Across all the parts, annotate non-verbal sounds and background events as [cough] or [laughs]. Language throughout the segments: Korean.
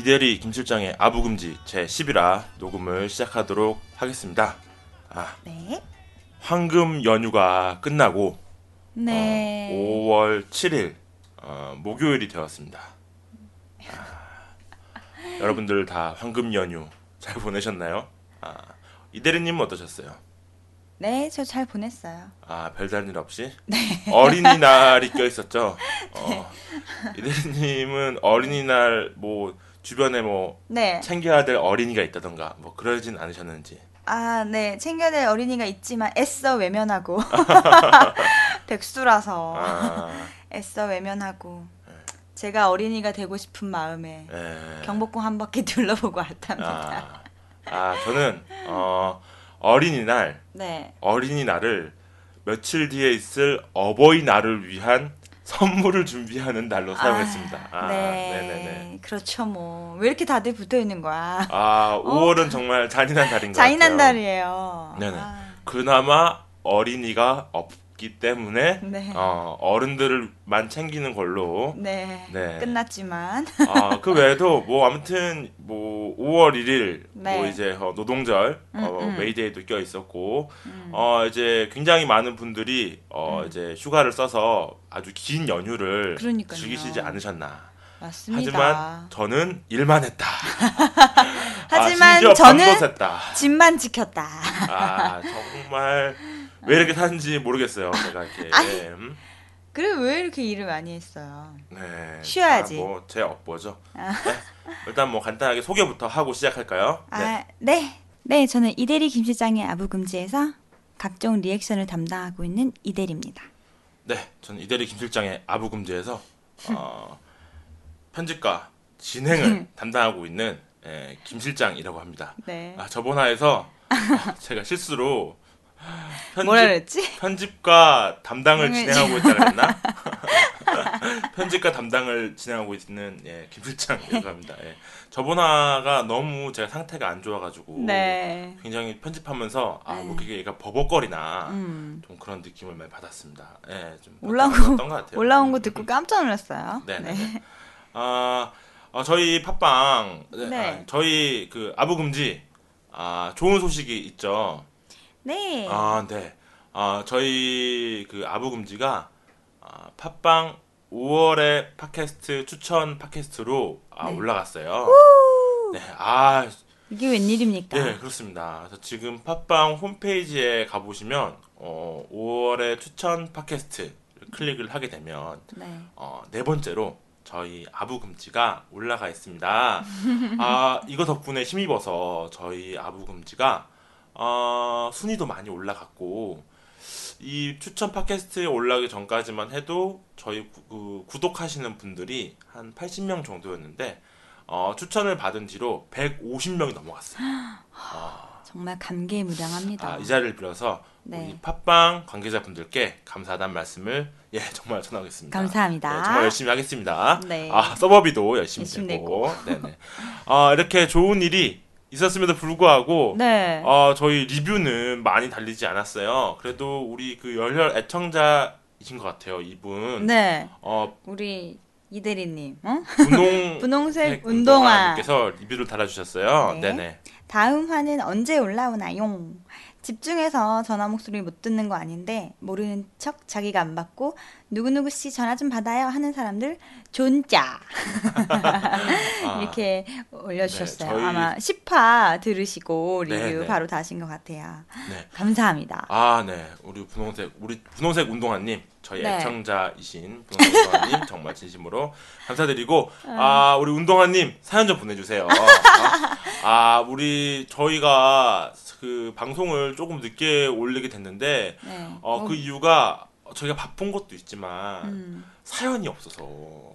이대리 김 실장의 아부 금지 제 11화 녹음을 시작하도록 하겠습니다. 아, 네. 황금 연휴가 끝나고 네. 5월 7일 어, 목요일이 되었습니다. 아, [laughs] 여러분들 다 황금 연휴 잘 보내셨나요? 아, 이대리님은 어떠셨어요? 네, 저 잘 보냈어요. 아 별다른 일 없이 네. 어린이날이 껴 있었죠. [laughs] 어, 이대리님은 어린이날 뭐 주변에 뭐 네. 챙겨야 될 어린이가 있다던가 뭐 그러진 않으셨는지. 아, 네. 챙겨야 될 어린이가 있지만 애써 외면하고. [laughs] 백수라서 아, 애써 외면하고. 제가 어린이가 되고 싶은 마음에 예. 경복궁 한 바퀴 [laughs] 둘러보고 왔답니다. 아, 아 저는 어, 어린이날 네. 어린이날을 며칠 뒤에 있을 어버이날을 위한 선물을 준비하는 날로 사용했습니다. 아, 네. 네네네. 그렇죠, 뭐. 왜 이렇게 다들 붙어 있는 거야? 아, 5월은 정말 잔인한 달인 것 잔인한 같아요. 날이에요. 네네. 아, 그나마 어린이가 없 기 때문에 네. 어, 어른들만 챙기는 걸로. 네. 네. 끝났지만. 아, 그 외에도 뭐 아무튼 뭐 5월 1일 네. 뭐 이제 어, 노동절 음, 어, 음. 메이데이도 껴 있었고 어 이제 굉장히 많은 분들이 어 이제 휴가를 써서 아주 긴 연휴를 음. 그러니까요. 즐기시지 않으셨나. 맞습니다. 하지만 저는 일만 했다. [laughs] 하지만 아, 저는. 집만 지켰다. 아 정말 왜 이렇게 사는지 모르겠어요. 제가 이렇게 [laughs] 음, 그래 왜 이렇게 일을 많이 했어요? 네, 쉬어야지. 뭐제 업보죠. 네. 일단 뭐 간단하게 소개부터 하고 시작할까요? 네. 아, 네. 네, 저는 이대리 김 실장의 아부금지에서 각종 리액션을 담당하고 있는 이대리입니다. 네, 저는 이대리 김 실장의 아부금지에서 어, 편집과 진행을 담당하고 있는 예, 김 실장이라고 합니다. 네. 아, 저번 화에서 어, 제가 실수로 편집, 뭐라 그랬지? 편집과 담당을 음, 진행하고 있다 그랬나? [laughs] 편집과 담당을 진행하고 있는 예, 김 실장이라고 합니다. 예. 저번 화가 너무 제가 상태가 안 좋아가지고 네. 굉장히 편집하면서 아, 뭐 네. 그게 얘가 버벅거리나 음. 좀 그런 느낌을 많이 받았습니다. 예, 좀 올라온 어떤 거. 올라온 거 음, 듣고 음. 깜짝 놀랐어요. 네, 네. 네. 아, 어, 저희 팟빵 네, 네. 아, 저희 그 아부금지 아, 좋은 소식이 있죠. 네. 아, 네. 아, 저희 그 아부금지가 아, 팟빵 5월의 팟캐스트 추천 팟캐스트로 아, 네. 올라갔어요. 네. 아, 이게 웬일입니까? 네, 그렇습니다. 그래서 지금 팟빵 홈페이지에 가보시면 어, 5월의 추천 팟캐스트 클릭을 하게 되면 네. 어, 네 번째로 저희 아부금지가 올라가 있습니다. [laughs] 아, 이거 덕분에 힘입어서 저희 아부금지가 어, 순위도 많이 올라갔고 이 추천 팟캐스트에 올라가기 전까지만 해도 저희 구, 그 구독하시는 분들이 한 80명 정도였는데 어, 추천을 받은 뒤로 150명이 넘어갔어요. [gasps] 정말 감개무량합니다. 아, 이 자리를 빌어서 네. 우리 팟빵 관계자분들께 감사하다는 말씀을 예 정말 전하겠습니다. 감사합니다. 네, 정말 열심히 하겠습니다. 네. 아 서버비도 열심히, 열심히 내고, 네네. 아 이렇게 좋은 일이 있었음에도 불구하고 네. 어, 저희 리뷰는 많이 달리지 않았어요. 그래도 우리 그 열혈 애청자이신 것 같아요, 이분. 네. 어 우리 이대리님. 어? 분홍 분홍색 [laughs] 운동화. 운동화님께서 리뷰를 달아주셨어요. 네. 네. 네 다음 화는 언제 올라오나요? 집중해서 전화 목소리 못 듣는 거 아닌데 모르는 척 자기가 안 받고 누구누구 씨 전화 좀 받아요 하는 사람들 존자 [laughs] 아, 이렇게 올려주셨어요. 네, 저희- 아마 10화 들으시고 리뷰 네, 네. 바로 다신 것 같아요. 네. 감사합니다. 아, 네. 우리 분홍색, 우리 분홍색 운동화님, 저희 네. 애청자이신 분홍색 운동화님, [laughs] 정말 진심으로 감사드리고, 아, 우리 운동화님, 사연 좀 보내주세요. 아, 아, 우리, 저희가 그 방송을 조금 늦게 올리게 됐는데, 네. 어, 뭐, 그 이유가, 어, 저희가 바쁜 것도 있지만 음. 사연이 없어서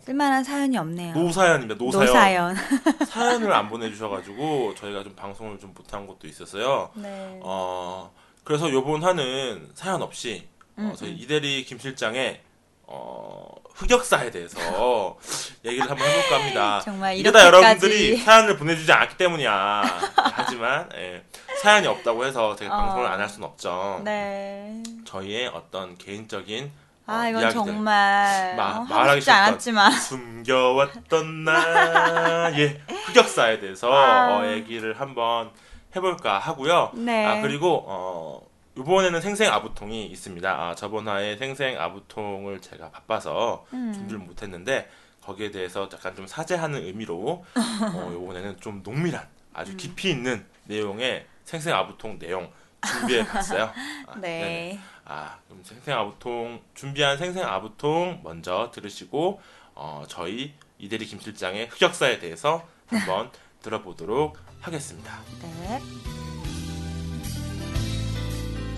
쓸만한 사연이 없네요. 노사연입니다. 노사연. 노사연. [laughs] 사연을 안 보내주셔가지고 저희가 좀 방송을 좀 못한 것도 있었어요. 네. 어 그래서 요번 화는 사연 없이 어, 음, 저희 음. 이대리 김 실장의 어, 흑역사에 대해서 얘기를 한번 해볼까 합니다. [laughs] 정말 이게 다 이렇게까지 여러분들이 사연을 보내주지 않기 때문이야. [laughs] 하지만 예, 사연이 없다고 해서 제가 어. 방송을 안 할 수는 없죠. 네. 저희의 어떤 개인적인 아 어, 이건 이야기들. 정말 마- 어, 말하기 싫다. 않았지만 [laughs] 숨겨왔던 나의 흑역사에 대해서 아. 어, 얘기를 한번 해볼까 하고요. 네. 아 그리고 어 이번에는 생생 아부통이 있습니다. 아, 저번 화에 생생 아부통을 제가 바빠서 음. 준비를 못했는데 거기에 대해서 약간 좀 사죄하는 의미로 어, [laughs] 이번에는 좀 농밀한 아주 음. 깊이 있는 내용의 생생 아부통 내용 준비해 봤어요. [laughs] 아, 네 네. 네. 아, 그럼 생생 아부통 준비한 생생 아부통 먼저 들으시고 어, 저희 이대리 김 실장의 흑역사에 대해서 한번 [laughs] 들어보도록 하겠습니다. 네.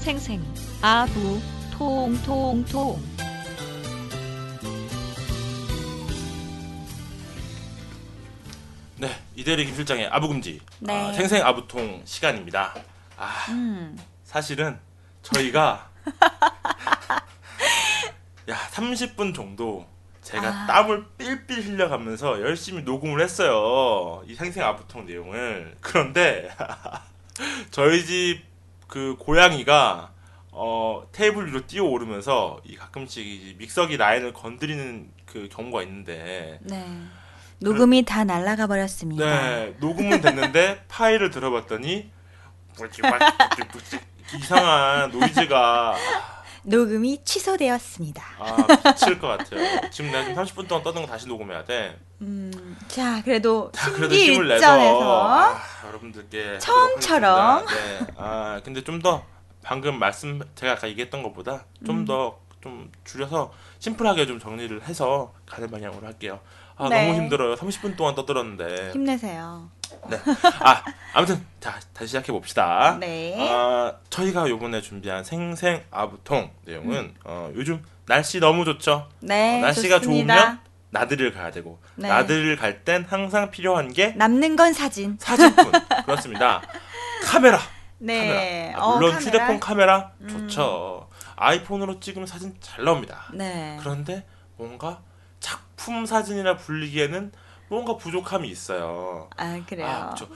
생생 아부 통통통 네, 이대리 김 실장의 아부금지 네. 아, 생생 아부통 시간입니다. 아, 음. 사실은 저희가 [laughs] 야 30분 정도 제가 아. 땀을 삘삘 흘려가면서 열심히 녹음을 했어요. 이 생생 아부통 내용을. 그런데 [laughs] 저희 집 그 고양이가 어, 테이블 위로 뛰어 오르면서 이 가끔씩 이 믹서기 라인을 건드리는 그 경우가 있는데 네. 녹음이 다 날아가 버렸습니다. 네 녹음은 됐는데 [laughs] 파일을 들어봤더니 뿌찌뿌찌뿌찌 이상한 노이즈가 녹음이 취소되었습니다. 아 미칠 것 같아요. 지금 내가 지금 30분 동안 떠든 거 다시 녹음해야 돼. 음. 자, 그래도 내서 심기 일전에서 아, 여러분들께 처음처럼. 네. [laughs] 아 근데 좀 더 방금 말씀 제가 아까 얘기했던 것보다 좀 더좀 줄여서 심플하게 좀 정리를 해서 가는 방향으로 할게요. 아 네. 너무 힘들어요. 30분 동안 떠들었는데. 힘내세요. 아 아무튼 자 다시 시작해 봅시다. 네. 아, 저희가 요번에 준비한 생생 아부통 내용은 어, 요즘 날씨 너무 좋죠. 네. 어, 날씨가 좋습니다. 좋으면 나들이를 가야 되고 네. 나들이를 갈 땐 항상 필요한 게 남는 건 사진. 사진뿐 [laughs] 그렇습니다. 카메라, 네. 카메라. 아, 물론 어, 휴대폰 카메라 음. 좋죠. 아이폰으로 찍으면 사진 잘 나옵니다. 네. 그런데 뭔가 작품 사진이라 불리기에는 뭔가 부족함이 있어요. 아, 그래요. 아, 저,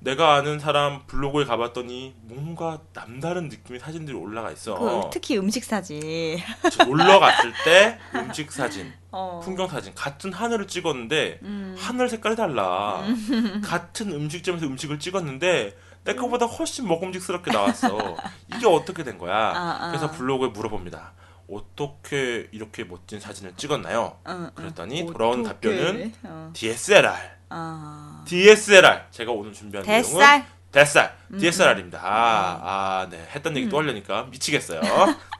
내가 아는 사람 블로그에 가봤더니 뭔가 남다른 느낌의 사진들이 올라가 있어. 그, 특히 음식 사진. 저 놀러 갔을 때 [laughs] 음식 사진, 어. 풍경 사진 같은 하늘을 찍었는데 음. 하늘 색깔이 달라. [laughs] 같은 음식점에서 음식을 찍었는데 내 거보다 훨씬 먹음직스럽게 나왔어. 이게 어떻게 된 거야? 아, 아. 그래서 블로그에 물어봅니다. 어떻게 이렇게 멋진 사진을 찍었나요? 응, 응. 그랬더니 돌아온? 답변은 어. DSLR. 아. DSLR. 제가 오늘 준비한 내용은 뱃살. 뱃살. 음, DSLR입니다. 아, 아, 네. 했던 얘기 또 하려니까 미치겠어요.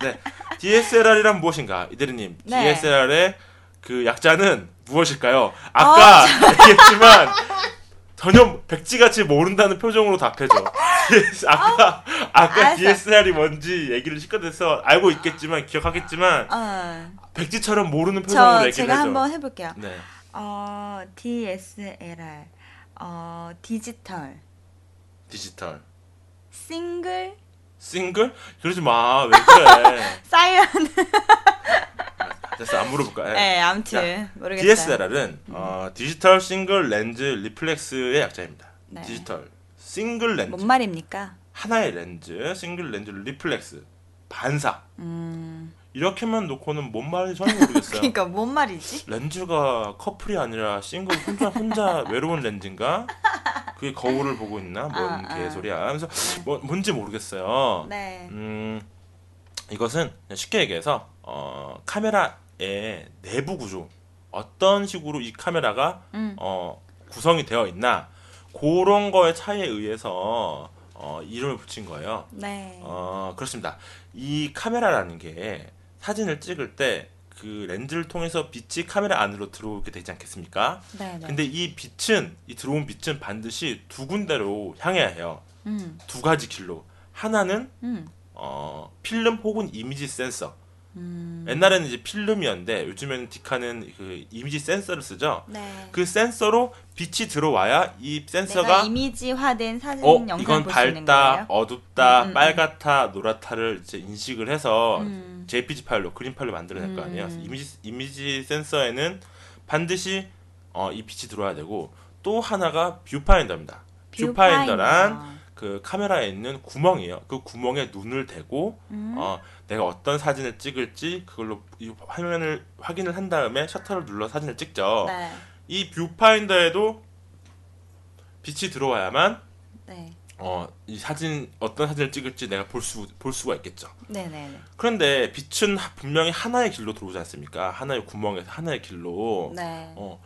네. DSLR이란 무엇인가? 이대리님, 네. DSLR의 그 약자는 무엇일까요? 아까 얘기했지만 전혀 백지같이 모른다는 표정으로 답해줘. [laughs] 아까 아까 알았어. DSLR이 뭔지 얘기를 시켜대서 알고 있겠지만 기억하겠지만 어. 백지처럼 모르는 표정으로 저 얘기를 제가 해줘. 한번 해볼게요. 네. 어, DSLR. 어, 디지털. 디지털. 싱글. 싱글? 그러지 마. 왜 그래? [laughs] 사이렌. 됐어. 안 물어볼까? 예. 네, 아무튼 모르겠어요. DSLR은 어, digital single lens reflex의 약자입니다. 네. digital single lens 뭔 말입니까? 하나의 렌즈 single lens reflex 반사 음. 이렇게만 놓고는 뭔 말인지 전혀 [laughs] 모르겠어요. 그러니까 뭔 말이지? 렌즈가 커플이 아니라 싱글 혼자 혼자 외로운 렌즈인가? 그게 거울을 보고 있나? 뭔 아, 아. 개소리야. 그래서 뭐, 뭔지 모르겠어요. 네. 음, 이것은 쉽게 얘기해서 어, 카메라의 내부 구조 어떤 식으로 이 카메라가 음. 어, 구성이 되어 있나 그런 거의 차이에 의해서 어, 이름을 붙인 거예요. 네. 어, 그렇습니다. 이 카메라라는 게 사진을 찍을 때 그 렌즈를 통해서 빛이 카메라 안으로 들어오게 되지 않겠습니까? 네, 네. 근데 이 빛은 이 들어온 빛은 반드시 두 군데로 향해야 해요. 음. 두 가지 길로. 하나는 음. 어, 필름 혹은 이미지 센서. 음. 옛날에는 이제 필름이었는데 요즘에는 디카는 그 이미지 센서를 쓰죠. 네. 그 센서로 빛이 들어와야 이 센서가 이미지화된 사진 어 영상을 이건 밝다. 어둡다, 음, 음, 빨갛다, 노랗다를 이제 인식을 해서 음. JPG 파일로 그림 파일로 만들어낼 거 아니에요. 음. 이미지 이미지 센서에는 반드시 어, 이 빛이 들어와야 되고 또 하나가 뷰파인더입니다. 뷰파인더란 그 카메라에 있는 구멍이에요. 그 구멍에 눈을 대고 음. 어, 내가 어떤 사진을 찍을지 그걸로 이 화면을 확인을 한 다음에 셔터를 눌러 사진을 찍죠. 네. 이 뷰파인더에도 빛이 들어와야만 네. 어, 이 사진 어떤 사진을 찍을지 내가 볼 수 볼 수가 있겠죠. 네, 네, 네. 그런데 빛은 하- 분명히 하나의 길로 들어오지 않습니까? 하나의 구멍에서 하나의 길로. 네. 어,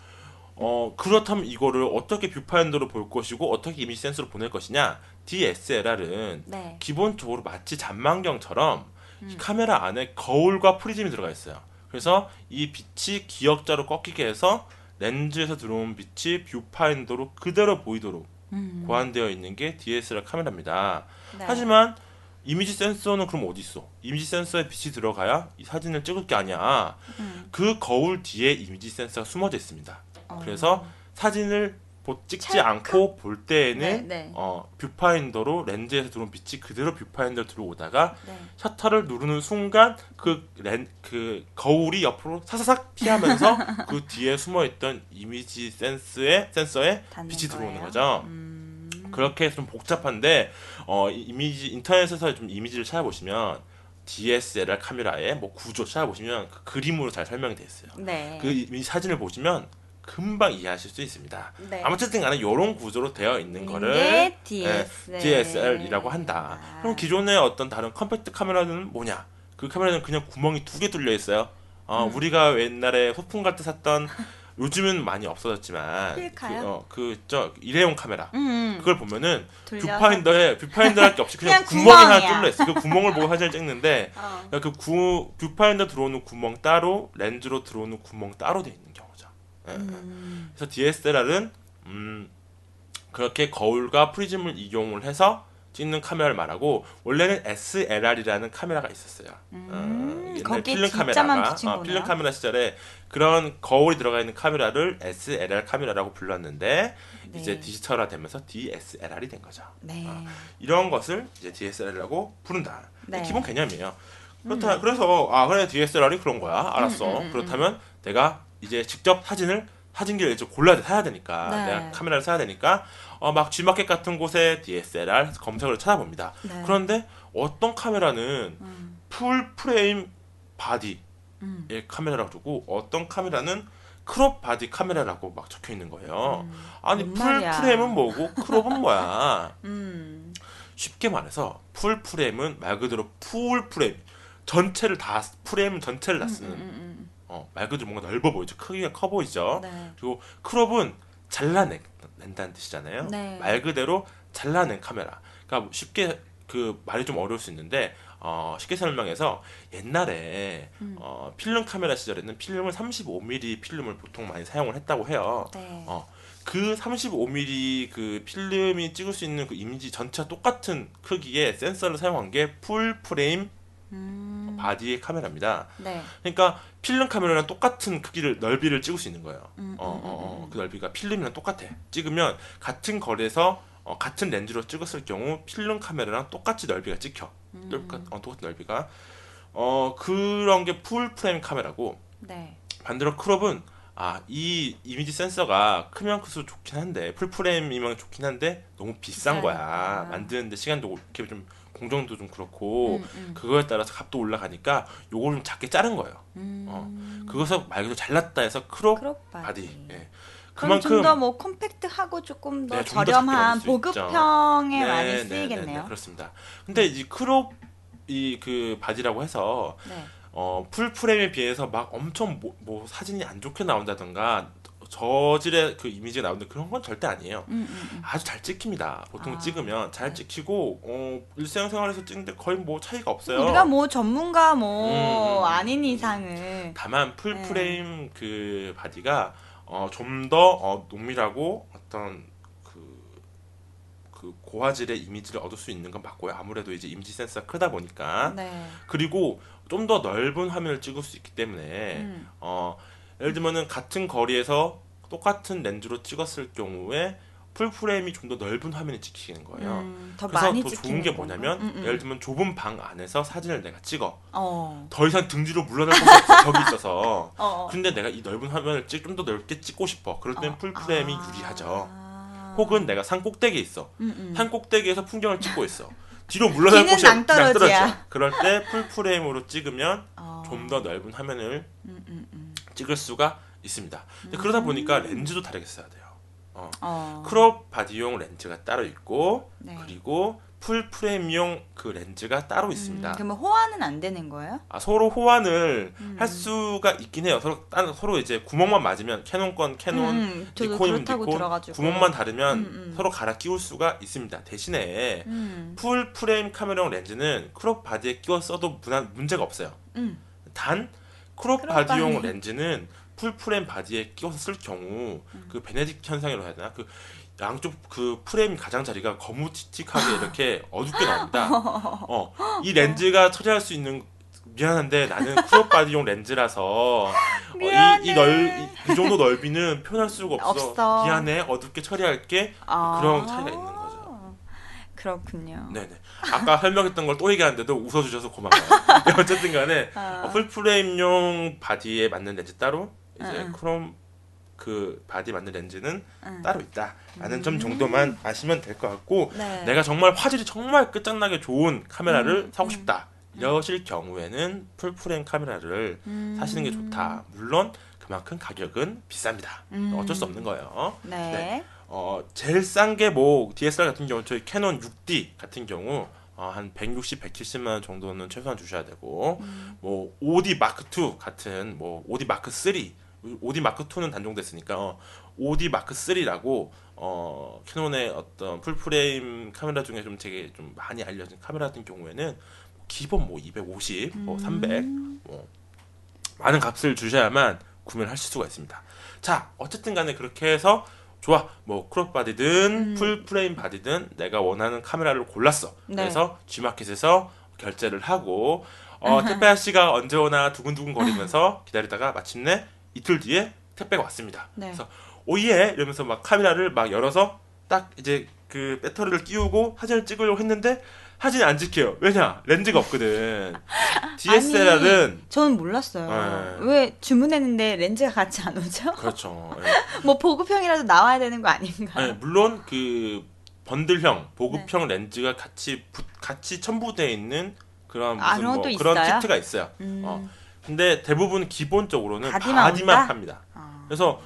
어 그렇다면 이거를 어떻게 뷰파인더로 볼 것이고 어떻게 이미지 센서로 보낼 것이냐? DSLR은 네. 기본적으로 마치 잠망경처럼 음. 이 카메라 안에 거울과 프리즘이 들어가 있어요. 그래서 이 빛이 기역자로 꺾이게 해서 렌즈에서 들어온 빛이 뷰파인더로 그대로 보이도록 음. 고안되어 있는 게 DSLR 카메라입니다. 네. 하지만 이미지 센서는 그럼 어디 있어? 이미지 센서에 빛이 들어가야 이 사진을 찍을 게 아니야. 음. 그 거울 뒤에 이미지 센서가 숨어져 있습니다. 어. 그래서 사진을 보- 찍지 찰칵? 않고 볼 때에는 네, 네. 어, 뷰파인더로 렌즈에서 들어온 빛이 그대로 뷰파인더로 들어오다가 네. 셔터를 누르는 순간 그, 렌, 그 거울이 옆으로 사사삭 피하면서 [laughs] 그 뒤에 숨어있던 이미지 센스에, 센서에 빛이 들어오는 거예요? 거죠. 음. 그렇게 좀 복잡한데 어, 이 이미지 인터넷에서 좀 이미지를 찾아보시면 DSLR 카메라의 뭐 구조 찾아보시면 그 그림으로 잘 설명이 돼 있어요. 네. 그 이미지 사진을 보시면 금방 이해하실 수 있습니다. 네. 아무튼 간에 이런 구조로 되어 있는 거를 이게 DSL. DSL이라고 한다. 그럼 기존의 어떤 다른 컴팩트 카메라는 뭐냐? 그 카메라는 그냥 구멍이 두 개 뚫려 있어요. 어, 음. 우리가 옛날에 소풍 갈때 샀던 [laughs] 요즘은 많이 없어졌지만 필카요? 그, 어, 그 저 일회용 카메라 음. 그걸 보면은 돌려서? 뷰파인더에 뷰파인더 할 게 없이 그냥, 그냥 구멍이 하나. 뚫려 있어. 그 구멍을 보고 사진을 [laughs] 찍는데 어. 그러니까 그 구, 뷰파인더 들어오는 구멍 따로 렌즈로 들어오는 구멍 따로 돼 있는. 음. 그래서 DSLR은 음, 그렇게 거울과 프리즘을 이용을 해서 찍는 카메라를 말하고 원래는 SLR이라는 카메라가 있었어요. 음, 거기에 필름 카메라가 어. 필름 카메라 시절에 그런 거울이 들어가 있는 카메라를 SLR 카메라라고 불렀는데 네. 이제 디지털화 되면서 DSLR이 된 거죠. 네. 아, 이런 것을 이제 DSLR이라고 부른다. 네. 기본 개념이에요. 그렇다. 그래서 아 그래 DSLR이 그런 거야. 알았어. 음, 음, 음, 그렇다면 내가 이제 직접 사진을 사진기를 이제 골라야 돼, 사야 되니까 네. 내가 카메라를 사야 되니까 어, 막 G마켓 같은 곳에 DSLR 검색을 찾아봅니다. 네. 그런데 어떤 카메라는 음. full frame body의 음. 카메라라고 두고 어떤 카메라는 crop body 카메라라고 막 적혀 있는 거예요. 음. 아니 뭔 말이야. full frame은 뭐고 crop은 뭐야? [laughs] 음. 쉽게 말해서 full frame은 말 그대로 full frame 전체를 다 프레임 전체를 다 쓰는 음, 음, 어, 말 그대로 뭔가 넓어 보이죠 크기가 커 보이죠 음. 네. 그리고 crop은 잘라낸다는 뜻이잖아요 네. 말 그대로 잘라낸 카메라 그러니까 쉽게 그 말이 좀 어려울 수 있는데 어, 쉽게 설명해서 옛날에 음. 어, 필름 카메라 시절에는 필름을 35mm 필름을 보통 많이 사용을 했다고 해요 네. 어, 그 35mm 그 필름이 찍을 수 있는 그 이미지 전체와 똑같은 크기의 센서를 사용한 게 full frame 음. body의 카메라입니다. 네. 그러니까 필름 카메라랑 똑같은 크기를 넓이를 찍을 수 있는 거예요. 음, 어, 음, 어, 어, 음, 그 넓이가 필름이랑 똑같아. 찍으면 같은 거리에서 어, 같은 렌즈로 찍었을 경우 필름 카메라랑 똑같이 넓이가 찍혀. 음. 똑같, 어, 똑같은 넓이가. 어 그런 게 full frame 카메라고 네. 반대로 crop은 아 이 이미지 센서가 크면 클수록 좋긴 한데 full frame이면 좋긴 한데 너무 비싼 거야. 만드는데 시간도 이렇게 좀 공정도 좀 그렇고 음, 음. 그거에 따라서 값도 올라가니까 요걸 좀 작게 자른 거예요. 음. 어, 그것을 말 그대로 잘랐다 해서 crop crop body. body. 예. 그만큼 더뭐 compact하고 조금 더 네, 좀더 저렴한 수 보급형에 네, 많이 네, 네, 쓰이겠네요. 네, 그렇습니다. 근데 이 crop 이 그 body라고 해서 네. 어, full frame에 비해서 막 엄청 뭐, 뭐 사진이 안 좋게 나온다던가 저질의 그 이미지가 나오는데 그런 건 절대 아니에요. 음, 음, 음. 아주 잘 찍힙니다. 보통 아, 찍으면 잘 네. 찍히고 어, 일상생활에서 찍는데 거의 뭐 차이가 없어요. 우리가 뭐 전문가 뭐 음, 음. 아닌 이상은 다만 full 네. 프레임 그 body가 어, 좀더 어, 농밀하고 어떤 그, 그그 고화질의 이미지를 얻을 수 있는 건 맞고요. 아무래도 이제 이미지 센서가 크다 보니까 네. 그리고 좀 더 넓은 화면을 찍을 수 있기 때문에 음. 어 예를 들면은 같은 거리에서 똑같은 렌즈로 찍었을 경우에 full frame이 좀 더 넓은 화면이 찍히는 거예요. 음, 더 그래서 더 좋은 게? 뭐냐면 음, 음. 예를 들면 좁은 방 안에서 사진을 내가 찍어 어. 더 이상 등 뒤로 물러날 벽이 있어서 [laughs] 어, 어. 근데 내가 이 넓은 화면을 좀 더 넓게 찍고 싶어 그럴 땐 어. full frame이 아. 유리하죠 혹은 내가 산 꼭대기에 있어 음, 음. 산 꼭대기에서 풍경을 찍고 있어 뒤로 물러날 곳이. 낭떠러지야. 그럴 때 full frame으로 찍으면 어. 좀더 넓은 화면을 음. 찍을 수가 있습니다 근데 그러다 보니까 렌즈도 다르게 써야 돼요 어. crop body용 렌즈가 따로 있고 네. 그리고 full frame용 그 렌즈가 따로 있습니다. 음, 그러면 호환은 안 되는 거예요? 아, 서로 호환을 음. 할 수가 있긴 해요. 서로 딴 서로 이제 구멍만 맞으면 캐논 건 캐논, 음, 니콘이면 니콘, 들어가지고 구멍만 다르면 음, 음. 서로 갈아 끼울 수가 있습니다. 대신에 음, full frame 카메라용 렌즈는 crop body에 끼워 써도 무난, 문제가 없어요. 음. 단 crop body용 body. 렌즈는 full frame body에 끼워서 쓸 경우 음. 그 vignette 현상이라고 해야 되나 그 양쪽 그 프레임 가장자리가 거무튀튀하게 [laughs] 이렇게 어둡게 나옵니다. [laughs] 어, 이 렌즈가 처리할 수 있는 미안한데 나는 crop body용 렌즈라서 어, 이, 이, 넓, 이, 이 정도 넓이는 표현할 수가 없어. 없어. 미안해 어둡게 처리할게 아. 그런 차이가 있는. 그렇군요. 네네. 아까 설명했던 걸 또 얘기하는데도 웃어주셔서 고마워요. 네, 어쨌든 간에 아. 어, full frame용 body에 맞는 렌즈 따로 이제 응, 응. crop 그 body 맞는 렌즈는 응. 따로 있다라는 점 정도만 아시면 될 것 같고 음. 네. 내가 정말 화질이 정말 끝장나게 좋은 카메라를 음, 사고 음. 싶다 이러실 경우에는 full frame 카메라를 음. 사시는 게 좋다 물론 그만큼 가격은 비쌉니다 음. 어쩔 수 없는 거예요 네. 네. 어 제일 싼 게 뭐 DSLR 같은 경우 저희 캐논 6D 같은 경우 어, 한 160, 170만 원 정도는 최소한 주셔야 되고 음. 뭐 5D 마크 2 같은 뭐 5D 마크 3 5D 마크 2는 단종됐으니까 어, 5D 마크 3라고 어 캐논의 어떤 full frame 카메라 중에 좀 되게 좀 많이 알려진 카메라 같은 경우에는 기본 뭐 250, 뭐 300, 뭐 많은 값을 주셔야만 구매를 하실 수가 있습니다. 자, 어쨌든 간에 그렇게 해서 좋아. 뭐 crop body든 음. full frame body든 내가 원하는 카메라를 골랐어. 네. 그래서 G마켓에서 결제를 하고 어, 택배 아씨가 언제 오나 두근두근 거리면서 기다리다가 마침내 이틀 뒤에 택배가 왔습니다. 네. 그래서 오예 이러면서 막 카메라를 막 열어서 딱 이제 그 배터리를 끼우고 사진을 찍으려고 했는데 사진이 안 찍혀요. 왜냐? 렌즈가 없거든. [laughs] DSLR은 저는 몰랐어요. 네. 왜 주문했는데 렌즈가 같이 안 오죠? 그렇죠. 예. [laughs] 뭐 보급형이라도 나와야 되는 거 아닌가요? 네, 물론 그 번들형 보급형 렌즈가 같이 부- 같이 첨부되어 있는 그런 아, 무슨 뭐 그런 것도 그런 있어요? 키트가 있어요. 음. 어. 근데 대부분 기본적으로는 body만 body만? 팝니다. 아. 그래서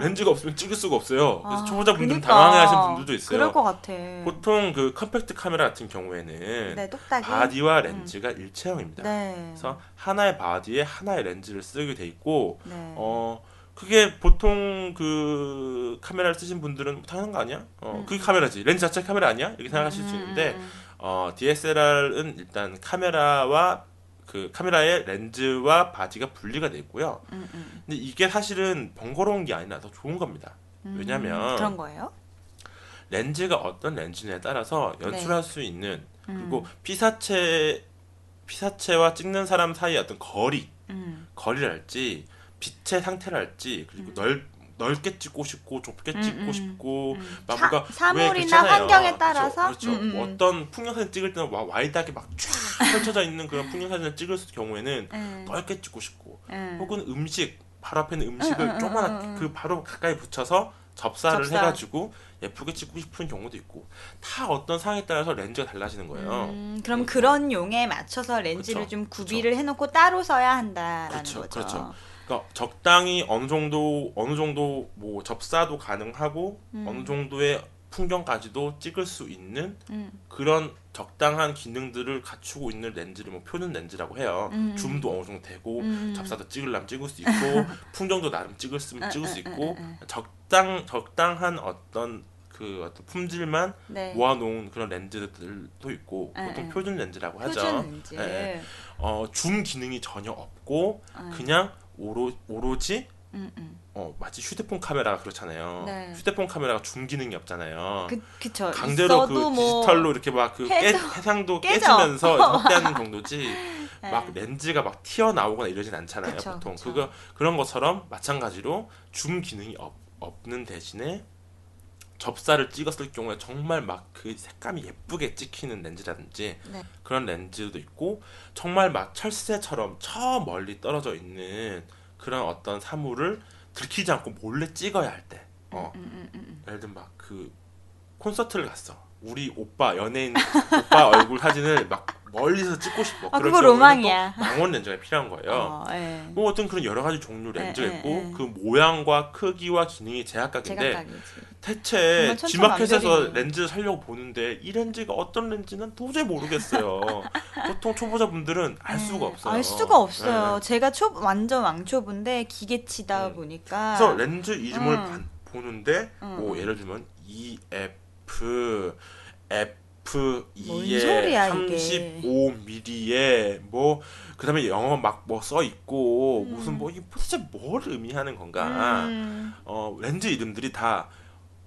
렌즈가 없으면 찍을 수가 없어요. 그래서 아, 초보자분들은 그러니까. 당황해하시는 분들도 있어요. 그럴 것 같아. 보통 그 compact 카메라 같은 경우에는 네, 똑딱이. body와 렌즈가 일체형입니다. 네. 그래서 하나의 body에 하나의 렌즈를 쓰게 돼 있고 네. 어 그게 보통 그 카메라를 쓰신 분들은 당연한 거 아니야? 어 음. 그게 카메라지 렌즈 자체 카메라 아니야? 이렇게 생각하실 수 음, 있는데 음, 어 DSLR은 일단 카메라와 그 카메라의 렌즈와 바디가 분리가 돼 있고요. 음, 음, 근데 이게 사실은 번거로운 게 아니라 더 좋은 겁니다. 음. 왜냐면 그런 거예요? 렌즈가 어떤 렌즈냐에 따라서 연출할 수 있는 음, 그리고 피사체 피사체와 찍는 사람 사이의 어떤 거리 음, 거리랄지 빛의 상태랄지 그리고 넓 넓게 찍고 싶고 좁게 음, 찍고 음, 싶고 음. 막 사- 사물이나 그렇잖아요. 환경에 따라서? 그렇죠. 그렇죠. 어떤 풍경사진 찍을 때는 와- 와이드하게 막 쫙 펼쳐져 있는 그런 풍경사진을 찍을 경우에는 음, 넓게 찍고 싶고 음. 혹은 음식 바로 앞에 있는 음식을 음. 그 바로 가까이 붙여서 접사를 접사. 해가지고 예쁘게 찍고 싶은 경우도 있고 다 어떤 상황에 따라서 렌즈가 달라지는 거예요. 음, 그럼 음. 그런 용에 맞춰서 렌즈를 그쵸, 좀 구비를 해놓고 따로 써야 한다라는 그렇죠, 거죠. 그렇죠. 그러니까 적당히 어느 정도 어느 정도 뭐 접사도 가능하고 음. 어느 정도의 풍경까지도 찍을 수 있는 음, 그런 적당한 기능들을 갖추고 있는 렌즈를 뭐 표준 렌즈라고 해요. 음. 줌도 어느 정도 되고 음. 접사도 찍으려면 찍을 수 있고 [laughs] 풍경도 나름 찍을 수 음, 찍을 음, 수 음, 있고 음, 적당 적당한 어떤 그 어떤 품질만 네. 모아놓은 그런 렌즈들도 있고 음, 보통 음. 표준 렌즈라고 하죠. 표준 렌즈. 예, 어, 줌 기능이 전혀 없고 음. 그냥 오로, 오로지 음, 음. 어 마치 휴대폰 카메라가 그렇잖아요. 네. 휴대폰 카메라가 줌 기능이 없잖아요. 그 그쵸. 강제로 그뭐 디지털로 이렇게 막그 해도 해상도 깨져. 깨지면서 [laughs] 확대하는 정도지 네. 막 렌즈가 막 튀어나오거나 이러진 않잖아요 그쵸, 보통 그쵸. 그거 그런 것처럼 마찬가지로 줌 기능이 없, 없는 대신에 접사를 찍었을 경우에 정말 막 그 색감이 예쁘게 찍히는 렌즈라든지 네. 그런 렌즈도 있고 정말 막 철새처럼 저 멀리 떨어져 있는 그런 어떤 사물을 들키지 않고 몰래 찍어야 할 때 어, 음, 음, 음, 음. 예를 들면 막 그 콘서트를 갔어. 우리 오빠 연예인 오빠 [laughs] 얼굴 사진을 막 멀리서 찍고 싶어. 아, 그럴 그거 로망이야. 또 망원 렌즈가 필요한 거예요. 어, 예. 뭐 어떤 그런 여러 가지 종류 렌즈가 예, 예, 있고 예. 그 모양과 크기와 기능이 제각각이지. 대체 천차만별이네. 렌즈 살려고 보는데 이 렌즈가 어떤 렌즈는 도저히 모르겠어요. [laughs] 보통 초보자분들은 알 네. 수가 없어요. 알 수가 없어요. 네. 제가 초 완전 왕초보인데 기계치다 음. 보니까 그래서 렌즈 이름을 음. 반- 보는데 음, 뭐 음. 예를 들면 EF F 뭔 2에 소리야, 이게. 35mm에 뭐 그다음에 영어 막 뭐 써 있고 음. 무슨 뭐 이게 도대체 뭘 의미하는 건가? 음, 어 렌즈 이름들이 다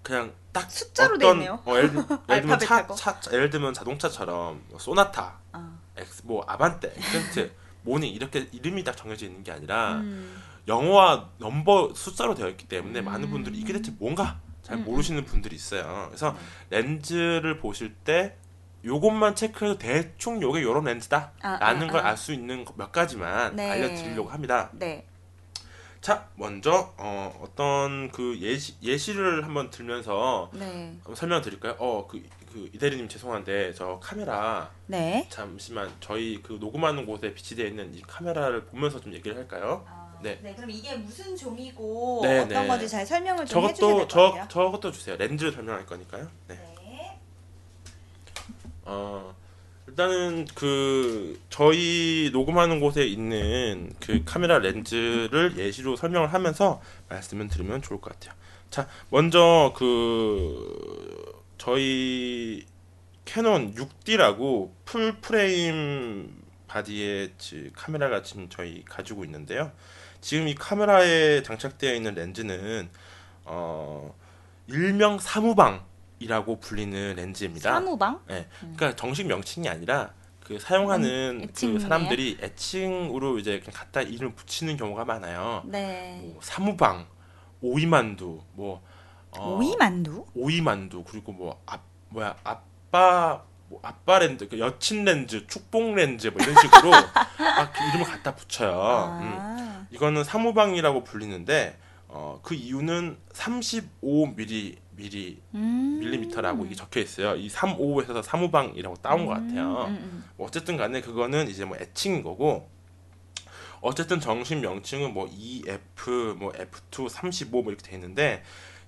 그냥 딱 숫자로 돼 어떤 있네요. 어, 예를, 들면 [laughs] 차. 차, 차- 예를 들면 자동차처럼 뭐 소나타, 어. 엑스 뭐 아반떼, 엑센트, [laughs] 모닝 이렇게 이름이 딱 정해져 있는 게 아니라 음. 영어와 넘버 숫자로 되어 있기 때문에 음. 많은 분들이 이게 대체 뭔가 잘 음, 모르시는 분들이 있어요. 그래서 음. 렌즈를 보실 때 요것만 체크해도 대충 요게 요런 렌즈다 아, 라는 아, 걸 아. 알수 있는 몇 가지만 네. 알려드리려고 합니다. 네. 자, 먼저 어, 어떤 그 예시, 예시를 한번 들면서 네. 한번 설명드릴까요? 어, 그, 그 이대리님 죄송한데 저 카메라 네. 잠시만 저희 그 녹음하는 곳에 비치되어 있는 이 카메라를 보면서 좀 얘기를 할까요? 네. 네. 그럼 이게 무슨 종이고 네, 어떤 네. 건지 잘 설명을 좀 해주셔야 저것도 것 저 같아요. 저것도 주세요. 렌즈를 설명할 거니까요. 네. 네. 어, 일단은 그 저희 녹음하는 곳에 있는 그 카메라 렌즈를 예시로 설명을 하면서 말씀을 드리면 좋을 것 같아요. 자, 먼저 그 저희 캐논 6D라고 full frame 바디의 지- 카메라가 지금 저희 가지고 있는데요. 지금 이 카메라에 장착되어 있는 렌즈는 어 일명 사무방이라고 불리는 렌즈입니다. 사무방? 그러니까 정식 명칭이 아니라 그 사용하는 그 애칭이에요? 사람들이 애칭으로 이제 그냥 갖다 이름 붙이는 경우가 많아요. 네. 뭐 사무방, 오이만두, 뭐 어, 오이만두? 오이만두 그리고 뭐 아, 뭐야 아빠 뭐 아빠 렌즈, 그 여친 렌즈, 축복 렌즈 뭐 이런 식으로 [laughs] 막 이름을 갖다 붙여요. 음. 아. 이거는 사무방이라고 불리는데 어, 그 이유는 35mm 미리 음. 밀리미터라고 이게 적혀 있어요. 이 35에서 사무방이라고 따온 것 같아요. 음, 음, 뭐 어쨌든 간에 그거는 이제 뭐 애칭인 거고 어쨌든 정식 명칭은 뭐 EF 뭐 F2 35 뭐 이렇게 돼 있는데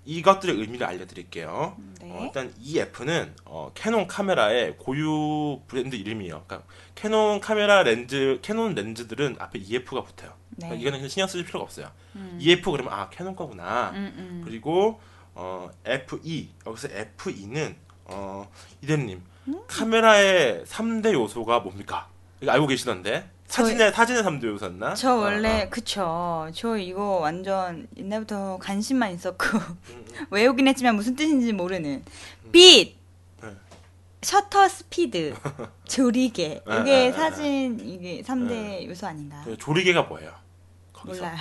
이것들의 의미를 알려드릴게요. 음. 네. 어, 일단 EF는 어, 캐논 카메라의 고유 브랜드 이름이에요. 그러니까 캐논 카메라 렌즈, 캐논 렌즈들은 앞에 EF가 붙어요. 네. 그러니까 이거는 신경 쓰실 필요가 없어요. 음. EF 그러면 아 캐논 거구나. 음, 음. 그리고 어, F2 여기서 F2는 어, 이대님 음? 카메라의 3대 요소가 뭡니까? 이거 알고 계시던데 사진의 사진의 3대 요소였나? 저 어, 원래 어. 그쵸. 저 이거 완전 옛날부터 관심만 있었고 음, 음. [laughs] 외우긴 했지만 무슨 뜻인지 모르는 빛, 네. 셔터 스피드, [laughs] 조리개 네, 이게 네, 네, 사진 이게 3대 요소 아닌가? 그 조리개가 뭐예요? 거기서 몰라요.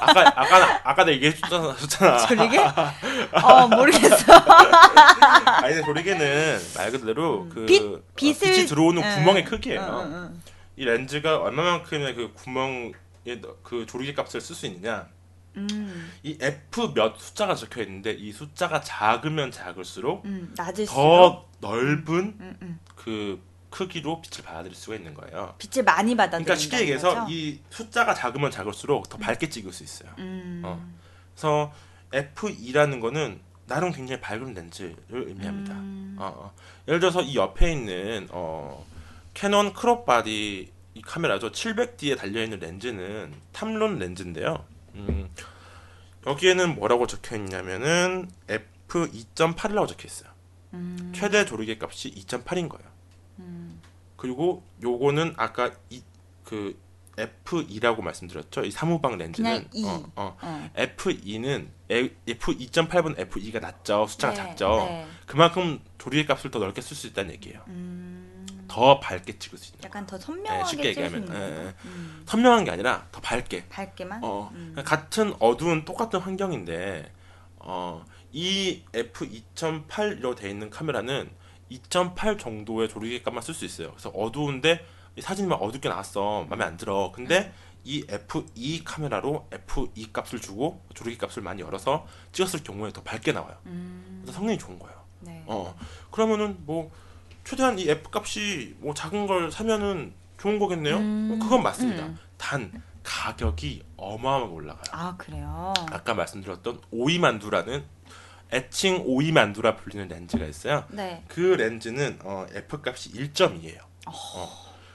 아까 아까 아까 내가 얘기해줬잖아. 줬잖아. [laughs] 조리개? 어 모르겠어. 아니 조리개는 말 그대로 그 빛, 어, 빛을 빛이 들어오는 예. 구멍의 크기예요. 이 렌즈가 얼마만큼의 그 구멍에 넣- 그 조리개 값을 쓸 수 있느냐? 음, 이 F 몇 숫자가 적혀 있는데 이 숫자가 작으면 작을수록 음, 낮을수록 더 넓은 음, 음. 그 크기로 빛을 받아들일 수가 있는 거예요. 빛을 많이 받아들인다는 그러니까 쉽게 얘기해서 거죠? 이 숫자가 작으면 작을수록 더 밝게 찍을 수 있어요. 음, 어. 그래서 F2라는 거는 나름 굉장히 밝은 렌즈를 의미합니다. 음, 어, 어. 예를 들어서 이 옆에 있는 어, 캐논 crop body 이 카메라죠. 700D에 달려 있는 렌즈는 탐론 렌즈인데요. 음, 여기에는 뭐라고 적혀 있냐면은 f 2.8이라고 적혀 있어요. 음, 최대 조리개 값이 2.8인 거예요. 음. 그리고 요거는 아까 이, 그 F2라고 말씀드렸죠. 이 사무방 렌즈는 E. 어, 어. 어. F2는 F2.8보다 F2가 낮죠. 숫자가 네, 작죠. 네. 그만큼 조리개 값을 더 넓게 쓸 수 있다는 얘기예요. 음, 더 밝게 찍을 수 있는. 거. 약간 더 네, 선명하게 쉽게 찍을 수 얘기하면 있는 예, 거. 예. 음, 선명한 게 아니라 더 밝게. 밝게만. 어, 음. 그러니까 같은 어두운 똑같은 환경인데 어, 이 F2.8로 돼 있는 카메라는 2.8 정도의 조리개 값만 쓸 수 있어요. 그래서 어두운데 이 사진이 막 어둡게 나왔어. 마음에 안 들어. 근데 이 F2 카메라로 F2 값을 주고 조리개 값을 많이 열어서 찍었을 경우에 더 밝게 나와요. 음, 그래서 성능이 좋은 거예요. 네. 어 그러면은 뭐 최대한 이 F 값이 뭐 작은 걸 사면은 좋은 거겠네요. 음, 그건 맞습니다. 음. 단 가격이 어마어마하게 올라가요. 아 그래요. 아까 말씀드렸던 오이 만두라는 애칭 오이 만두라 불리는 렌즈가 있어요. 네. 그 렌즈는 어, F 값이 1점이에요. 어.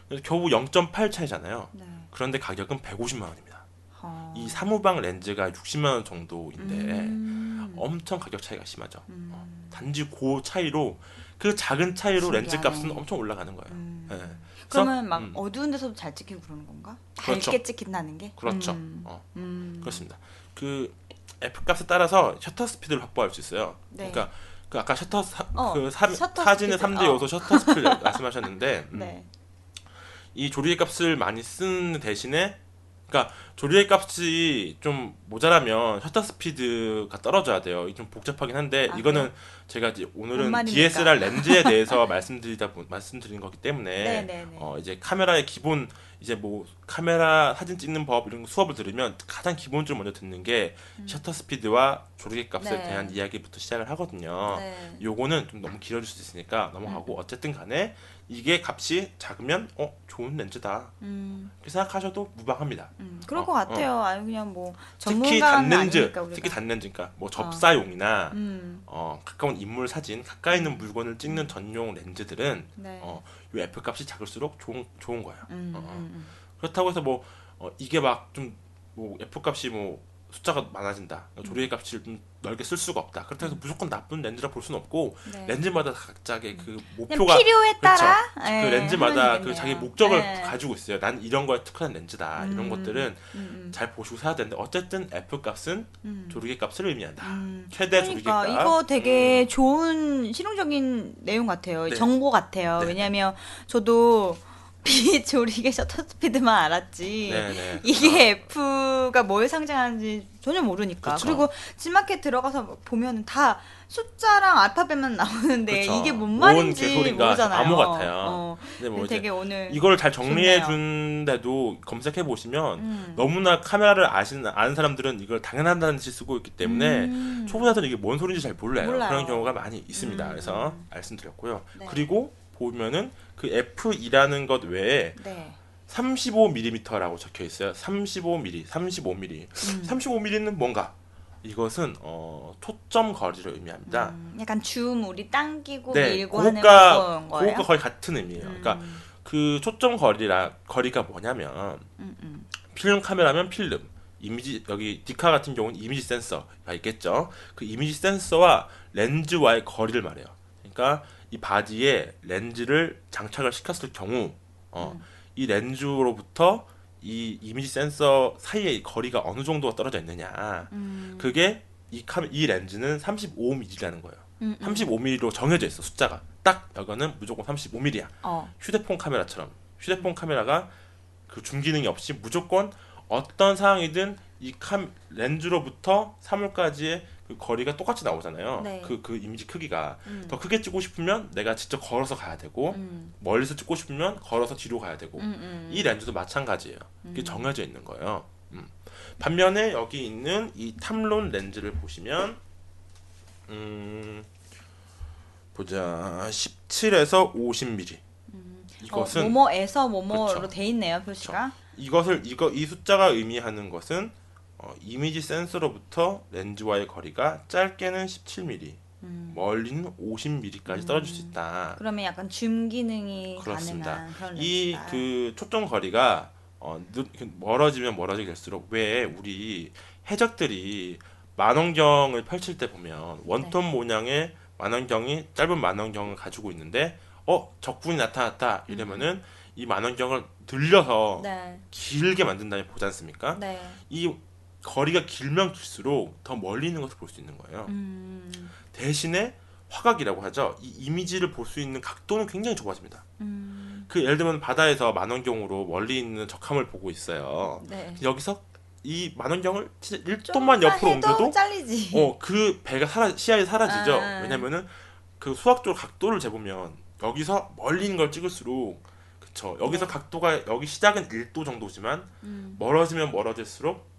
그래서 겨우 0.8 차이잖아요. 네. 그런데 가격은 150만 원입니다. 어. 이 사무방 렌즈가 60만 원 정도인데 음, 엄청 가격 차이가 심하죠. 음, 어, 단지 그 차이로 그 작은 차이로 렌즈 신기하네. 값은 엄청 올라가는 거예요. 음. 예. 그래서, 그러면 막 음, 어두운 데서도 잘 찍히고 그러는 건가? 그렇죠. 밝게 찍힌다는 게? 그렇죠. 음. 어, 음. 그렇습니다. 그 F 값에 따라서 셔터 스피드를 확보할 수 있어요. 네. 그러니까 그 아까 셔터 사, 어, 그 삼- 셔터 사진의 스피드. 3대 어. 요소 셔터 스피드 말씀하셨는데 음, 네. 이 조리개 값을 많이 쓰는 대신에 그러니까 조리개 값이 좀 모자라면 셔터 스피드가 떨어져야 돼요. 이게 좀 복잡하긴 한데 아, 이거는 제가 이제 뭔 오늘은? DSLR 렌즈에 대해서 [laughs] 말씀드리다 보, 말씀드리는 거기 때문에 네네네. 어 이제 카메라의 기본 이제 뭐 카메라 사진 찍는 법 이런 수업을 들으면 가장 기본적으로 먼저 듣는 게 셔터 스피드와 조리개 값에 음. 네. 대한 이야기부터 시작을 하거든요. 네. 요거는 좀 너무 길어질 수 있으니까 넘어가고 어쨌든 간에 이게 값이 작으면 어 좋은 렌즈다 음, 이렇게 생각하셔도 무방합니다. 음, 그럴 어, 것 같아요. 아니 그냥 뭐 특히 단렌즈. 특히 단렌즈, 그러니까 뭐 접사용이나 음, 어, 가까운 인물 사진, 가까이 있는 물건을 찍는 전용 렌즈들은 네. 어, 요 F 값이 작을수록 좋은 좋은 거예요. 음, 어, 음, 음. 그렇다고 해서 뭐 어, 이게 막 좀 뭐 F 값이 뭐 숫자가 많아진다. 조리개 값을 좀 넓게 쓸 수가 없다. 그렇다고 해서 무조건 나쁜 렌즈라 볼 수는 없고 네. 렌즈마다 각자의 그 목표가 필요에 그렇죠. 따라 그 예, 렌즈마다 그. 자기 목적을 네. 가지고 있어요. 난 이런 거에 특화된 렌즈다. 이런 음. 것들은 음, 음, 잘 보시고 사야 되는데 어쨌든 F 값은 음. 조리개 값을 의미한다. 음. 최대 조리개 그러니까 값. 이거 되게 좋은 실용적인 내용 같아요. 네. 정보 같아요. 네. 왜냐하면 저도 비 조리개 셔터 스피드만 알았지. 네네. 이게 F가 뭘 상징하는지 전혀 모르니까. 그쵸. 그리고 지마켓 들어가서 보면 다 숫자랑 알파벳만 나오는데 그쵸. 이게 뭔뭔 말인지 모르잖아요. 암호 같아요. 어, 근데 뭐 되게 오늘 이걸 잘 정리해. 준데도 검색해 보시면 음. 너무나 카메라를 아시는 아는 사람들은 이걸 당연하다는 듯이 쓰고 있기 때문에 음. 초보자들은 이게 뭔 소리인지 잘 몰라요. 몰라요. 그런 경우가 많이 있습니다. 음. 그래서 말씀드렸고요. 네. 그리고 보면은 그 F2라는 것 외에 네. 35mm라고 적혀 있어요. 35mm, 35mm. 음. 35mm는 뭔가? 이것은 어, 초점 거리를 의미합니다. 음, 약간 줌 우리 당기고 네, 밀고 하는 그것과 그런 거예요. 그것과 거의 같은 의미예요. 그러니까 음, 그 초점 거리라 거리가 뭐냐면 음, 음. 필름 카메라면 필름, 이미지 여기 디카 같은 경우는 이미지 센서가 있겠죠. 그 이미지 센서와 렌즈와의 거리를 말해요. 그러니까 이 바디에 렌즈를 장착을 시켰을 경우 어, 음. 이 렌즈로부터 이 이미지 센서 사이의 거리가 어느 정도가 떨어져 있느냐. 음, 그게 이, 카, 이 렌즈는 35mm라는 거예요. 음, 음. 35mm로 정해져 있어 숫자가. 딱 여기는 무조건 35mm야. 어. 휴대폰 카메라처럼 휴대폰 카메라가 그 줌 기능이 없이 무조건 어떤 상황이든 이 캄, 렌즈로부터 사물까지의 그 거리가 똑같이 나오잖아요. 네. 그, 그 이미지 크기가 음. 더 크게 찍고 싶으면 내가 직접 걸어서 가야 되고 음, 멀리서 찍고 싶으면 걸어서 뒤로 가야 되고 음, 음. 이 렌즈도 마찬가지예요. 이게 음. 정해져 있는 거예요. 음. 반면에 여기 있는 이 탐론 렌즈를 보시면 음, 보자 17에서 50mm 이것은 어, 뭐뭐에서 뭐뭐로 그렇죠. 돼 있네요 표시가. 이것을 이거 이 숫자가 의미하는 것은 어, 이미지 센서로부터 렌즈와의 거리가 짧게는 17mm, 음. 멀리는 50mm까지 떨어질 수 있다. 그러면 약간 줌 기능이 그렇습니다. 가능한 그런 이 렌즈다. 그 초점 거리가 어, 느- 멀어지면 멀어지게 될수록 왜 우리 해적들이 만원경을 펼칠 때 보면 원톤 네. 모양의 만원경이 짧은 만원경을 가지고 있는데 어 적군이 나타났다 음. 이러면은 이 만원경을 늘려서 네. 길게 만든 다음에 보지 않습니까? 네. 이 거리가 길면 길수록 더 멀리 있는 것을 볼 수 있는 거예요. 음. 대신에 화각이라고 하죠. 이 이미지를 볼 수 있는 각도는 굉장히 좁아집니다. 음. 그 예를 들면 바다에서 만원경으로 멀리 있는 적함을 보고 있어요. 네. 여기서 이 만원경을 진짜 1도만 좀만 옆으로 옮겨도 잘리지. 어 그 배가 사라 시야에 사라지죠. 아. 왜냐면은 그 수학적으로 각도를 재보면 여기서 멀리 있는 걸 찍을수록 그쵸 여기서 네. 각도가 여기 시작은 1도 정도지만 음. 멀어지면 멀어질수록 그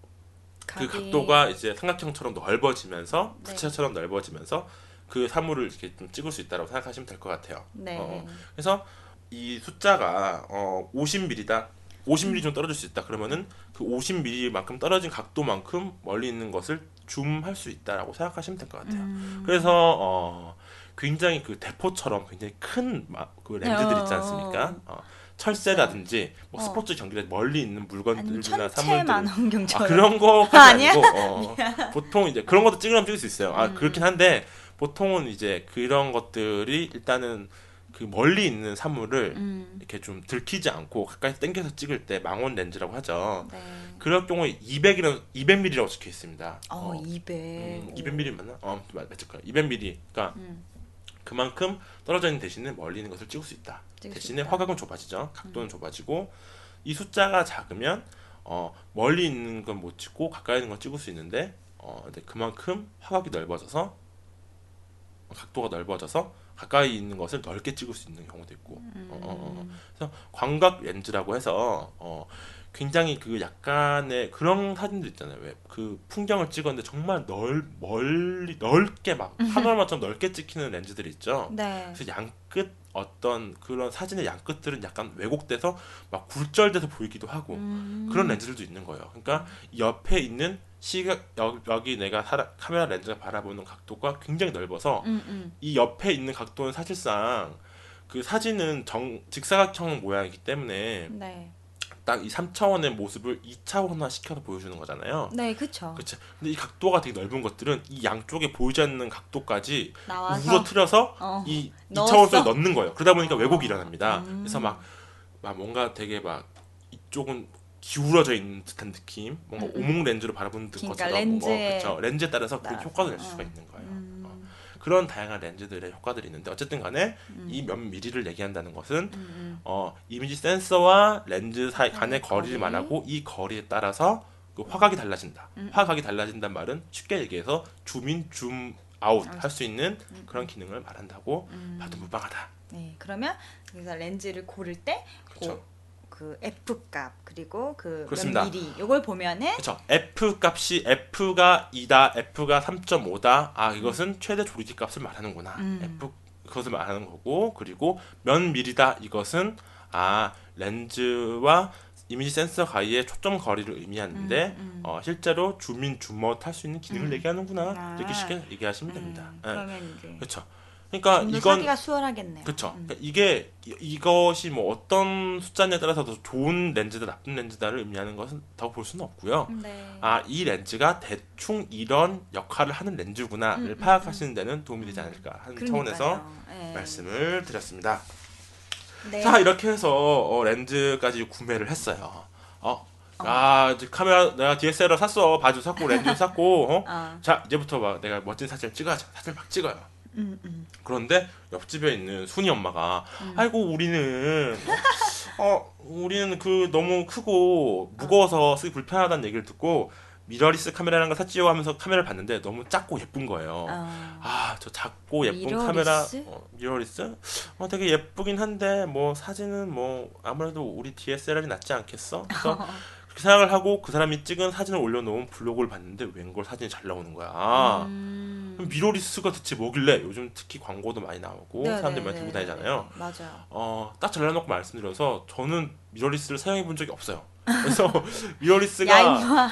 각이- 각도가 이제 삼각형처럼 넓어지면서 네. 부채처럼 넓어지면서 그 사물을 이렇게 좀 찍을 수 있다고 생각하시면 될 것 같아요. 네. 어. 그래서 이 숫자가 어 50mm다. 50mm 좀 떨어질 수 있다. 그러면은 그 50mm만큼 떨어진 각도만큼 멀리 있는 것을 줌할 수 있다라고 생각하시면 될 것 같아요. 음. 그래서 어 굉장히 그 대포처럼 굉장히 큰 그 렌즈들 있지 않습니까? 어, 철새라든지 뭐 어. 스포츠 경기대 멀리 있는 물건들이나 만원경처럼. 아, 그런 거까지 아니야? 아니고 어, [laughs] 보통 이제 그런 것도 찍으면 찍을 수 있어요. 아 음. 그렇긴 한데 보통은 이제 그런 것들이 일단은 그 멀리 있는 사물을 음. 이렇게 좀 들키지 않고 가까이 당겨서 찍을 때 망원 렌즈라고 하죠. 네. 그럴 경우에 200이라고 200mm라고 적혀 있습니다. 어, 200. 음, 200mm 맞나? 어, 맞- 맞을 거야. 200mm. 그러니까 음. 그만큼 떨어져 있는 대신에 멀리 있는 것을 찍을 수 있다. 대신에. 음. 화각은 좁아지죠. 각도는 좁아지고 이 숫자가 작으면 어, 멀리 있는 건 못 찍고 가까이 있는 건 찍을 수 있는데 어, 근데 그만큼 화각이 넓어져서 각도가 넓어져서 가까이 있는 것을 넓게 찍을 수 있는 경우도 있고 음. 어, 어, 어. 그래서 광각 렌즈라고 해서 어, 굉장히 그 약간의 그런 사진들 있잖아요. 왜 그 풍경을 찍었는데 정말 넓 멀리 넓게 막 [laughs] 파노라마처럼 넓게 찍히는 렌즈들이 있죠. 네. 그래서 양끝 어떤 그런 사진의 양끝들은 약간 왜곡돼서 막 굴절돼서 보이기도 하고 음. 그런 렌즈들도 있는 거예요. 그러니까 이 옆에 있는 시각 여기, 여기 내가 사라- 카메라 렌즈가 바라보는 각도가 굉장히 넓어서 음, 음. 이 옆에 있는 각도는 사실상 그 사진은 정 직사각형 모양이기 때문에 네. 딱 이 3차원의 모습을 2차원화 시켜서 보여주는 거잖아요. 네, 그쵸. 그렇죠. 근데 이 각도가 되게 넓은 것들은 이 양쪽에 보이지 않는 각도까지. 우러트려서 어. 이 넣었어? 2차원 속에 넣는 거예요. 그러다 보니까 어. 왜곡이 일어납니다. 음. 그래서 막, 막 뭔가 되게 막 이쪽은 기울어져 있는 듯한 느낌, 뭔가 음, 음. 오목 렌즈로 바라보는 듯 그러니까 것처럼 뭔가 렌즈에 그쵸. 렌즈에 따라서 따라서. 효과를 낼 어. 수가 있는 거예요. 음. 어. 그런 다양한 렌즈들의 효과들이 있는데 어쨌든 간에 음. 이몇 미리를 얘기한다는 것은 음, 음. 어, 이미지 센서와 렌즈 사이 간의 간의 거리를 거리. 말하고 이 거리에 따라서 그 화각이 달라진다. 음. 화각이 달라진다는 말은 쉽게 얘기해서 줌인 줌 아웃 아, 할수 있는 음, 그런 기능을 말한다고 음. 봐도 무방하다. 네, 그러면 그래서 렌즈를 고를 때 그렇죠. 그 F 값 그리고 그 그렇습니다. 몇 미리 요걸 보면은 그렇죠. F 값이 F가 2다, F가 3.5다. 아 이것은 최대 조리기 값을 말하는구나. 음. F 그것을 말하는 거고 그리고 몇 미리다 이것은 아 렌즈와 이미지 센서 가이의 초점 거리를 의미하는데 음, 음. 어, 실제로 줌인 줌아웃 할수 있는 기능을 음. 얘기하는구나 아. 이렇게 쉽게 얘기하시면 됩니다. 음, 이제 그렇죠. 그러니까 이건 사기가 수월하겠네요. 그렇죠. 음. 그러니까 이게 이- 이것이 뭐 어떤 숫자냐에 따라서 더 좋은 렌즈다 나쁜 렌즈다를 의미하는 것은 더볼 수는 없고요. 네. 아, 이 렌즈가 대충 이런 역할을 하는 렌즈구나를 음, 음, 파악하시는 데는 도움이 되지 않을까 하는 차원에서 그러니까요. 네. 말씀을 드렸습니다. 네. 자, 이렇게 해서 어, 렌즈까지 구매를 했어요. 어, 아, 이제 카메라 내가 DSLR 샀어. 바디 샀고 렌즈 샀고. 어? 아, [laughs] 자, 이제부터 막 내가 멋진 사진을 찍어야죠. 사진 막 찍어요. 음, 음. 그런데 옆집에 있는 순이 엄마가 음. 아이고 우리는 어, 어, 우리는 그 너무 크고 무거워서 쓰기 불편하다는 얘기를 듣고 미러리스 카메라라는 걸 샀지요 하면서 카메라를 봤는데 너무 작고 예쁜 거예요. 아, 아, 저 작고 예쁜 미러리스? 카메라 어, 미러리스? 어, 되게 예쁘긴 한데 뭐 사진은 뭐 아무래도 우리 DSLR이 낫지 않겠어? 그래서 [laughs] 그렇게 생각을 하고 그 사람이 찍은 사진을 올려놓은 블로그를 봤는데 웬걸 사진이 잘 나오는 거야. 아, 음. 그럼 미러리스가 대체 뭐길래 요즘 특히 광고도 많이 나오고 네, 사람들이 네, 많이 네, 들고 네, 다니잖아요. 네. 맞아요. 어, 딱 잘라놓고 말씀드려서 저는 미러리스를 사용해 본 적이 없어요. 그래서 [laughs] 미러리스가.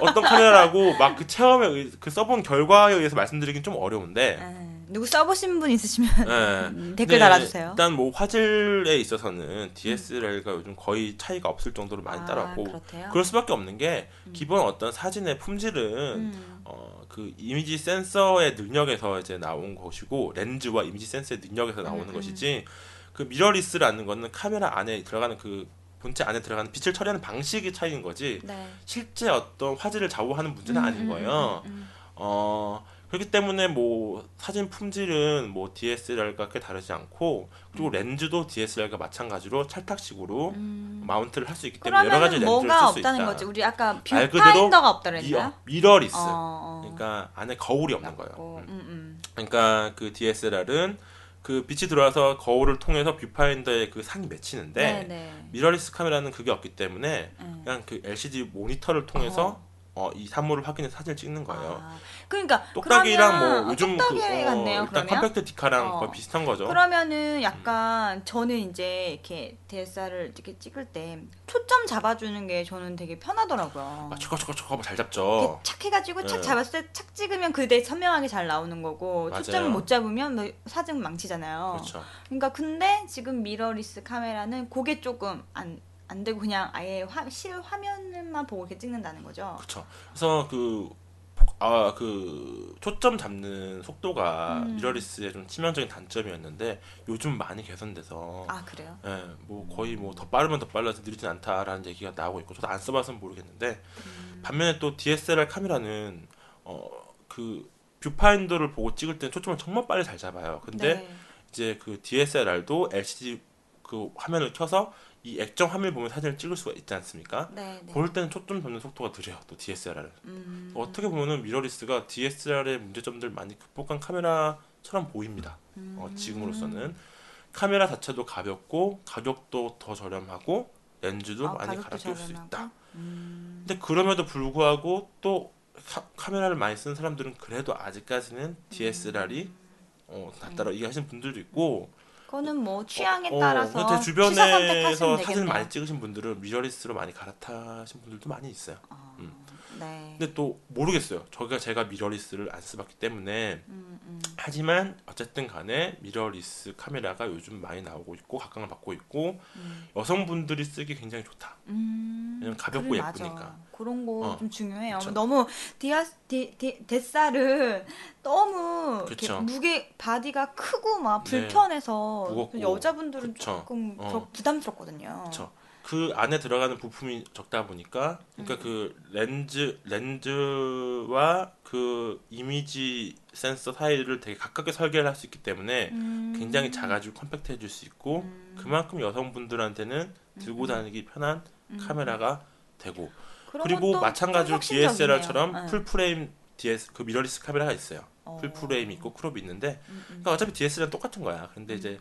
어떤 카메라라고 막 그 체험에 의- 그 써본 결과에 의해서 말씀드리긴 좀 어려운데 네. 누구 써보신 분 있으시면 네. 음, 댓글 네, 달아주세요. 일단 뭐 화질에 있어서는 DSLR과 요즘 거의 차이가 없을 정도로 많이 아, 따라왔고 그렇대요. 그럴 수밖에 없는 게 기본 어떤 사진의 품질은 음. 어, 그 이미지 센서의 능력에서 이제 나온 것이고 렌즈와 이미지 센서의 능력에서 나오는 음, 음. 것이지 그 미러리스라는 거는 카메라 안에 들어가는 그 본체 안에 들어가는 빛을 처리하는 방식이 차이인 거지 네. 실제 어떤 화질을 좌우하는 문제는 음, 아닌 음, 거예요. 음, 음, 어 그렇기 때문에 뭐 사진 품질은 뭐 DSLR과 꽤 다르지 않고 그리고 렌즈도 DSLR과 마찬가지로 탈착식으로 음. 마운트를 할 수 있기 때문에 여러 가지 렌즈를 뭐가 쓸수 없다는 있다. 거지? 우리 아까 뷰파인더가 없다 미, 그랬나요? 미러리스. 어, 어. 그러니까 안에 거울이 없는 거예요. 음. 음, 음. 그러니까 그 DSLR은 그 빛이 들어와서 거울을 통해서 뷰파인더에 그 상이 맺히는데 네, 네. 미러리스 카메라는 그게 없기 때문에 음. 그냥 그 LCD 모니터를 통해서 어, 이 산모를 확인해서 사진을 찍는 거예요. 아, 그러니까 똑딱이랑 뭐 요즘 똑딱이 그, 어, 같네요. 일단 그러면 컴팩트 디카랑 어. 거의 비슷한 거죠. 그러면은 약간 저는 이제 이렇게 DSLR을 이렇게 찍을 때 초점 잡아주는 게 저는 되게 편하더라고요. 아, 초점 초점 잘 잡죠. 착 해가지고 착 네. 잡았을 때 착 찍으면 그때 선명하게 잘 나오는 거고 맞아요. 초점을 못 잡으면 뭐 사진 망치잖아요. 그렇죠. 그러니까 근데 지금 미러리스 카메라는 그게 조금 안, 안 되고 그냥 아예 화, 실 화면만 보고 이렇게 찍는다는 거죠. 그렇죠. 그래서 그 아, 그 초점 잡는 속도가 음. 미러리스의 좀 치명적인 단점이었는데 요즘 많이 개선돼서 아 그래요? 예, 뭐 거의 뭐 더 빠르면 더 빨라서 느리진 않다라는 얘기가 나오고 있고 저도 안 써봐서는 모르겠는데 음. 반면에 또 DSLR 카메라는 어 그 뷰파인더를 보고 찍을 때는 초점을 정말 빨리 잘 잡아요. 근데 네. 이제 그 DSLR도 LCD 그 화면을 켜서 이 액정 화면 보면 사진을 찍을 수가 있지 않습니까? 네, 네. 볼 때는 초점 잡는 속도가 느려요. 또 DSLR은. 음, 어떻게 보면은 미러리스가 DSLR의 문제점들 많이 극복한 카메라처럼 보입니다. 음. 어, 지금으로서는 카메라 자체도 가볍고 가격도 더 저렴하고 렌즈도 아, 많이 가격도 갈아 끼울 수? 있다. 음. 근데 그럼에도 불구하고 또 카, 메라를 많이 쓰는 사람들은 그래도 아직까지는 DSLR이 음. 어, 낫다라고 얘기하시는 분들도 있고 그거는 뭐 취향에 어, 따라서 어, 제 취사 선택하시면 주변에서. 사진을 많이 찍으신 분들은 미러리스로 많이 갈아타신 분들도 많이 있어요. 아, 음. 네. 근데 또 모르겠어요. 저희가 제가 미러리스를 안 써봤기 때문에 음, 음. 하지만 어쨌든 간에 미러리스 카메라가 요즘 많이 나오고 있고 각광을 받고 있고 음. 여성분들이 쓰기 굉장히 좋다. 음, 왜냐면 가볍고 그래, 예쁘니까. 맞아. 그런 거 어. 좀 중요해요. 그쵸. 너무 디아 디, 디, DSLR은 너무. 무게 바디가 크고 막 네. 불편해서 무겁고. 여자분들은 그쵸. 조금 어. 부- 부담스럽거든요. 그쵸. 그 안에 들어가는 부품이 적다 보니까 그러니까 음. 그 렌즈 렌즈와 그 이미지 센서 사이를 되게 가깝게 설계를 할 수 있기 때문에 음. 굉장히 작아지고 컴팩트해질 수 있고 음. 그만큼 여성분들한테는 들고 다니기 편한 음. 카메라가 되고 그리고 마찬가지로. DSLR처럼 네. 풀 프레임 DS 그 미러리스 카메라가 있어요. 어. 풀 프레임 있고 크롭이 있는데 음, 음. 그러니까 어차피 DSLR은 똑같은 거야. 근데 이제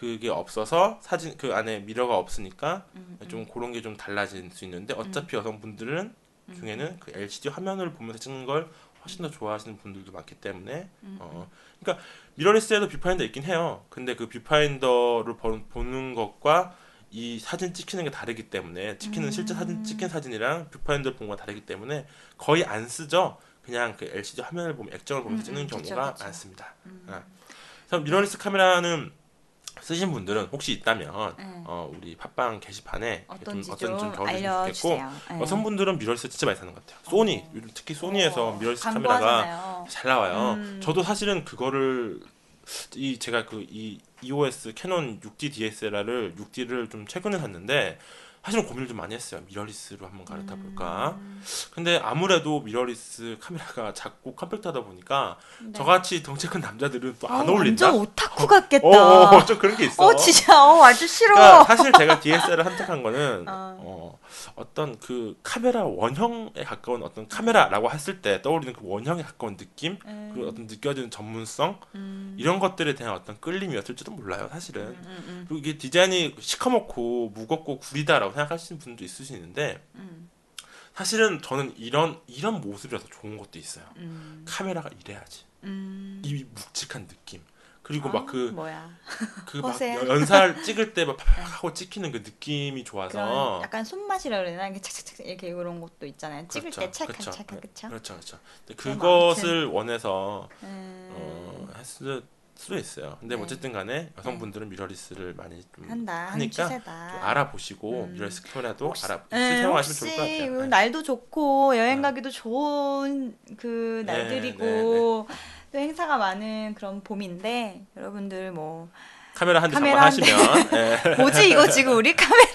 그게 없어서 사진 그 안에 미러가 없으니까 음, 음. 좀 그런 게 좀 달라질 수 있는데 어차피 여성분들은 음. 중에는 그 LCD 화면을 보면서 찍는 걸 훨씬 더 좋아하시는 분들도 많기 때문에 음, 어 그러니까 미러리스에도 뷰파인더 있긴 해요. 근데 그 뷰파인더를 보- 보는 것과 이 사진 찍히는 게 다르기 때문에 찍히는 음. 실제 사진 찍힌 사진이랑 뷰파인더를 본 거가 다르기 때문에 거의 안 쓰죠. 그냥 그 LCD 화면을 보면 액정을 보면서 음, 찍는 음, 그쵸, 경우가 그쵸. 많습니다. 음. 아. 그래서 미러리스 카메라는 쓰신 분들은 혹시 있다면 네. 어, 우리 팟빵 게시판에 좀, 좀, 어떤지 좀 적어주시면 좋겠고 알려주세요. 네. 여성분들은 미러리스 진짜 많이 사는 것 같아요. 소니 어. 특히 소니에서 어, 미러리스 카메라가. 잘 나와요. 음. 저도 사실은 그거를 이 제가 그 이 EOS 캐논 6D DSLR을 6D를 좀 최근에 샀는데 사실은 고민을 좀 많이 했어요. 미러리스로 한번 갈아타 볼까. 음. 근데 아무래도 미러리스 카메라가 작고 컴팩트하다 보니까 네. 저같이 덩치 큰 남자들은 또 안 어, 어울린다. 완전 오타쿠 같겠다. 어, 어, 좀 그런 게 있어. 어, 진짜 어 아주 싫어. 그러니까 사실 제가 DSLR을 [laughs] 선택한 거는 어. 어, 어떤 그 카메라 원형에 가까운 어떤 카메라라고 했을 때 떠오르는 그 원형에 가까운 느낌? 음. 그리고 어떤 느껴지는 전문성? 음. 이런 것들에 대한 어떤 끌림이었을지도 몰라요 사실은. 음, 음, 그리고 이게 디자인이 시커멓고 무겁고 구리다라고 생각하시는 분도 있을 수 있는데 음, 사실은 저는 이런 이런 모습이라서 좋은 것도 있어요. 음, 카메라가 이래야지. 음. 이 묵직한 느낌 그리고 아, 막그 뭐야 그막 허세야. 연사를 찍을 때 막 팍팍 하고 찍히는 그 느낌이 좋아서 그런 약간 손맛이라 그러나 이렇게 착착착 이렇게 이런 것도 있잖아요. 찍을 그렇죠, 때 찰칵 그렇죠. 찰칵 그쵸? 그렇죠, 그렇죠. 근데 그럼 그것을 원해서 음, 어, 했을 수도 있어요. 근데 네. 어쨌든 간에 여성분들은 미러리스를 많이 좀 한다 하는 하니까 추세다. 좀 알아보시고 음. 미러리스 혹시- 알아 네, 사용하시면 좋을 것 혹시 같아요. 네. 날도 좋고 여행 네. 가기도 좋은 그 네, 날들이고 또 행사가 많은 그런 봄인데 여러분들 뭐 카메라 한 대. 장만하시면 [laughs] 예. 뭐지 이거 지금 우리 카메라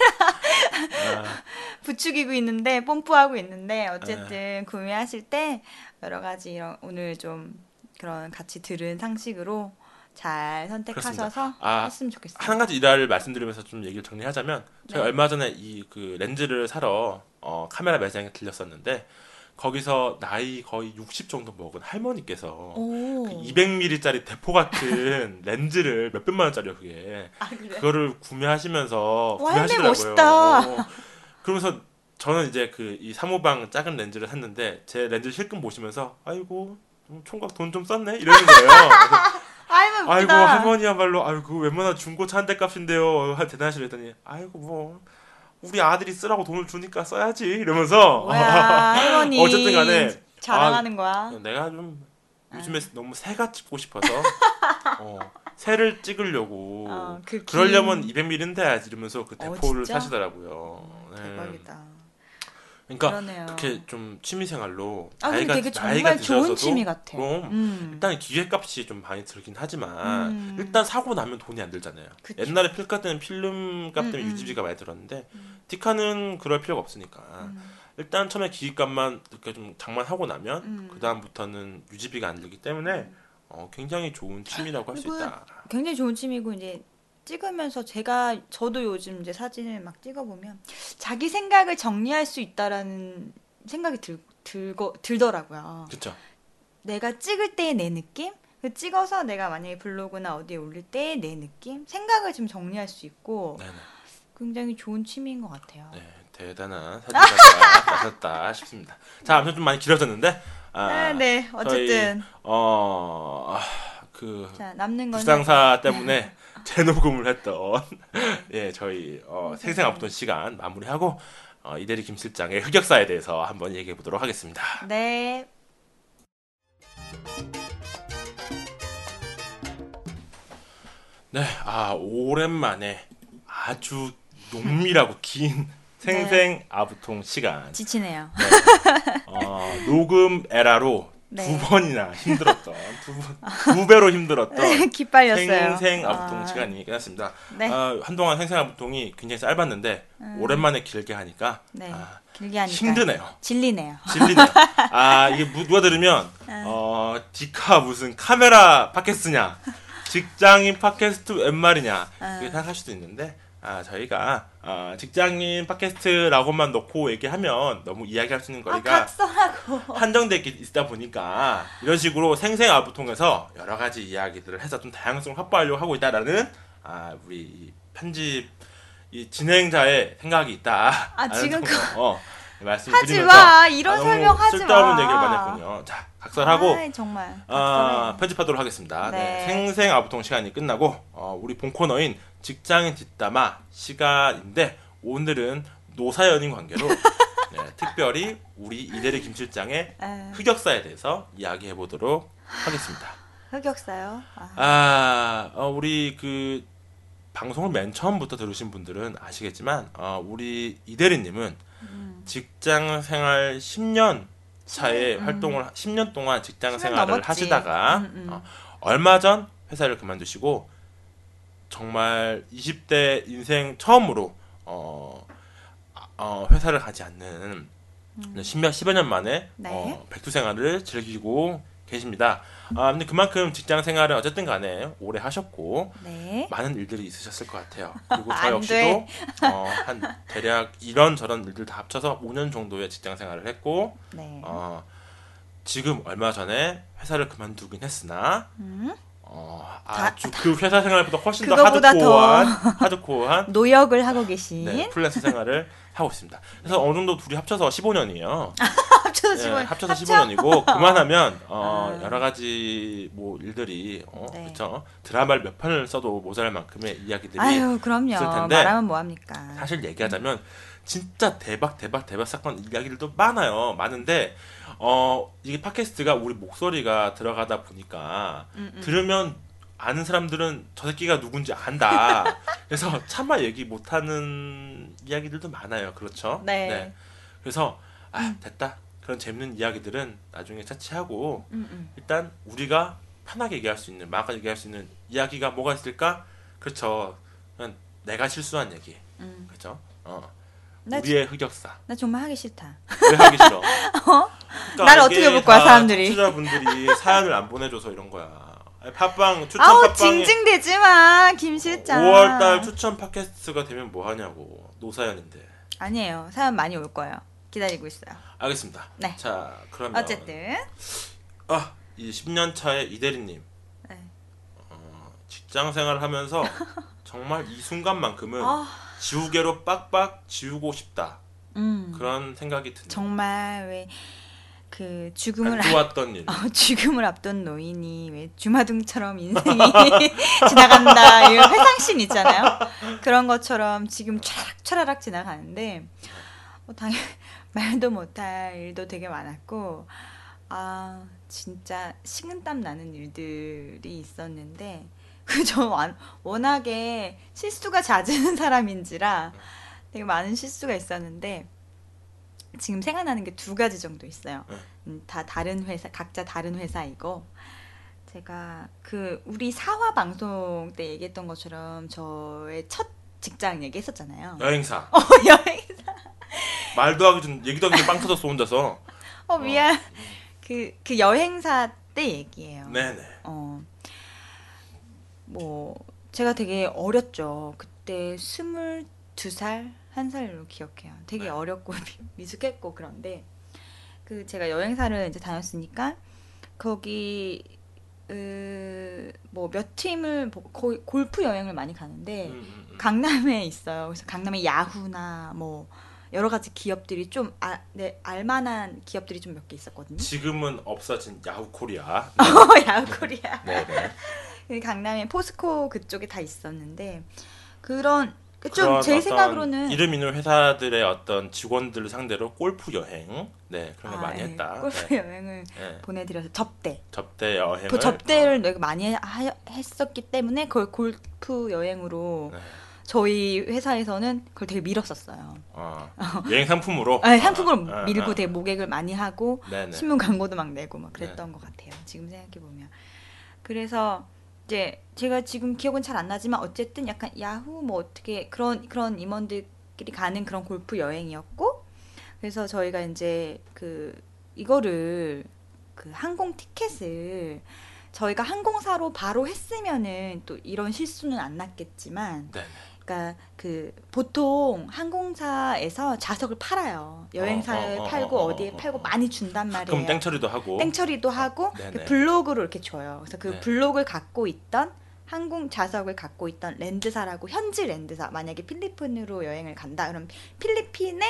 아, [laughs] [laughs] 부추기고 있는데 뽐뿌하고 있는데 어쨌든 구매하실 때 여러 가지 이런 오늘 좀 그런 같이 들은 상식으로 잘 선택하셔서 아, 했으면 좋겠어요. 한 가지 일화를 말씀드리면서 좀 얘기를 정리하자면 저희 네. 얼마 전에 이 그 렌즈를 사러 어, 카메라 매장에 들렸었는데 거기서 나이 거의 60 정도 먹은 할머니께서 오. 200ml짜리 대포 같은 [laughs] 렌즈를 몇백만 원짜리요 그게 아 그래? 그거를 구매하시면서 와, 구매하시더라고요. 멋있다. 어. 그러면서 저는 이제 그이 사모방 작은 렌즈를 샀는데 제 렌즈 실금 보시면서 아이고 좀 총각 돈 좀 썼네 이러는 거예요. 아이고 아이고. 할머니야말로 아이고 웬만한 중고차 한 대 값인데요. 했더니 아이고 뭐 우리 아들이 쓰라고 돈을 주니까 써야지 이러면서 뭐야 할머니 [laughs] 어쨌든 간에 자랑하는 거야. 내가 좀 아. 요즘에 너무 새가 찍고 싶어서 [laughs] 어, 새를 찍으려고 어, 그 긴- 그러려면 200ml는 돼야지 이러면서 그 어, 대포를 진짜? 사시더라고요. 네. 대박이다. 그러니까 그러네요. 그렇게 좀 취미 생활로 아 나이가 되게 나이가 정말 좋은 드셔서도 취미 같아. 그럼 음. 일단 기계값이 좀 많이 들긴 하지만 음. 일단 사고 나면 돈이 안 들잖아요. 그쵸. 옛날에 필카 때는 필름 값 때문에 음, 음. 유지비가 많이 들었는데 티카는 그럴 필요가 없으니까 음. 일단 처음에 기기값만 이렇게 좀 장만하고 나면 음. 그 다음부터는 유지비가 안 들기 때문에 어, 굉장히 좋은 취미라고 할 수 있다. 굉장히 좋은 취미고 이제 찍으면서 제가 저도 요즘 이제 사진을 막 찍어보면 자기 생각을 정리할 수 있다라는 생각이 들, 들고 들더라고요. 그렇죠. 내가 찍을 때의 내 느낌, 그 찍어서 내가 만약에 블로그나 어디에 올릴 때의 내 느낌, 생각을 좀 정리할 수 있고 네네. 굉장히 좋은 취미인 것 같아요. 네, 대단한 사진가가 나섰다 싶습니다. 자, 아무튼 좀 많이 길어졌는데 아, 네, 네. 어쨌든 어, 아, 그 자 남는 건 불상사 때문에 [laughs] 재녹음을 했던 [laughs] 예 저희 어, 생생아부터 시간 마무리하고 어, 이대리 김 실장의 흑역사에 대해서 한번 얘기해 보도록 하겠습니다. 네. 네, 아 오랜만에 아주 농밀하고 긴 [laughs] 생생 아부통 시간. 지치네요. 어, 녹음 에라로 네. 두 번이나 힘들었던 [laughs] 두, 번- 두 배로 힘들었던 [laughs] 기빨렸어요. 생생 아부통 아, 시간이 끝났습니다. 네. 아, 한동안 생생 아부통이 굉장히 짧았는데 음. 오랜만에 길게 하니까 네. 아, 길게 하니까 힘드네요. 질리네요. 질리네요. [laughs] 아 이게 무- 누가 들으면 아. 어 디카 무슨 카메라 팟캐스트냐 직장인 팟캐스트 웬 말이냐 아. 이렇게 생각할 수도 있는데 아 저희가 어, 직장인 팟캐스트라고만 놓고 얘기하면 너무 이야기할 수 있는 아, 거리가 각성하고. 한정돼 있다 보니까 이런 식으로 생생 아부 통해서 여러 가지 이야기들을 해서 좀 다양성을 확보하려고 하고 있다라는 아 우리 이 편집 이 진행자의 생각이 있다. 아, 지금 그 어, 하지 말씀드리면서 마. 이런 아, 너무 설명 하지 마. 쓸데없는 얘기를 많이 했군요. 자 각설하고 아이, 정말. 아. 편집하도록 하겠습니다. 네. 네. 생생 아부통 시간이 끝나고 어, 우리 본 코너인 직장인 뒷담화 시간인데 오늘은 노사연인 관계로 [laughs] 네, 특별히 우리 이대리 김 실장의 아, 흑역사에 대해서 이야기해 보도록 하겠습니다. 흑역사요. 아, 아, 어, 우리 그 방송을 맨 처음부터 들으신 분들은 아시겠지만 어, 우리 이대리님은 음. 직장 생활 10년 차에 음. 활동을 10년 동안 직장 10년 생활을 넘었지. 하시다가 음, 음. 어, 얼마 전 회사를 그만두시고 정말 20대 인생 처음으로 어, 아, 어, 회사를 가지 않는 십몇 십여 년 만에 네. 어, 백수 생활을 즐기고 계십니다. 아 근데 그만큼 직장 생활을 어쨌든 간에 오래 하셨고 네. 많은 일들이 있으셨을 것 같아요. 그리고 [laughs] 저안 역시도 어, 한 대략 이런 저런 일들 다 합쳐서 5년 정도의 직장 생활을 했고 네. 어, 지금 얼마 전에 회사를 그만두긴 했으나 음? 어, 아주 그 회사 생활보다 훨씬 더 하드코어한 하드코어한 노역을 하고 계신 네, 프리랜서 생활을 하고 있습니다. 그래서 어느 정도 둘이 합쳐서 15년이에요. [laughs] 합쳐서 예, 지금 합쳐서 15년이고 [laughs] 그만하면 어, 아. 여러 가지 뭐 일들이 어, 네. 그렇죠. 드라마를 몇 편을 써도 모자랄 만큼의 이야기들이 아유 그럼요. 있을 텐데 말하면 뭐 합니까? 사실 얘기하자면 진짜 대박 대박 대박 사건 이야기들도 많아요. 많은데 어 이게 팟캐스트가 우리 목소리가 들어가다 보니까 음, 음. 들으면 아는 사람들은 저 새끼가 누군지 안다. [laughs] 그래서 차마 얘기 못하는 이야기들도 많아요. 그렇죠? 네. 그래서 아 됐다. 그런 재밌는 이야기들은 나중에 차치하고 음, 음. 일단 우리가 편하게 얘기할 수 있는 마음껏 얘기할 수 있는 이야기가 뭐가 있을까 그렇죠. 그냥 내가 실수한 얘기. 음. 그렇죠? 어. 나, 우리의 흑역사. 나 정말 하기 싫다. 왜 하기 싫어? [laughs] 그러니까 날 어떻게 볼 거야, 다 사람들이. 청취자분들이 사연을 안 보내줘서 이런 거야. 팟빵 추천 아우 징징대지 마, 김 실장. 5월달 추천 팟캐스트가 되면 뭐 하냐고 노사연인데. 아니에요. 사연 많이 올 거예요. 기다리고 있어요. 알겠습니다. 네. 자 그러면 어쨌든 아, 이 10년 차의 이 대리님 네. 어, 직장 생활하면서 [laughs] 정말 이 순간만큼은 아, 지우개로 빡빡 지우고 싶다 음, 그런 생각이 드네요. 정말 왜 그 죽음을 안 좋았던 일. [laughs] 어, 죽음을 앞둔 노인이 왜 주마등처럼 인생이 [laughs] 지나간다 이런 회상씬 있잖아요. 그런 것처럼 지금 촤락 촤라락 지나가는데 어, 당연 [laughs] 말도 못할 일도 되게 많았고 아 진짜 식은땀 나는 일들이 있었는데 그저 워낙에 실수가 잦은 [laughs] 사람인지라 되게 많은 실수가 있었는데 지금 생각나는 게 두 가지 정도 있어요. 네. 음, 다 다른 회사 각자 다른 회사이고 제가 그 우리 사화 방송 때 얘기했던 것처럼 저의 첫 직장 얘기했었잖아요. 여행사 [laughs] 어 여행 말도 하기 전 얘기도 하기 전빵 터졌어 혼자서. 어 미안 그그 여행사 때 얘기예요. 네네. 어, 뭐, 제가 되게 어렸죠. 그때 스물두 살, 한 살로 기억해요. 되게 네. 어렸고 [laughs] 미- 미숙했고 그런데, 그 제가 여행사를 이제 다녔으니까, 거기, 으, 뭐, 몇 팀을, 뭐 거의 골프 여행을 많이 가는데, 음, 음, 음. 강남에 있어요. 그래서 강남에 야후나 뭐, 여러 가지 기업들이 좀, 아, 네, 알만한 기업들이 좀 몇 개 있었거든요. 지금은 없어진 야후 코리아. [laughs] 야후 코리아. 네 네. 그 강남에 포스코 그쪽에 다 있었는데 그런 그 그런 좀제 어떤 생각으로는 이름 있는 회사들의 어떤 직원들을 상대로 골프 여행, 네 그런 걸 아, 많이 예. 했다. 골프 네. 여행을 네. 보내드려서 접대 접대 여행을 그 접대를 내가 많이 하, 했었기 때문에 그걸 골프 여행으로 네. 저희 회사에서는 그걸 되게 밀었었어요. 어, [laughs] 여행 상품으로 아, 상품으로 아, 아, 밀고 아. 되게 모객을 많이 하고 네네. 신문 광고도 막 내고 막 그랬던 것 같아요. 지금 생각해 보면. 그래서 이제 제가 지금 기억은 잘 안 나지만 어쨌든 약간 야후 뭐 어떻게 그런 그런 임원들끼리 가는 그런 골프 여행이었고 그래서 저희가 이제 그 이거를 그 항공 티켓을 저희가 항공사로 바로 했으면은 또 이런 실수는 안 났겠지만 네네. 그러니까 그 보통 항공사에서 좌석을 팔아요. 여행사에 어, 어, 어, 팔고 어, 어, 어, 디에 어, 팔고 어. 많이 준단 말이에요. 그럼 땡처리도 하고 땡처리도 하고. 그 블록으로 이렇게 줘요. 그래서 그 네. 블록을 갖고 있던 항공 좌석을 갖고 있던 랜드사라고 현지 랜드사 만약에 필리핀으로 여행을 간다 그럼 필리핀에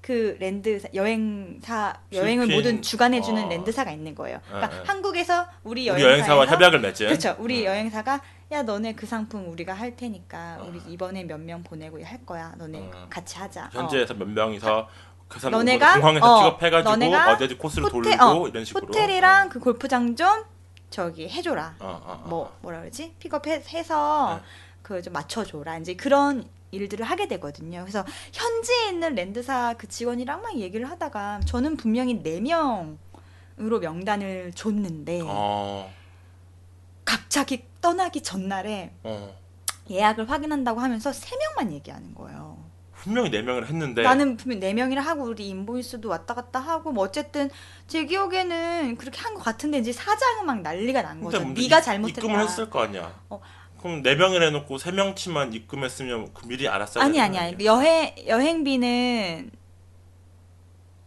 그 랜드 여행사 여행을 필리핀, 모든 주관해 주는 어. 랜드사가 있는 거예요. 그러니까 네, 네. 한국에서 우리 우리 여행사와 협약을 맺은 그렇죠. 우리 음. 여행사가 야 너네 그 상품 우리가 할 테니까 우리 어. 이번에 몇 명 보내고 할 거야. 너네 어. 같이 하자. 현지에서 몇 명이서 그 사람 너네가, 공항에서 어, 픽업해가지고 너네가 어디 어디 코스를 호텔- 돌고 어, 이런 식으로 호텔이랑 그 골프장 좀 저기 해줘라. 어, 어, 어, 뭐 어. 뭐라 그러지? 픽업해서 네. 그좀 맞춰줘라. 이제 그런 일들을 하게 되거든요. 그래서 현지에 있는 랜드사 그 직원이랑 막 얘기를 하다가 저는 분명히 네 명으로 명단을 줬는데 어, 갑자기 떠나기 전날에 어. 예약을 확인한다고 하면서 세 명만 얘기하는 거예요. 분명히 네 명을 했는데 나는 분명 네 명이라 하고 우리 인보이스도 왔다 갔다 하고 뭐 어쨌든 제 기억에는 그렇게 한 것 같은데 이제 사장은 막 난리가 난 거죠. 근데 네가 입- 잘못했다. 입금을 했을 거 아니야. 어. 그럼 네 명을 해놓고 세 명치만 입금했으면 그 미리 알았어야 아니 아니 거 아니? 여행 여행비는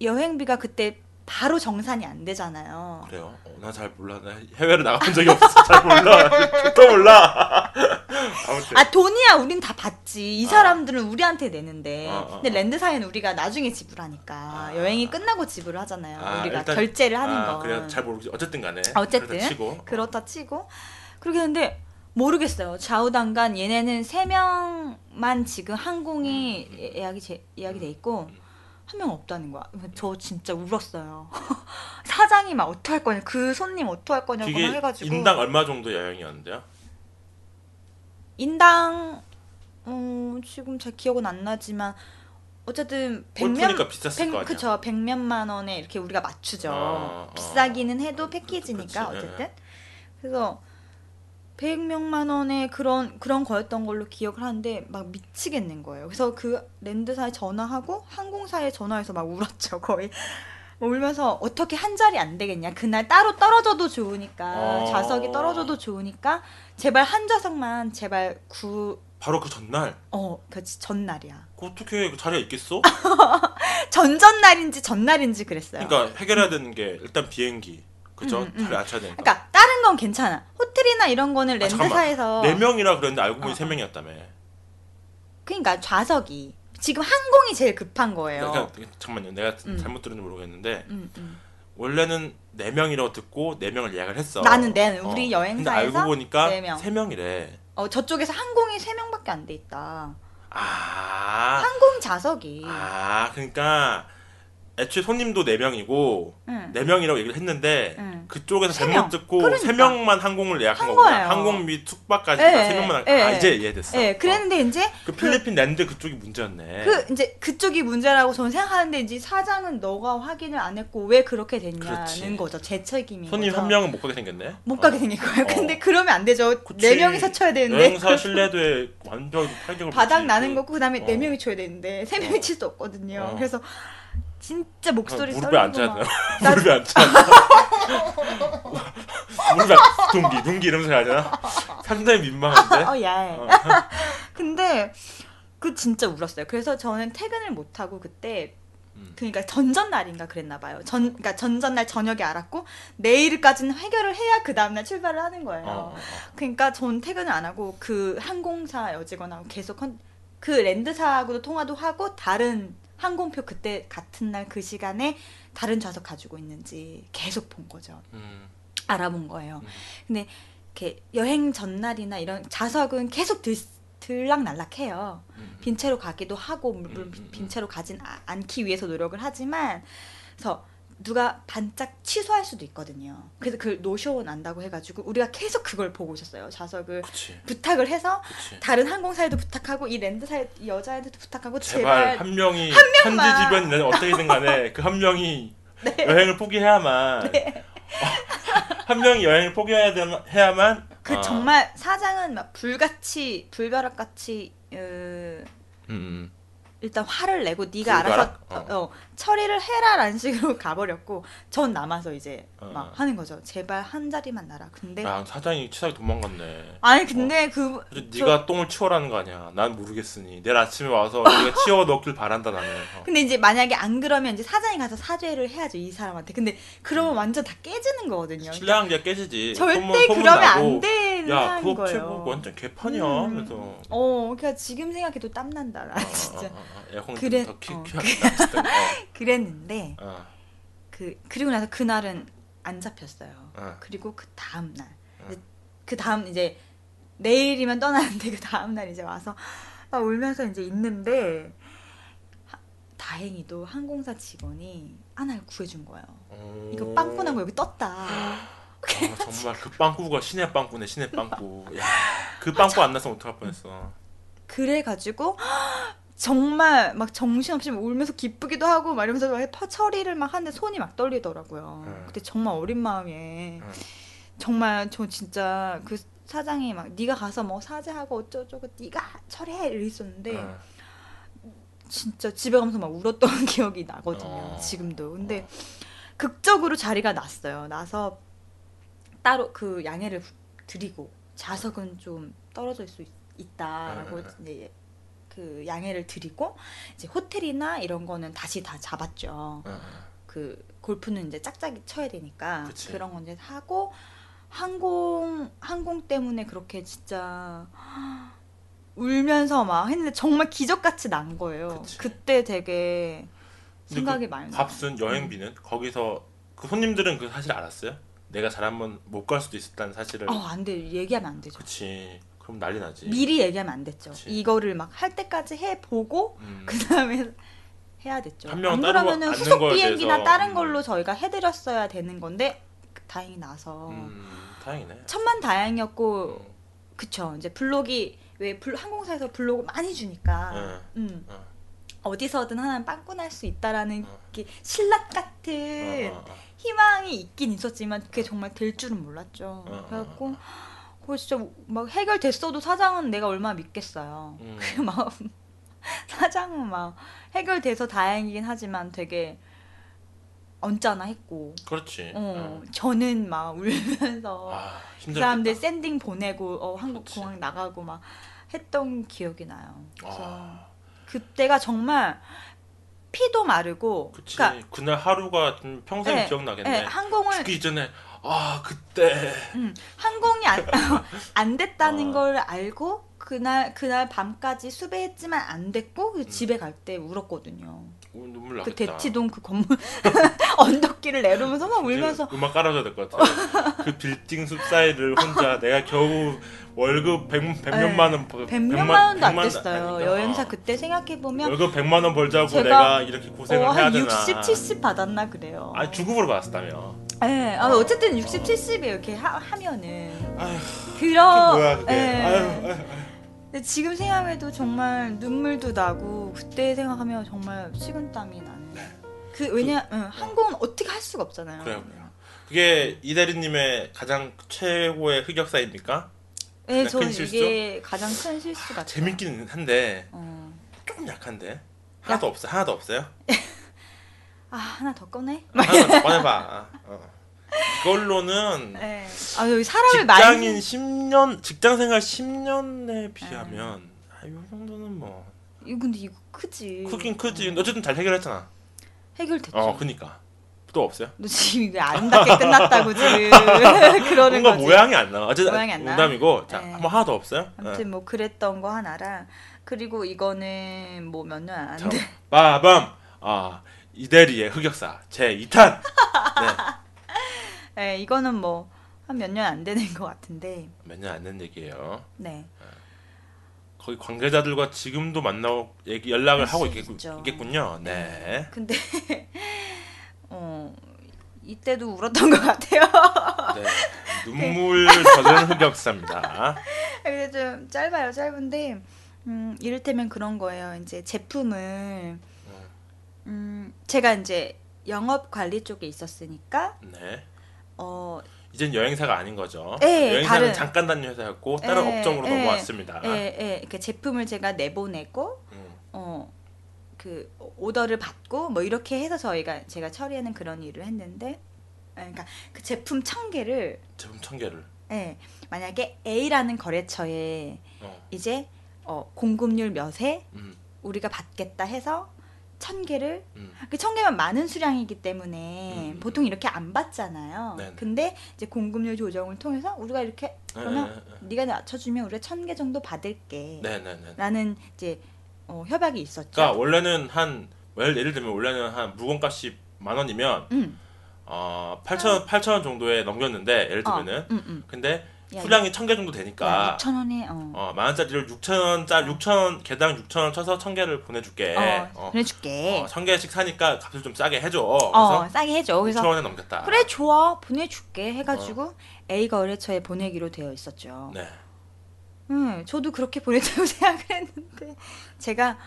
여행비가 그때 바로 정산이 안 되잖아요. 그래요? 어, 나 잘 몰라. 나 해외를 나가본 적이 없어서 잘 몰라. [laughs] 또 몰라. [laughs] 아무튼 아 돈이야 우린 다 받지 이 아. 사람들은 우리한테 내는데 어, 어, 근데 어. 랜드사에는 우리가 나중에 지불하니까 아. 여행이 끝나고 지불을 하잖아요 아, 우리가 일단- 결제를 하는 아, 건 그래 잘 모르지. 어쨌든 간에. 아, 어쨌든. 그렇다 치고. 그렇다 치고 그렇게 했는데 모르겠어요. 좌우당간 얘네는 세 명만 지금 항공이 음, 음. 예- 예약이 제, 예약이 돼 있고 한 명 없다는 거야. 저 진짜 울었어요. [laughs] 사장이 막 어떡할 거냐, 그 손님 어떡할 거냐고 그게 해가지고 인당 얼마 정도 여행이었는데요? 인당 어, 지금 잘 기억은 안 나지만 어쨌든 백몇 골프니까 비쌌을 거 아니야. 그쵸 백몇만 원에 이렇게 우리가 맞추죠. 어, 어. 비싸기는 해도 패키지니까 그치, 예. 어쨌든 그래서 100명만 원의 그런 그런 거였던 걸로 기억을 하는데 막 미치겠는 거예요. 그래서 그 랜드사에 전화하고 항공사에 전화해서 막 울었죠. 거의 울면서 어떻게 한 자리 안 되겠냐. 그날 따로 떨어져도 좋으니까 어. 좌석이 떨어져도 좋으니까 제발 한 좌석만 제발 구 바로 그 전날 어, 그 전날이야. 그 어떻게 그 자리가 있겠어? [laughs] 전전날인지 전날인지 그랬어요. 그러니까 해결해야 되는 게 일단 비행기 그죠? 음, 음. 자리 앉혀야 되니까. 그러니까 다른 건 괜찮아. 호텔이나 이런 거는 아. 랜드사에서 네 명이라 그랬는데 알고 보니 어, 세 어. 명이었다며. 그러니까 좌석이 지금 항공이 제일 급한 거예요. 그러니까 잠깐만요. 내가 음. 잘못 들었는지 모르겠는데 음, 음. 원래는 네 명이라고 듣고 네 명을 예약을 했어. 나는 내 우리 어. 여행사에서 근데 알고 보니까 네 명. 세 명이래. 어, 저쪽에서 항공이 3명밖에 안 돼 있다. 아. 항공 좌석이. 아, 그러니까 애초에 손님도 네 명이고 응. 네 명이라고 얘기를 했는데 응. 그쪽에서 세 잘못 명. 듣고 그러니까. 세 명만 항공을 예약한 한 거구나. 거예요. 항공 및 숙박까지 예, 세 명만. 한- 예, 아 예. 이제 이해됐어. 예, 그랬는데 이제 어. 그 필리핀 랜드 그쪽이 문제였네. 그 이제 그쪽이 문제라고 저는 생각하는데 이제 사장은 너가 확인을 안 했고 왜 그렇게 됐냐는 그렇지. 거죠. 제 책임인 손님 거죠. 한 명은 못 가게 생겼네. 못 가게 어. 생긴 거예요. 어. 근데 그러면 안 되죠. 그치. 네 명이서 쳐야 되는데 여행사 신뢰도에 완전 타격을 바닥 주지. 나는 거고 그다음에 어. 네 명이 쳐야 되는데 세 명이 어. 칠수 없거든요. 어. 그래서 진짜 목소리 무릎에 [laughs] [laughs] 나- 무릎에 않나? [laughs] 무릎에 앉- 둥기 둥기 이러면서 해야 되나? 상당히 민망한데. 어, 야해. 어. 근데 그 진짜 울었어요. 그래서 저는 퇴근을 못 하고 그때 음. 그러니까 전전날인가 그랬나 봐요. 전 그러니까 전전날 저녁에 알았고 내일까지는 해결을 해야 그 다음날 출발을 하는 거예요. 어, 어, 어. 그러니까 전 퇴근을 안 하고 그 항공사 여직원하고 계속 컨- 그 랜드사하고도 통화도 하고 다른 항공표 그때 같은 날 그 시간에 다른 좌석 가지고 있는지 계속 본 거죠. 음. 알아본 거예요. 음. 근데 이렇게 여행 전날이나 이런 좌석은 계속 들, 들락날락해요. 음. 빈 채로 가기도 하고 물론 음, 음, 빈 음. 채로 가진 아- 않기 위해서 노력을 하지만 그래서 누가 반짝 취소할 수도 있거든요. 그래서 그 노쇼 난다고 해가지고 우리가 계속 그걸 보고 있었어요. 좌석을 그치. 부탁을 해서 그치. 다른 항공사에도 부탁하고 이 랜드사 이 여자애들도 부탁하고 제발, 제발, 한 명이 명만. 현지 주변이나 어떻게든 간에 그 한 명이 [laughs] 네. 여행을 포기해야만 어, 한 명이 여행을 포기해야 되, 해야만 그 아, 정말 사장은 막 불같이 불벼락같이 으, 음, 음. 일단 화를 내고 네가 불가락? 알아서 어. 어. 어, 처리를 해라라는 식으로 [laughs] 가버렸고 전 남아서 이제 어. 막 하는 거죠. 제발 한 자리만 나라. 근데 야 사장이 치사하게 도망갔네. 아니 근데 그 그래서 저- 네가 똥을 치워라는 거 아니야. 난 모르겠으니 내일 아침에 와서 네가 [laughs] 치워 넣길 바란다 나는. 어. 근데 이제 만약에 안 그러면 이제 사장이 가서 사죄를 해야죠 이 사람한테. 근데 그러면 완전 다 깨지는 거거든요. 신뢰관계가 깨지지. 절대 소문- 소문 그러면 나고, 안 되는 야, 그 거예요. 뭐 완전 개판이야. 음. 그래서 어, 그러니까 지금 생각해도 땀 난다. 나 어, [laughs] 진짜. 어, 어, 어, 에어컨 그래- 더 키, 어. 키, 키, 어, [laughs] 그랬는데 어, 그 그리고 나서 그날은 안 잡혔어요. 어. 그리고 그 다음 날, 어. 그 다음 이제 내일이면 떠나는데 그 다음 날 이제 와서 막 울면서 이제 있는데 하- 다행히도 항공사 직원이 하나를 구해준 거예요. 어. 이거 빵꾸 난 거 여기 떴다. 아, 정말 그 빵꾸가 신의 빵꾸네 신의 빵꾸. 야, 그 빵꾸 안 났으면 어떡할 뻔했어. 그래가지고 정말 막 정신없이 막 울면서 기쁘기도 하고 막 이러면서 막 터- 처리를 막 하는데 손이 막 떨리더라고요. 음. 그때 정말 어린 마음에 음. 정말 저 진짜 그 사장이 막 네가 가서 뭐 사죄하고 어쩌고저쩌고 네가 처리해 이랬었는데 어. 진짜 집에 가면서 막 울었던 [laughs] 기억이 나거든요. 어. 지금도. 근데 극적으로 자리가 났어요. 나서 따로 그 양해를 드리고 좌석은 좀 떨어질 수 있, 다라고 음. 이제 그 양해를 드리고 이제 호텔이나 이런 거는 다시 다 잡았죠. 어, 어. 그 골프는 이제 짝짝이 쳐야 되니까 그치. 그런 건 이제 하고 항공 항공 때문에 그렇게 진짜 울면서 막 했는데 정말 기적같이 난 거예요. 그치. 그때 되게 생각이 그 많이 나. 값은 여행비는 거기서 그 손님들은 그 사실 알았어요? 내가 잘하면 못갈 수도 있었다는 사실을. 어, 안 돼. 얘기하면 안 되죠. 그치. 그럼 난리 나지. 미리 얘기하면 안 됐죠. 그치. 이거를 막 할 때까지 해 보고 음. 그 다음에 해야 됐죠. 안 그러면은 후속 비행기나 다른 음. 걸로 저희가 해드렸어야 되는 건데 다행히 나서 음, 다행이네. 천만 다행이었고 음. 그쵸 이제 블록이 왜 블- 항공사에서 블록을 많이 주니까 응. 음, 어. 어디서든 하나 빵꾸 날 수 있다라는 어. 게 신라 같은 어, 어, 어. 희망이 있긴 있었지만 그게 정말 될 줄은 몰랐죠. 어, 어, 그래갖고 그거 진짜 막 해결됐어도 사장은 내가 얼마나 믿겠어요. 음. [laughs] 그 마음 사장은 막 해결돼서 다행이긴 하지만 되게 언짢아 했고 그렇지. 어, 어. 저는 막 울면서 아, 그. 사람들 샌딩 보내고 어, 한국 그치. 공항 나가고 막 했던 기억이 나요. 그래서 아, 그때가 정말 피도 마르고 그치. 그러니까 그날 하루가 좀 평생 네, 기억나겠네. 예, 항공을 죽기 전에 아 그때 음, 항공이 안, [laughs] [laughs] 안 됐다는 어. 걸 알고 그날 그날 밤까지 수배했지만 안 됐고 음. 그 집에 갈 때 울었거든요. 오, 눈물 그 나겠다. 대치동 그 건물 [laughs] 언덕길을 내려오면서 막 울면서 음악 깔아줘야 될 것 같아. 그 빌딩 숲 사이를 혼자 내가 겨우 월급 100, 100몇만 원 벌- 100몇만 100만 원도 안 100만 됐어요. 아닌가? 여행사 어. 그때 생각해 보면 월급 100만 원 벌자고 내가 이렇게 고생을 어, 해야 한 되나? 60, 70 받았나 그래요. 아니 주급으로 받았다며. 네, 아, 어쨌든 60, 70에 이렇게 하, 하면은 아휴 그런 뭐야 그게. 예. 아유, 아유, 아유. 근데 지금 생각해도 정말 눈물도 나고 그때 생각하면 정말 식은땀이 나는. 네. 그 왜냐 응, 항공은 어떻게 할 수가 없잖아요. 그래요, 그래요. 그게 이 대리님의 가장 최고의 흑역사입니까? 네, 저는? 이게 가장 큰 실수 같아요. 재밌기는 한데 어. 조금 약한데 하나도 없어 하나도 없어요? [laughs] 아 하나 더 꺼내? 하나만 더 꺼내봐. 어. 이걸로는 네. 아 여기 사람을 직장인 많이 10년 직장 생활 10년에 비하면 아, 이 정도는 뭐 이거 근데 이거 크지. 크긴 크지. 근데 어쨌든 잘 해결했잖아. 해결됐죠. 어, 그니까 또 없어요? 너 지금 이거 아름답게 끝났다고 지금 [laughs] [laughs] 그러는 뭔가 거지. 모양이 안 나와. 어쨌든 모양이 안 나와? 농담이고 자 네. 한번 하나 더 없어요? 아무튼 뭐 그랬던 거 하나랑 그리고 이거는 뭐 몇 년안 자, 돼. 빠밤 아 이대리의 흑역사 제 2탄. 네. [laughs] 네, 이거는 뭐 한 몇 년 안 되는 것 같은데. 몇 년 안 된 얘기예요. 네. 거기 관계자들과 지금도 만나고 얘기 연락을 하고 있겠, 있죠. 있겠군요. 네. 근데 [laughs] 어 이때도 울었던 것 같아요. 네. [laughs] 눈물 젖은 흑역사입니다. 근데 좀 짧아요, 짧은데 음, 이를테면 그런 거예요. 이제 제품을 음, 제가 이제 영업 관리 쪽에 있었으니까 네. 어, 이젠 여행사가 아닌 거죠. 네, 여행사는 다른- 잠깐 다닌 회사였고 다른 네, 업종으로 네. 넘어왔습니다. 예, 예, 이렇게 제품을 제가 내보내고 음, 어, 그 오더를 받고 뭐 이렇게 해서 저희가 제가 처리하는 그런 일을 했는데 아, 그러니까 그 제품 천 개를 제품 천 개를. 예, 만약에 A라는 거래처에 어, 이제 어, 공급률 몇에 음, 우리가 받겠다 해서 천 개를 음. 그천 개면 많은 수량이기 때문에 음. 보통 이렇게 안 받잖아요. 네네. 근데 이제 공급률 조정을 통해서 우리가 이렇게 그러면 네, 네가 낮춰주면 우리가 천 개 정도 받을게. 네, 네, 네. 라는 이제 어, 협약이 있었죠. 그러니까 원래는 한 well, 예를 들면 원래는 한 물건값이 만 원이면 음, 어 8천 8천 원 정도에 넘겼는데 예를 어, 들면은 음, 음. 근데 야, 수량이 천 개 정도 되니까 6천 원에 어, 어, 만 원짜리를 6천 원짜리 6천 원 개당 6천 원 쳐서 천 개를 보내줄게. 어, 어, 보내줄게. 어, 천 개씩 사니까 값을 좀 싸게 해줘. 어, 싸게 해줘. 6천 그래서 원에 넘겼다. 그래 좋아 보내줄게 해가지고 A 거래처에 보내기로 되어 있었죠. 네. 음, 저도 그렇게 보냈다고 [laughs] 생각을 했는데 제가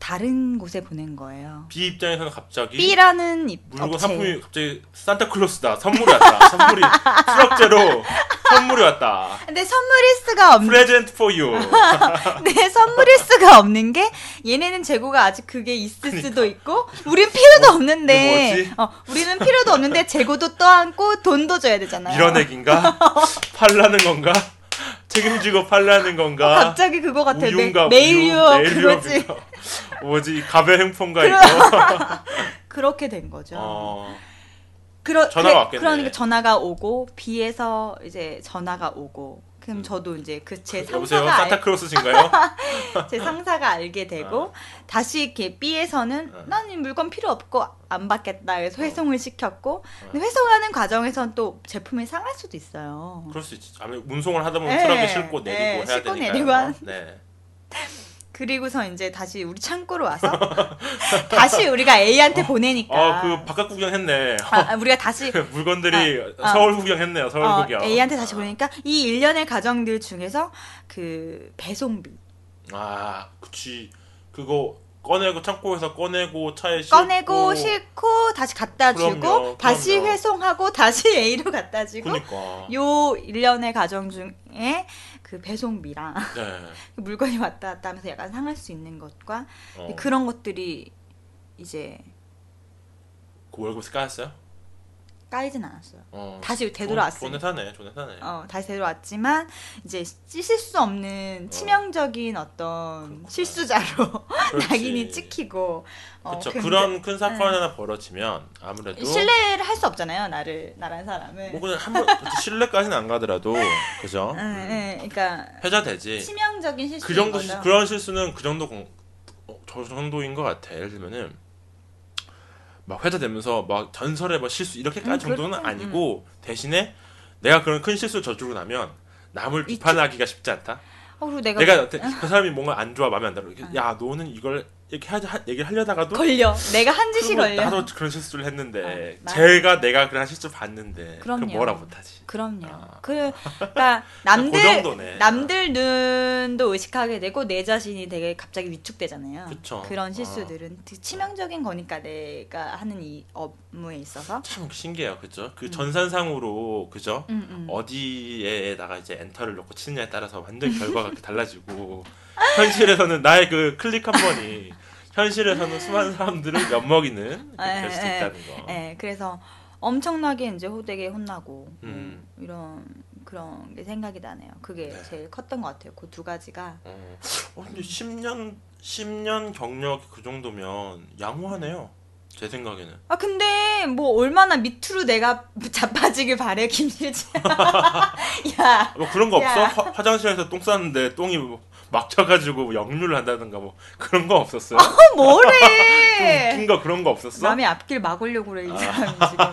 다른 곳에 보낸 거예요. B 입장에서는 갑자기 B라는 입- 물건 업체. 상품이 갑자기 산타클로스다. 선물이 왔다. 선물이 트럭째로 선물이 왔다. 근데 선물일 수가 없는 present for you. [laughs] 네, 선물일 수가 없는 게 얘네는 재고가 아직 그게 있을 그러니까. 수도 있고 우린 필요도 없는데 이거 뭐지? 어, 우리는 필요도 없는데 재고도 떠안고 돈도 줘야 되잖아요. 밀어내기인가? [laughs] 팔라는 건가? 책임지고 팔라는 건가? 어, 갑자기 그거 같아. 우유인가? 매일 매일 그거지. 뭐지? 행폰가 그러- 이거? [laughs] 그렇게 된 거죠. 어, 그러, 전화가 왔겠네. 그러니까 전화가 오고 B에서 이제 전화가 오고 그럼 음. 저도 이제 그 제 여보세요? 상사가 알, 산타클로스신가요? [laughs] 제 상사가 알게 되고 다시 이렇게 B에서는 어. 난이 물건 필요 없고 안 받겠다 그래서 어. 회송을 시켰고 근데 회송하는 과정에선 또 제품이 상할 수도 있어요. 그럴 수 있지. 아무래도 운송을 하다 보면 네. 트럭에 싣고 내리고 네, 해야 되니까. 내리고 한- 네. 그리고서 이제 다시 우리 창고로 와서 다시 우리가 A한테 보내니까 아, 그 바깥 구경했네. 아, 아, 우리가 다시 [laughs] 물건들이 아, 아. 서울 구경했네요. 서울 어, 구경. A한테 다시 보내니까 이 일련의 과정들 중에서 그 배송비 아, 그치. 그거 꺼내고 창고에서 꺼내고 차에 싣고 꺼내고 싣고 다시 갖다 주고 그럼요, 다시 그럼요. 회송하고 다시 [laughs] A로 갖다 주고 그니까 요 일련의 과정 중에 그 배송비랑 네. [laughs] 그 물건이 왔다 갔다 하면서 약간 상할 수 있는 것과 어. 그런 것들이 이제 그 월급에서 까였어요? 까이진 않았어요. 어. 다시 되돌아왔어요. 존에 사네 어, 다시 되돌아왔지만 이제 씻을 수 없는 치명적인 어떤 그렇구나. 실수자로. [laughs] 낙인이 찍히고 어, 굉장히- 그런 큰 사건 네. 하나 벌어지면 아무래도 신뢰를 할 수 없잖아요 나를 나란 사람을. 뭐 그냥 한번 신뢰까지는 안 가더라도 그죠? 응, 응, 그러니까 회자되지. 치명적인 실수. 그 정도 실- 그런 실수는 그 정도 공- 어, 저 정도인 것 같아. 예를 들면은 막 회자 되면서 막 전설의 뭐 실수 이렇게까지 음, 정도는 그렇죠. 아니고 대신에 내가 그런 큰 실수를 저지르고 나면 남을 비판하기가 쉽지 않다. 어, 그리고 내가, 내가 그 사람이 뭔가 안 좋아 마음에 안 들어. 야 너는 이걸 이렇게 하, 하 얘기를 하려다가도 걸려. 내가 한 짓이 걸려. 나도 그런 실수를 했는데 어, 맞아. 제가 내가 그런 실수 봤는데 그럼 그럼요. 뭐라 못하지. 그럼요. 아. 그, 그러니까 [laughs] 남들 그. 남들 눈도 의식하게 되고 내 자신이 되게 갑자기 위축되잖아요. 그쵸. 런 아. 실수들은 되게 치명적인 거니까 내가 하는 이 업무에 있어서. 참 신기해요, 그죠? 그 음. 전산상으로 그죠? 음, 음. 어디에다가 이제 엔터를 넣고 치느냐에 따라서 완전 결과가 [laughs] 달라지고 현실에서는 나의 그 클릭 한 번이 현실에서는 수많은 사람들을 엿먹이는 그렇게 될 수도 에, 있다는 거. 예, 그래서 엄청나게 이제 호되게 혼나고 뭐 음. 이런 그런 게 생각이 나네요. 그게 네. 제일 컸던 것 같아요. 그 두 가지가. 어, 어, 근데 10년 10년 경력이 그 정도면 양호하네요. 제 생각에는. 아 근데 뭐 얼마나 밑으로 내가 [laughs] 자빠지길 바래 김실지. [laughs] 야, 뭐 그런 거 없어? 야. 화, 화장실에서 똥 쌌는데 똥이 뭐 막혀가지고 뭐 역류를 한다든가 뭐 그런 거 없었어요? 어, 뭐래? [laughs] 웃긴 거 그런 거 없었어? 남의 앞길 막으려고 그래 이 사람이 지금.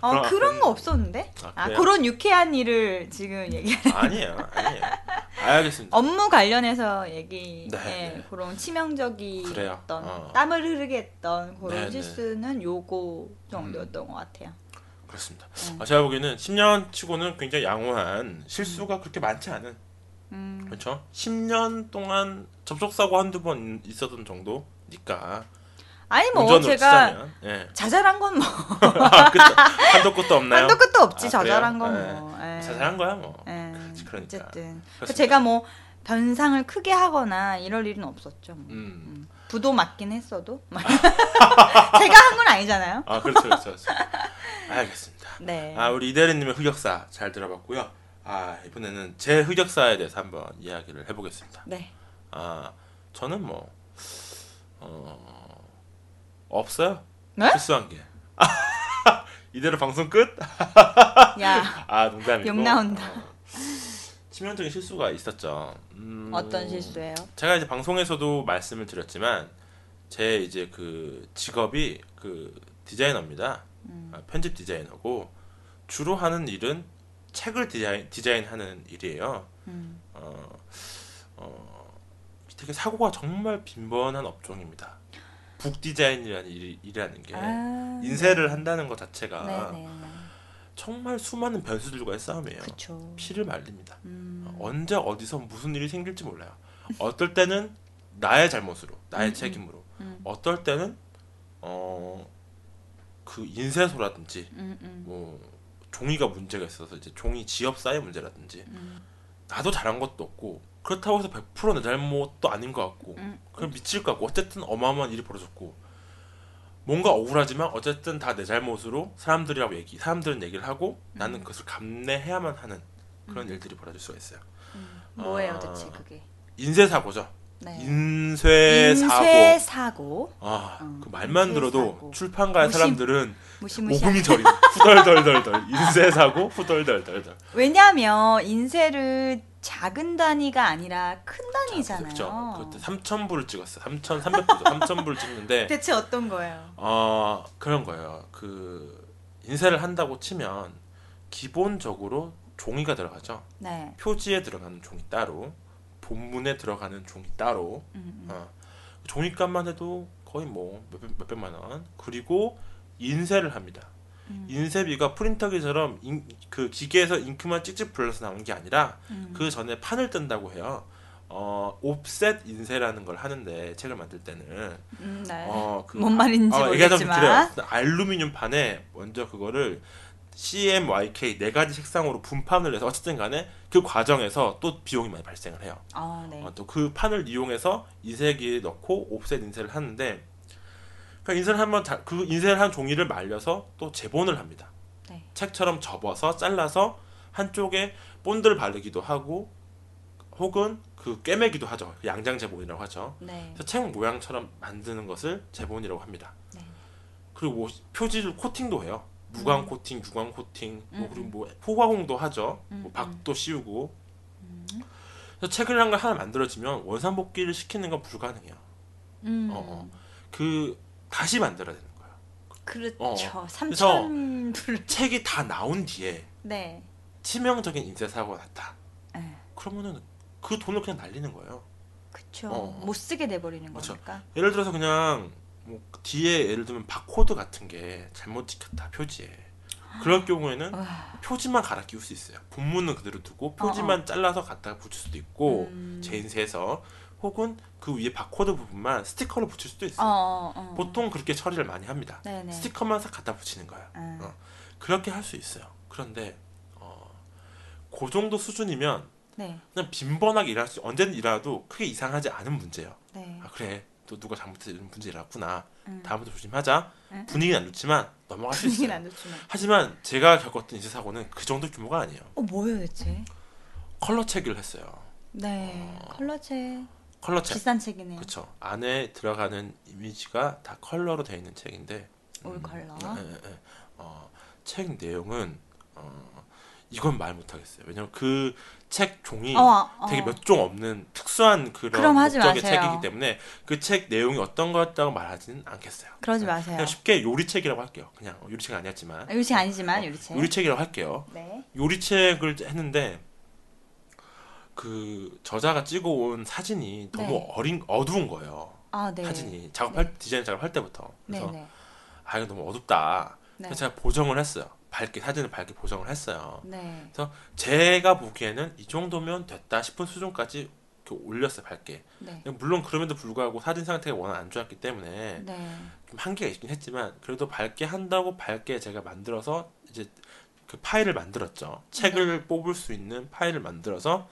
어 그럼 그런 거 없었는데? 아, 아? 그런 유쾌한 일을 지금 얘기. [laughs] 아니에요, 아니에요. 알겠습니다. 업무 관련해서 얘기, 네, 예, 네. 그런 치명적이었던. 어. 땀을 흐르게 했던 그런 네, 네. 실수는 요거 정도였던 것 같아요. 그렇습니다. 음. 아, 제가 보기에는 10년 치고는 굉장히 양호한 실수가 그렇게 많지 않은 음, 그렇죠? 10년 동안 접촉 사고 한두 번 있었던 정도니까 아니 뭐 제가 치자면 예. 자잘한 건뭐 [laughs] 그쵸? 한도 끝도 없나요? 한도 끝도 없지 아, 자잘한 그래요? 건 뭐. 예. 자잘한 거야 뭐. 예, 그러니까. 어쨌든 그렇습니다. 제가 뭐 변상을 크게 하거나 이럴 일은 없었죠. 뭐. 음. 음. 부도 맞긴 했어도 [laughs] 제가 한 건 아니잖아요. 아 그렇죠 그렇죠. 그렇죠. [laughs] 알겠습니다. 네. 아 우리 이대리님의 흑역사 잘 들어봤고요. 아 이번에는 제 흑역사에 대해서 한번 이야기를 해보겠습니다. 네. 아 저는 뭐 어, 없어요. 네? 실수한 게. [laughs] 이대로 방송 끝? [laughs] 야 아 농담이고. 욕 나온다. 어, 치명적인 실수가 있었죠. 음, 어떤 실수예요? 제가 이제 방송에서도 말씀을 드렸지만 제 이제 그 직업이 그 디자이너입니다. 음. 아, 편집 디자이너고 주로 하는 일은 책을 디자인 디자인하는 일이에요. 음. 어, 어, 되게 사고가 정말 빈번한 업종입니다. 북 디자인이라는 일, 일이라는 게 아, 인쇄를 한다는 것 자체가 네 네. 정말 수많은 변수들과의 싸움이에요. 그쵸. 피를 말립니다. 음. 언제 어디서 무슨 일이 생길지 몰라요. 어떨 때는 나의 잘못으로, 나의 음, 음. 책임으로, 음. 어떨 때는 어 그 인쇄소라든지 음, 음, 뭐 종이가 문제가 있어서 이제 종이 지엽사의 문제라든지 음. 나도 잘한 것도 없고 그렇다고 해서 100%내 잘못도 아닌 것 같고 음. 그럼 미칠 것 같고 어쨌든 어마어마한 일이 벌어졌고 뭔가 억울하지만 어쨌든 다 내 잘못으로 사람들이라고 얘기 사람들은 얘기를 하고 나는 그것을 감내해야만 하는 그런 일들이 벌어질 수가 있어요. 음. 뭐예요 아, 대체 그게? 인쇄 사고죠. 네. 인쇄 사고. 인쇄 사고. 아, 어, 그 말만 들어도 사고. 출판가의 무심- 사람들은. 오금이 저리 [laughs] 후덜덜덜덜 인쇄 사고 후덜덜덜덜. 왜냐하면 인쇄를 작은 단위가 아니라 큰 단위잖아요. 그렇죠. 그때 3,000부를 찍었어요. 3,300부죠. 3,000부를 찍는데 [laughs] 대체 어떤 거예요? 어 그런 거예요. 그 인쇄를 한다고 치면 기본적으로 종이가 들어가죠. 네. 표지에 들어가는 종이 따로, 본문에 들어가는 종이 따로. 음, 음. 어, 종이값만 해도 거의 뭐 몇백, 몇백만 원. 그리고 인쇄를 합니다. 음. 인쇄비가 프린터기처럼 인- 그 기계에서 잉크만 찍찍 불러서 나오는 게 아니라 음. 그 전에 판을 뜬다고 해요. 어 옵셋 인쇄라는 걸 하는데 책을 만들 때는 음, 네. 어 그 뭔 말인지 얘기하자면 모르겠지만. 그래요. 알루미늄 판에 먼저 그거를 CMYK 네 가지 색상으로 분판을 해서 어쨌든 간에 그 과정에서 또 비용이 많이 발생을 해요. 어, 네. 어, 또그 판을 이용해서 인쇄기에 넣고 옵셋 인쇄를 하는데 그 인쇄를 한번 다- 그 인쇄를 한 종이를 말려서 또 재본을 합니다. 네. 책처럼 접어서 잘라서 한쪽에 본드를 바르기도 하고 혹은 그 꿰매기도 하죠. 그 양장 재본이라고 하죠. 네. 그래서 책 모양처럼 만드는 것을 재본이라고 합니다. 네. 그리고 뭐 표지를 코팅도 해요. 무광 음. 코팅, 유광 코팅, 뭐 음, 그리고 뭐 포화공도 하죠. 음, 뭐 박도 씌우고. 음. 그래서 한걸 하나 만들어지면 원산복귀를 시키는 건 불가능해요. 음. 어, 어. 그 다시 만들어야 되는 거예요. 그렇죠. 어. 3천 불. 책이 다 나온 뒤에 네. 치명적인 인쇄 사고가 났다. 네. 그러면은 그 돈을 그냥 날리는 거예요. 어. 못 쓰게 돼버리는 그쵸. 거니까. 예를 들어서 그냥 뭐 뒤에 예를 들면 바코드 같은 게 잘못 찍혔다 표지에. 그럴 경우에는 와. 표지만 갈아 끼울 수 있어요. 본문은 그대로 두고 표지만 잘라서 갖다가 붙일 수도 있고 어, 음. 재인쇄해서 혹은 그 위에 바코드 부분만 스티커를 붙일 수도 어, 있어요. 어, 어. 보통 그렇게 처리를 많이 합니다. 네네. 스티커만 싹 갖다 붙이는 거예요. 음. 어. 그렇게 할 수 있어요. 그런데 어, 그 정도 수준이면 네. 그냥 빈번하게 일할 수 언제든 일하도 크게 이상하지 않은 문제예요. 네. 아 그래 또 누가 잘못해서 이런 문제 일어났구나. 음. 다음부터 조심하자. 음. 분위기는 안 좋지만 넘어갈 수 분위기는 있어요. 안 좋지만. 하지만 제가 겪었던 인쇄 사고는 그 정도 규모가 아니에요. 어 뭐예요 대체? 컬러 책을 했어요. 네. 컬러 책 컬러 책. 비싼 책이네요. 그렇죠. 안에 들어가는 이미지가 다 컬러로 되어 있는 책인데. 올 컬러. 예, 예, 예. 어, 책 내용은 어, 이건 말 못하겠어요. 왜냐면 그 책 종이 어, 어. 되게 몇 종 없는 특수한 그런 목적의 마세요. 책이기 때문에 그 책 내용이 어떤 거였다고 말하지는 않겠어요. 그러지 마세요. 그냥 쉽게 요리책이라고 할게요. 그냥 요리책 아니었지만 요리책 아니지만 어, 요리책. 요리책이라고 할게요. 네. 요리책을 했는데 그 저자가 찍어온 사진이 너무 네. 어린 어두운 거예요. 아 네. 사진이 작업할 디자인 작업할 때부터 그래서 네네. 아 이거 너무 어둡다. 네. 그래서 제가 보정을 했어요. 밝게 사진을 밝게 보정을 했어요. 네. 제가 보기에는 이 정도면 됐다 싶은 수준까지 올렸어요 밝게. 네. 물론 그럼에도 불구하고 사진 상태가 워낙 안 좋았기 때문에 네. 좀 한계가 있긴 했지만 그래도 밝게 한다고 밝게 제가 만들어서 이제 그 파일을 만들었죠. 책을 네. 뽑을 수 있는 파일을 만들어서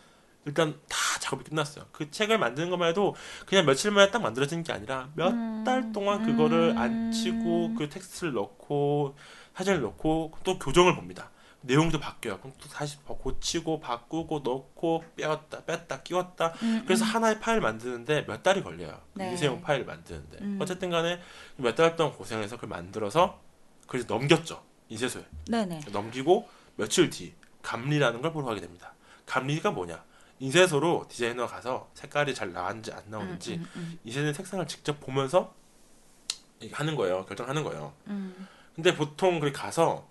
일단 다 작업이 끝났어요. 그 책을 만드는 것만 해도 그냥 며칠 만에 딱 만들어지는 게 아니라 몇달 음. 동안 그거를 음. 안 치고 그 텍스트를 넣고 사진을 넣고 또 교정을 봅니다. 내용도 바뀌어요. 그럼 또 다시 고치고 바꾸고 넣고 빼었다 뺐다 끼웠다 음, 그래서 음. 하나의 파일 만드는데 몇 달이 걸려요. 그 네. 인쇄용 파일을 만드는데. 음. 어쨌든 간에 몇 달 동안 고생해서 그걸 만들어서 그래서 넘겼죠. 인쇄소에. 네네. 넘기고 며칠 뒤 감리라는 걸 보러 가게 됩니다. 감리가 뭐냐? 인쇄소로 디자이너 가서 색깔이 잘 나왔는지 안 나오는지 음, 음, 인쇄된 색상을 직접 보면서 하는 거예요. 결정하는 거예요. 음. 근데 보통 그렇게 가서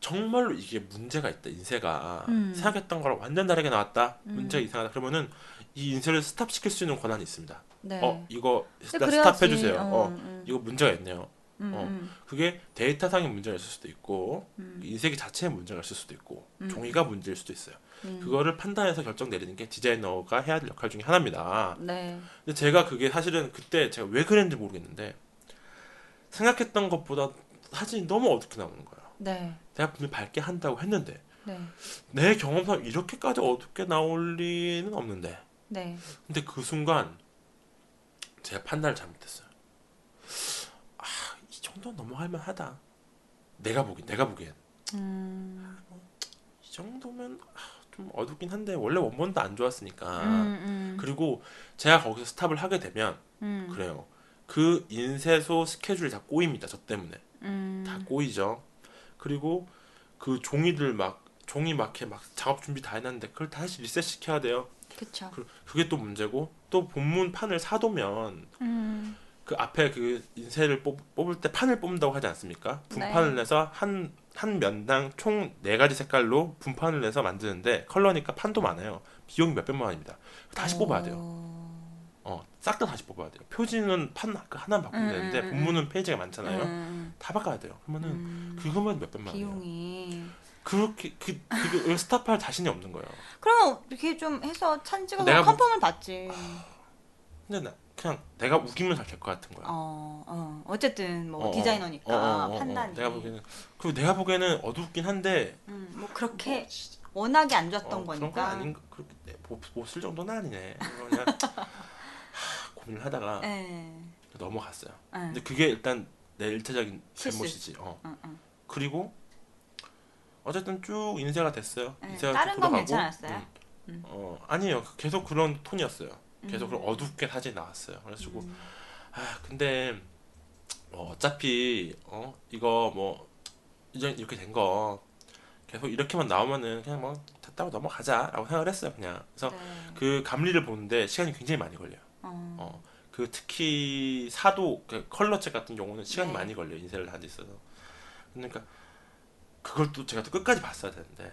정말로 이게 문제가 있다 인쇄가 음. 생각했던 거랑 완전 다르게 나왔다 음. 문제가 이상하다 그러면은 이 인쇄를 스탑 시킬 수 있는 권한이 있습니다 네. 어 이거 근데 스탑, 그래야지. 스탑 해주세요 어, 어 음, 이거 문제가 있네요 음, 어. 음, 그게 데이터상의 문제가 있을 수도 있고 음, 인쇄기 자체에 문제가 있을 수도 있고 음. 종이가 문제일 수도 있어요 음. 그거를 판단해서 결정 내리는 게 디자이너가 해야 될 역할 중에 하나입니다 네. 근데 제가 그게 사실은 그때 제가 왜 그랬는지 모르겠는데 생각했던 것보다 사진이 너무 어둡게 나오는 거예요 네. 내가 분명 밝게 한다고 했는데 네. 내 경험상 이렇게까지 어둡게 나올 리는 없는데 네. 근데 그 순간 제가 판단을 잘못했어요 아 이 정도 넘어갈 만 하다 내가 보기 내가 보기엔 음. 이 정도면 아, 좀 어둡긴 한데 원래 원본도 안 좋았으니까 음, 음. 그리고 제가 거기서 스탑을 하게 되면 음. 그래요 그 인쇄소 스케줄이 다 꼬입니다 저 때문에 음. 다 꼬이죠. 그리고 그 종이들 막 종이 막 이렇게 막 작업 준비 다 해놨는데 그걸 다시 리셋 시켜야 돼요. 그쵸. 그, 그게 또 문제고 또 본문 판을 사두면 음. 그 앞에 그 인쇄를 뽑, 뽑을 때 판을 뽑는다고 하지 않습니까? 분판을 네. 내서 한 한 면당 총 네 가지 색깔로 분판을 내서 만드는데 컬러니까 판도 많아요. 비용이 몇 백만 원입니다. 다시 뽑아야 돼요. 어. 어, 싹 다 다시 뽑아야 돼요. 표지는 판 하나 바꾸면 음, 되는데 음, 음. 본문은 페이지가 많잖아요. 음. 다 바꿔야 돼요. 그러면은 음. 그거만 몇 백만 원이에요. 비용이 그렇게 그 그게 스탑할 자신이 없는 거예요. 그러면 이렇게 좀 해서 찍어서 내가 뭐- 컨펌을 받지. 근데 나 그냥 내가 우기면 잘 될 것 같은 거야. 어, 어. 어쨌든 뭐 어, 어. 디자이너니까 어, 어, 어, 어. 판단이. 내가 보기에는 그리고 내가 보기에는 어둡긴 한데 음, 뭐 그렇게 워낙에 안 좋았던 어, 그런 건 거니까. 아닌 그렇게 못쓸 정도는 아니네. 그냥 하, [laughs] 고민을 하다가 예. 넘어갔어요. 예. 근데 그게 일단 내 일차적인. 잘못이지. 어. 응, 응. 그리고 어쨌든 쭉 인쇄가 됐어요. 네, 인쇄가 다른 쭉건 괜찮았어요? 음. 음. 어 아니에요. 계속 그런 톤이었어요. 계속 음. 그런 어둡게 사진 나왔어요. 그래가지고 음. 아 근데 뭐 어차피 어 이거 뭐 이제 이렇게 된 거 계속 이렇게만 나오면은 그냥 뭐 됐다고 넘어가자라고 생각을 했어요. 그냥 그래서 네. 그 감리를 보는데 시간이 굉장히 많이 걸려요. 어. 어, 그 특히 사도 그 컬러책 같은 경우는 시간이 네. 많이 걸려요 인쇄를 하는 데 있어서 그러니까 그걸 또 제가 또 끝까지 봤어야 되는데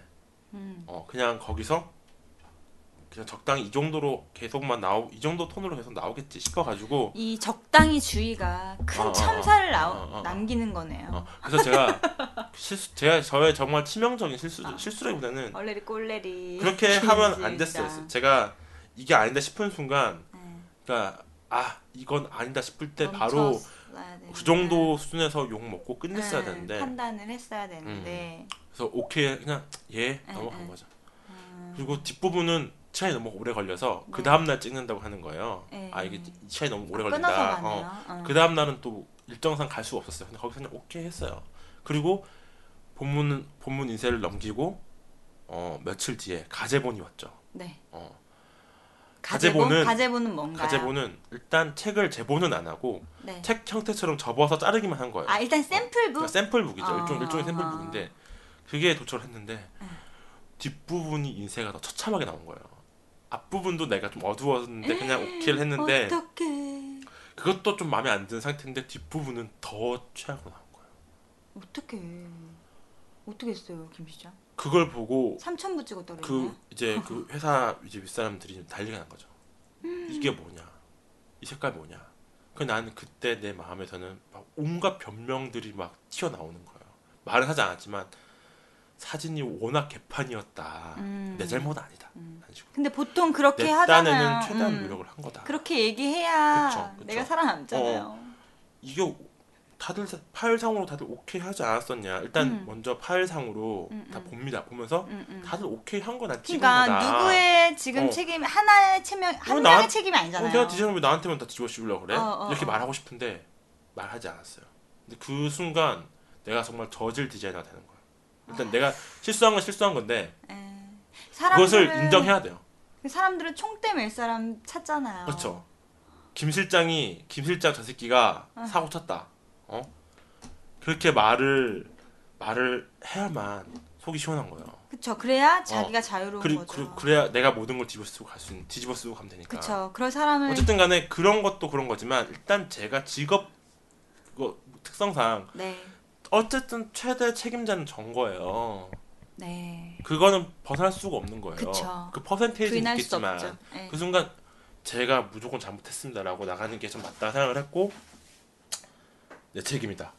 음. 어 그냥 거기서 그냥 적당히 이 정도로 계속만 나오 이 정도 톤으로 계속 나오겠지 싶어가지고 이 적당히 주의가 큰 어, 어, 참사를 나, 어, 어, 어. 남기는 거네요. 어, 그래서 제가 실수 제가 저의 정말 치명적인 실수 아. 실수라기보다는 얼레리 꼴레리. 그렇게 하면 안. 됐어요 제가 이게 아니다 싶은 순간 네. 그러니까 아 이건 아니다 싶을 때 바로 되는데. 그 정도 수준에서 욕 먹고 끝냈어야 네, 되는데 음. 판단을 했어야 되는데. 그래서 오케이 그냥 예 응, 넘어간 응. 거죠. 음. 그리고 뒷부분은 시간이 너무 오래 걸려서 그 네. 다음 날 찍는다고 하는 거예요. 네. 아 이게 시간이 너무 오래 아, 걸린다. 어. 어. 그 다음 날은 또 일정상 갈 수가 없었어요. 근데 거기서 그냥 오케이 했어요. 그리고 본문 본문 인쇄를 넘기고 어 며칠 뒤에 가제본이 왔죠. 네. 어 가제본 가제본은- 가제본은 뭔가요? 가제본은 일단 책을 제본은 안 하고 네. 책 형태처럼 접어서 자르기만 한 거예요. 아 일단 샘플북. 그러니까 샘플북이죠. 어, 일종 일종의 어. 샘플북인데 그게 도착을 했는데 응. 뒷부분이 인쇄가 더 처참하게 나온 거예요. 앞부분도 내가 좀 어두웠는데 그냥 오케이를 했는데 어떻게? 그것도 좀 마음에 안 드는 상태인데 뒷부분은 더 최악으로 나온 거예요. 어떻게? 어떻게 했어요, 김 시장? 그걸 보고 삼천부 찍었다 그 그랬나요? 이제 그 [laughs] 회사 이제 윗사람들이 난리가 난 거죠. 음. 이게 뭐냐? 이 색깔 뭐냐? 그 나는 그때 내 마음에서는 막 온갖 변명들이 막 튀어나오는 거예요. 말은 하지 않았지만 사진이 워낙 개판이었다. 음. 내 잘못 아니다. 음. 근데 보통 그렇게 내 하잖아요. 딴에는 최대한 음. 노력을 한 거다. 그렇게 얘기해야 그쵸, 그쵸. 내가 살아남잖아요. 이게 다들 파일상으로 다들 오케이 하지 않았었냐? 일단 음. 먼저 파일상으로 음, 다 음. 봅니다. 보면서 음, 음. 다들 오케이 한 거나 찍은 그러니까. 누구의 지금 어. 책임 하나의 책명 한 어, 명의 나- 책임이 어, 아니잖아요. 내가 디자인을 왜 나한테만 다 뒤집어 씌우려고 그래? 어, 어, 이렇게 어. 말하고 싶은데 말하지 않았어요. 근데 그 순간 내가 정말 저질 디자이너가 되는 거야. 일단 내가 실수한 건 실수한 건데 에, 그것을 사람들은- 인정해야 돼요. 그 사람들은 총대 맬 사람 찾잖아요. 그렇죠. 김 실장이 김 실장 저 새끼가 어. 사고 쳤다. 어? 그렇게 말을 말을 해야만 속이 시원한 거예요. 그렇죠. 그래야 자기가 자유로운 어. 그리, 거죠. 그, 래야 내가 모든 걸 뒤집어 쓰고 갈 수 있는 뒤집어 쓰고 가면 되니까. 그렇죠. 그런 사람을 어쨌든 간에 그런 것도 그런 거지만 일단 제가 직업 그거 특성상 네. 어쨌든 최대 책임자는 전 거예요. 네. 그거는 벗어날 수가 없는 거예요. 그쵸. 그 퍼센테이지는 있겠지만. 네. 그 순간 제가 무조건 잘못했습니다라고 나가는 게 좀 맞다 생각을 했고 내 책임이다.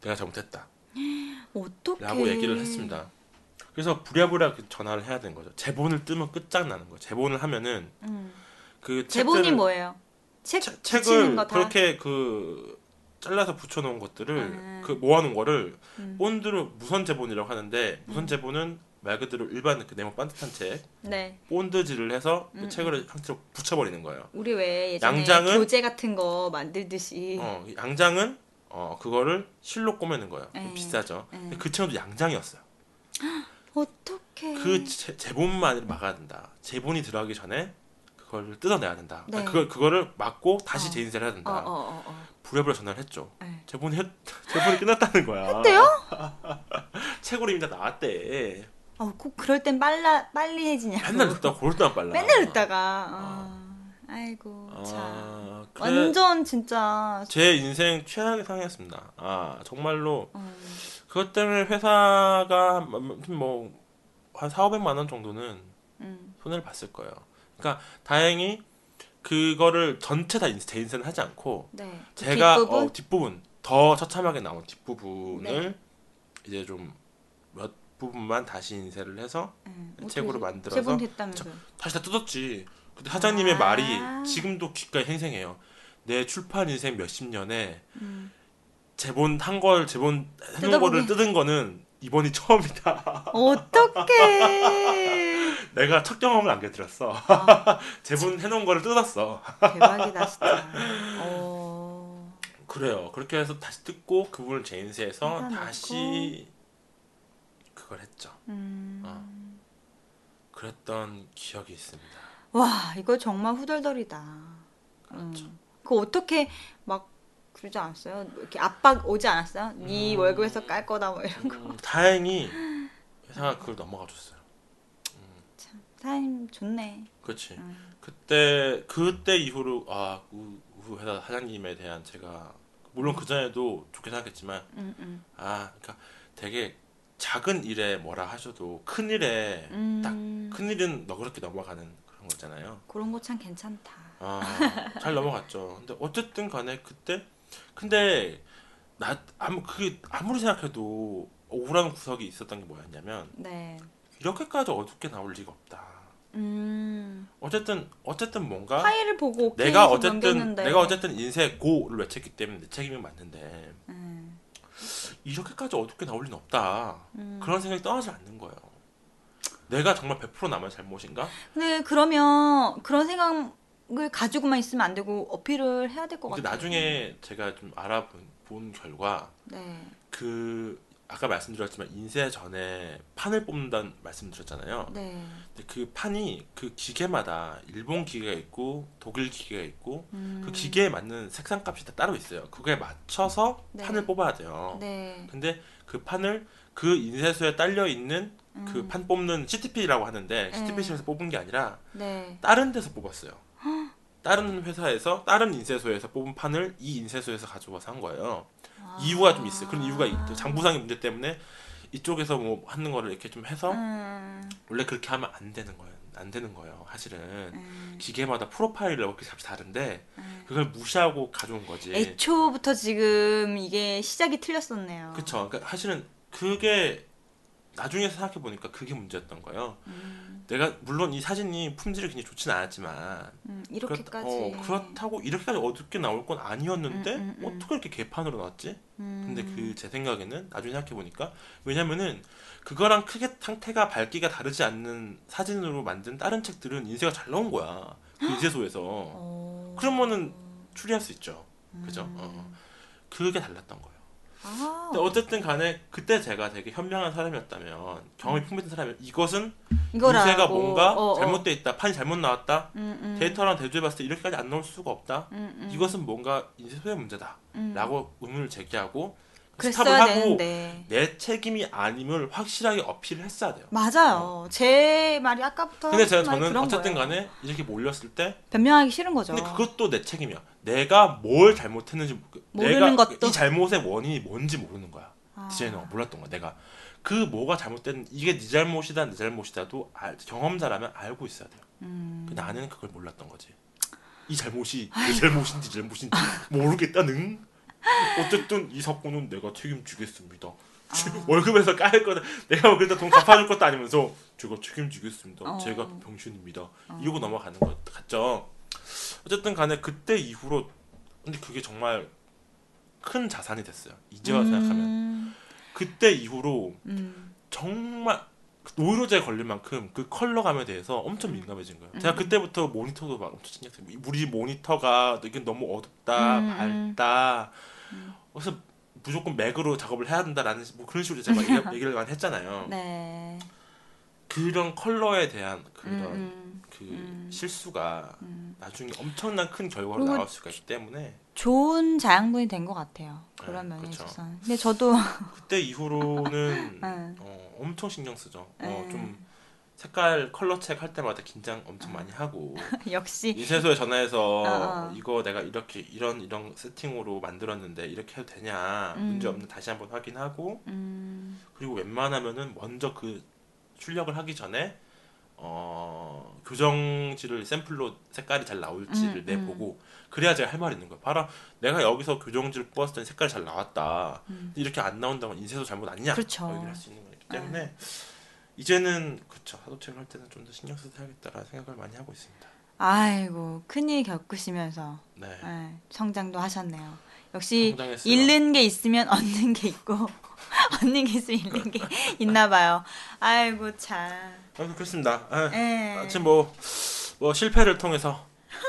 내가 잘못했다. [gasps] 어떻게 라고 얘기를 했습니다. 그래서 부랴부랴 그 전화를 해야 되는 거죠. 제본을 뜨면 끝장나는 거예요. 제본을 하면은 음. 그 제본이 뭐예요? 책 책- 다. 그렇게 그 잘라서 붙여놓은 것들을 음. 그 모아놓은 거를 음. 본드를 무선 제본이라고 하는데 무선 제본은 말 그대로 일반 그 네모 반듯한 책 네. 본드질을 해서 그 음, 책을 형태로 붙여버리는 거예요. 우리 왜 예전에 양장은- 교재 같은 거 만들듯이 어, 이 양장은 어 그거를 실로 꼬매는 거예요. 네. 비싸죠. 네. 근데 그 책도 양장이었어요. [gasps] 어떻게 그 제, 제본만 막아야 된다. 제본이 들어가기 전에 그거를 뜯어내야 된다. 네. 아, 그걸 그거를 막고 다시 어. 재인쇄를 해야 어, 된다. 어, 어, 어. 부랴부랴 전화를 했죠. 네. 제본이 했, [laughs] 제본이 끝났다는 거야. 했대요? [laughs] 책으로 이미 다 나왔대. 어, 꼭 그럴 땐 빨라 빨리 해지냐고. 맨날 늦다 고를 때만 빨라. 맨날 늦다가. 어. 아이고 참. 아, 그래. 완전 진짜. 제 인생 최악의 상황이었습니다. 아 정말로 음, 그것 때문에 회사가 뭐한 4, 500만 원 정도는 음. 손해를 봤을 거예요. 그러니까 다행히 그거를 전체 다 인쇄, 재인쇄는 하지 않고 네. 그 제가 뒷부분? 어, 뒷부분 더 처참하게 나온 뒷부분을 네. 이제 좀몇 뒷부분만 다시 인쇄를 해서 음, 책으로 만들어서 재본됐다면서요. 다시 다 뜯었지. 근데 사장님의 아. 말이 지금도 귓가에 생생해요. 내 출판 인생 몇십 년에 음. 재본 한걸 재본 해놓은. 거를 뜯은 거는 이번이 처음이다. 어떡해. [laughs] 내가 첫 경험을 안겨드렸어. 아, [laughs] 재본 해놓은 거를 뜯었어. 대박이다 진짜. [laughs] 어. 그래요. 그렇게 해서 다시 뜯고 그분을 재인쇄해서 뜯어놓고. 다시 그걸 했죠. 음. 어. 그랬던 기억이 있습니다. 와 이거 정말 후덜덜이다. 그렇죠. 음. 그거 어떻게 막 그러지 않았어요? 이렇게 압박 오지 않았어요? 네 음. 월급에서 깔 거다 뭐 이런 거. 음, 다행히 회사가 그걸 넘어가 줬어요. 참 사장님 좋네. 그렇지. 음. 그때 그때 이후로 아, 그, 그 회사 사장님에 대한 제가 물론 그 전에도 좋게 생각했지만 음, 음. 아, 그러니까 되게 작은 일에 뭐라 하셔도 큰 일에 음. 딱큰 일은 너그럽게 넘어가는 그런 거잖아요. 그런 거 참 괜찮다. 아, 잘 넘어갔죠. 근데 어쨌든 간에 그때 근데 나 아무 그 아무리 생각해도 억울한 구석이 있었던 게 뭐였냐면 네. 이렇게까지 어둡게 나올 리가 없다. 음. 어쨌든 어쨌든 뭔가 파일을 보고 내가 어쨌든 넘겼는데. 내가 어쨌든 인쇄 고를 외쳤기 때문에 내 책임이 맞는데 음. 이렇게까지 어둡게 나올 리는 없다. 음. 그런 생각이 떠나지 않는 거예요. 내가 정말 100% 남의 잘못인가? 근데 그러면 그런 생각을 가지고만 있으면 안 되고 어필을 해야 될 것 같아요. 나중에 제가 좀 알아본 본 결과 네. 그 아까 말씀드렸지만 인쇄 전에 판을 뽑는다는 말씀드렸잖아요. 네. 근데 그 판이 그 기계마다 일본 기계가 있고 독일 기계가 있고 음. 그 기계에 맞는 색상 값이 다 따로 있어요. 그거에 맞춰서 네. 판을 뽑아야 돼요. 네. 근데 그 판을 그 인쇄소에 딸려 있는 그 음. 판 뽑는 CTP라고 하는데 네. CTP실에서 뽑은 게 아니라 네. 다른 데서 뽑았어요. 다른 회사에서 다른 인쇄소에서 뽑은 판을 이 인쇄소에서 가져와서 한 거예요. 아. 이유가 좀 있어요. 그런 이유가 있죠. 장부상의 문제 때문에 이쪽에서 뭐 하는 거를 이렇게 좀 해서 음. 원래 그렇게 하면 안 되는 거예요. 안 되는 거예요. 사실은 음. 기계마다 프로파일을 이렇게 값이 다른데 음. 그걸 무시하고 가져온 거지. 애초부터 지금 이게 시작이 틀렸었네요. 그쵸. 그러니까 사실은 그게 나중에 생각해 보니까 그게 문제였던 거예요. 음, 내가 물론 이 사진이 품질이 굉장히 좋지는 않았지만 음, 이렇게까지. 그렇, 어, 그렇다고 이렇게까지 어둡게 나올 건 아니었는데 음, 음, 음. 어떻게 이렇게 개판으로 나왔지? 음. 근데 그 제 생각에는 나중에 생각해 보니까 왜냐면은 그거랑 크게 상태가 밝기가 다르지 않는 사진으로 만든 다른 책들은 인쇄가 잘 나온 거야. 그 인쇄소에서 어... 그러면은 추리할 수 있죠. 그죠? 음. 어. 그게 달랐던 거예요. 아, 근데 어쨌든 간에 그때 제가 되게 현명한 사람이었다면 경험이 풍부한 사람이면 이것은 이거라고. 인쇄가 뭔가 어, 어. 잘못돼 있다 판이 잘못 나왔다 음, 음. 데이터랑 대조해봤을 때 이렇게까지 안 나올 수가 없다 음, 음. 이것은 뭔가 인쇄 소의 문제다 음. 라고 의문을 제기하고 스탑을 하고 되는데. 내 책임이 아님을 확실하게 어필을 했어야 돼요 맞아요. 제 말이 아까부터 근데 제가 저는 어쨌든 거예요. 간에 이렇게 몰렸을 때 변명하기 싫은 거죠. 근데 그것도 내 책임이야 내가 뭘 잘못했는지 그 모르는 것도. 이 잘못의 원인이 뭔지 모르는 거야 아. 디자이너가 몰랐던 거야 내가 그 뭐가 잘못된 이게 네 잘못이다 내 잘못이다도 알- 경험자라면 알고 있어야 돼요 음. 그 나는 그걸 몰랐던 거지 이 잘못이 내 잘못인지 내 잘못인지 모르겠다는 어쨌든 이 사건은 내가 책임지겠습니다 아. [laughs] 월급에서 깔 거는 내가 그래도 돈 갚아줄 것도 아니면서 제가 책임지겠습니다 어. 제가 병신입니다 이러고 넘어가는 것 같죠 어쨌든 간에 그때 이후로 근데 그게 정말 큰 자산이 됐어요 이제 와서 생각하면 음. 그때 이후로 음. 정말 노이로제 걸릴 만큼 그 컬러감에 대해서 엄청 민감해진 거예요. 제가 음. 그때부터 모니터도 막 엄청 신경 쓰고 우리 모니터가 이게 너무 어둡다, 음, 음. 밝다. 그래서 무조건 맥으로 작업을 해야 된다라는 뭐 그런 식으로 제가 얘기- [laughs] 얘기를 많이 했잖아요. 네. 그런 컬러에 대한 그런 음, 음. 그 음. 실수가 음. 나중에 엄청난 큰 결과로 나올 수가 있기 때문에 좋은 자양분이 된 것 같아요. 그런 네, 면에 그쵸. 있어서는. 근데 저도 그때 이후로는 [laughs] 네. 어, 엄청 신경 쓰죠. 어, 네. 좀 색깔 컬러 책 할 때마다 긴장 엄청 많이 하고 [laughs] 역시 인쇄소에 전화해서 어, 어. 이거 내가 이렇게 이런 이런 세팅으로 만들었는데 이렇게 해도 되냐 음. 문제 없는 다시 한번 확인하고 음, 그리고 웬만하면은 먼저 그 출력을 하기 전에 어 교정지를 샘플로 색깔이 잘 나올지를 음, 내보고 그래야 제가 할 말이 있는 거야. 봐라 내가 여기서 교정지를 뽑았을 때 색깔이 잘 나왔다. 음. 이렇게 안 나온다면 인쇄소 잘못 아니냐? 그렇죠. 얘기를 할 수 있는 거니까. 때문에 이제는 그쵸 사도체를 할 때는 좀 더 신경 써서 해야겠다라는 생각을 많이 하고 있습니다. 아이고 큰일 겪으시면서 네. 예, 성장도 하셨네요. 역시 성장했어요. 잃는 게 있으면 얻는 게 있고 [laughs] 얻는 게 있으면 잃는 게 있나 봐요. 아이고 참. 아무튼 그렇습니다. 아, 예. 아무튼 뭐, 뭐 실패를 통해서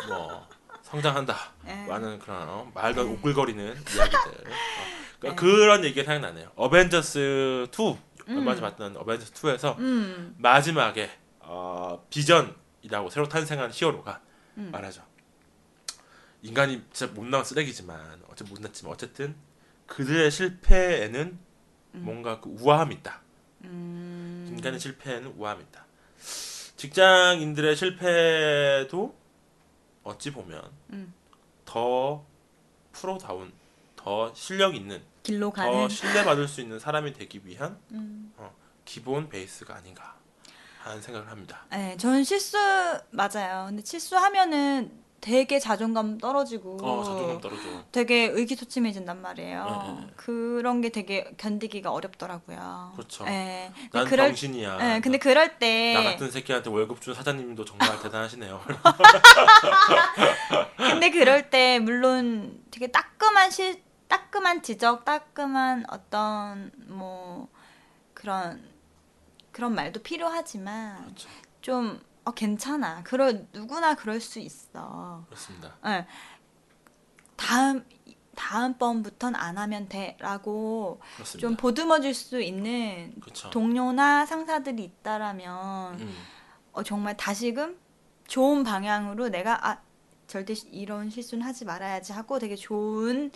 뭐 성장한다. 예. 많은 그런 어, 말도 오글거리는 이야기들. 어, 그러니까 그런 얘기가 생각나네요. 어벤져스 2 얼마 전에 봤던 어벤져스 2에서 음. 마지막에 어, 비전이라고 새로 탄생한 히어로가 음. 말하죠. 인간이 진짜 못나온 쓰레기지만 어째 못났지만 어쨌든 그들의 실패에는 뭔가 그 우아함이 있다. 음. 인간의 실패에는 우아함이 있다. 직장인들의 실패도 어찌 보면 음. 더 프로다운, 더 실력 있는, 길로 더 가는 신뢰받을 수 있는 사람이 되기 위한 음. 어, 기본 베이스가 아닌가 하는 생각을 합니다. 네, 저는 실수 맞아요. 근데 실수하면은 되게 자존감 떨어지고 어, 자존감 떨어져. 되게 의기소침해진단 말이에요. 네, 네, 네. 그런 게 되게 견디기가 어렵더라고요. 그렇죠. 네. 난 그럴 병신이야. 네, 근데 그럴 때 나 같은 새끼한테 월급 준 사장님도 정말 대단하시네요. [laughs] 근데 그럴 때 물론 되게 따끔한 실 따끔한 지적, 따끔한 어떤 뭐 그런 그런 말도 필요하지만 그렇죠. 좀 어, 괜찮아. 그럴 누구나 그럴 수 있어. 그렇습니다. 예. 다음 다음 번부턴 안 하면 돼라고 그렇습니다. 좀 보듬어줄 수 있는 그렇죠. 동료나 상사들이 있다라면 음, 어, 정말 다시금 좋은 방향으로 내가 아 절대 시- 이런 실수는 하지 말아야지 하고 되게 좋은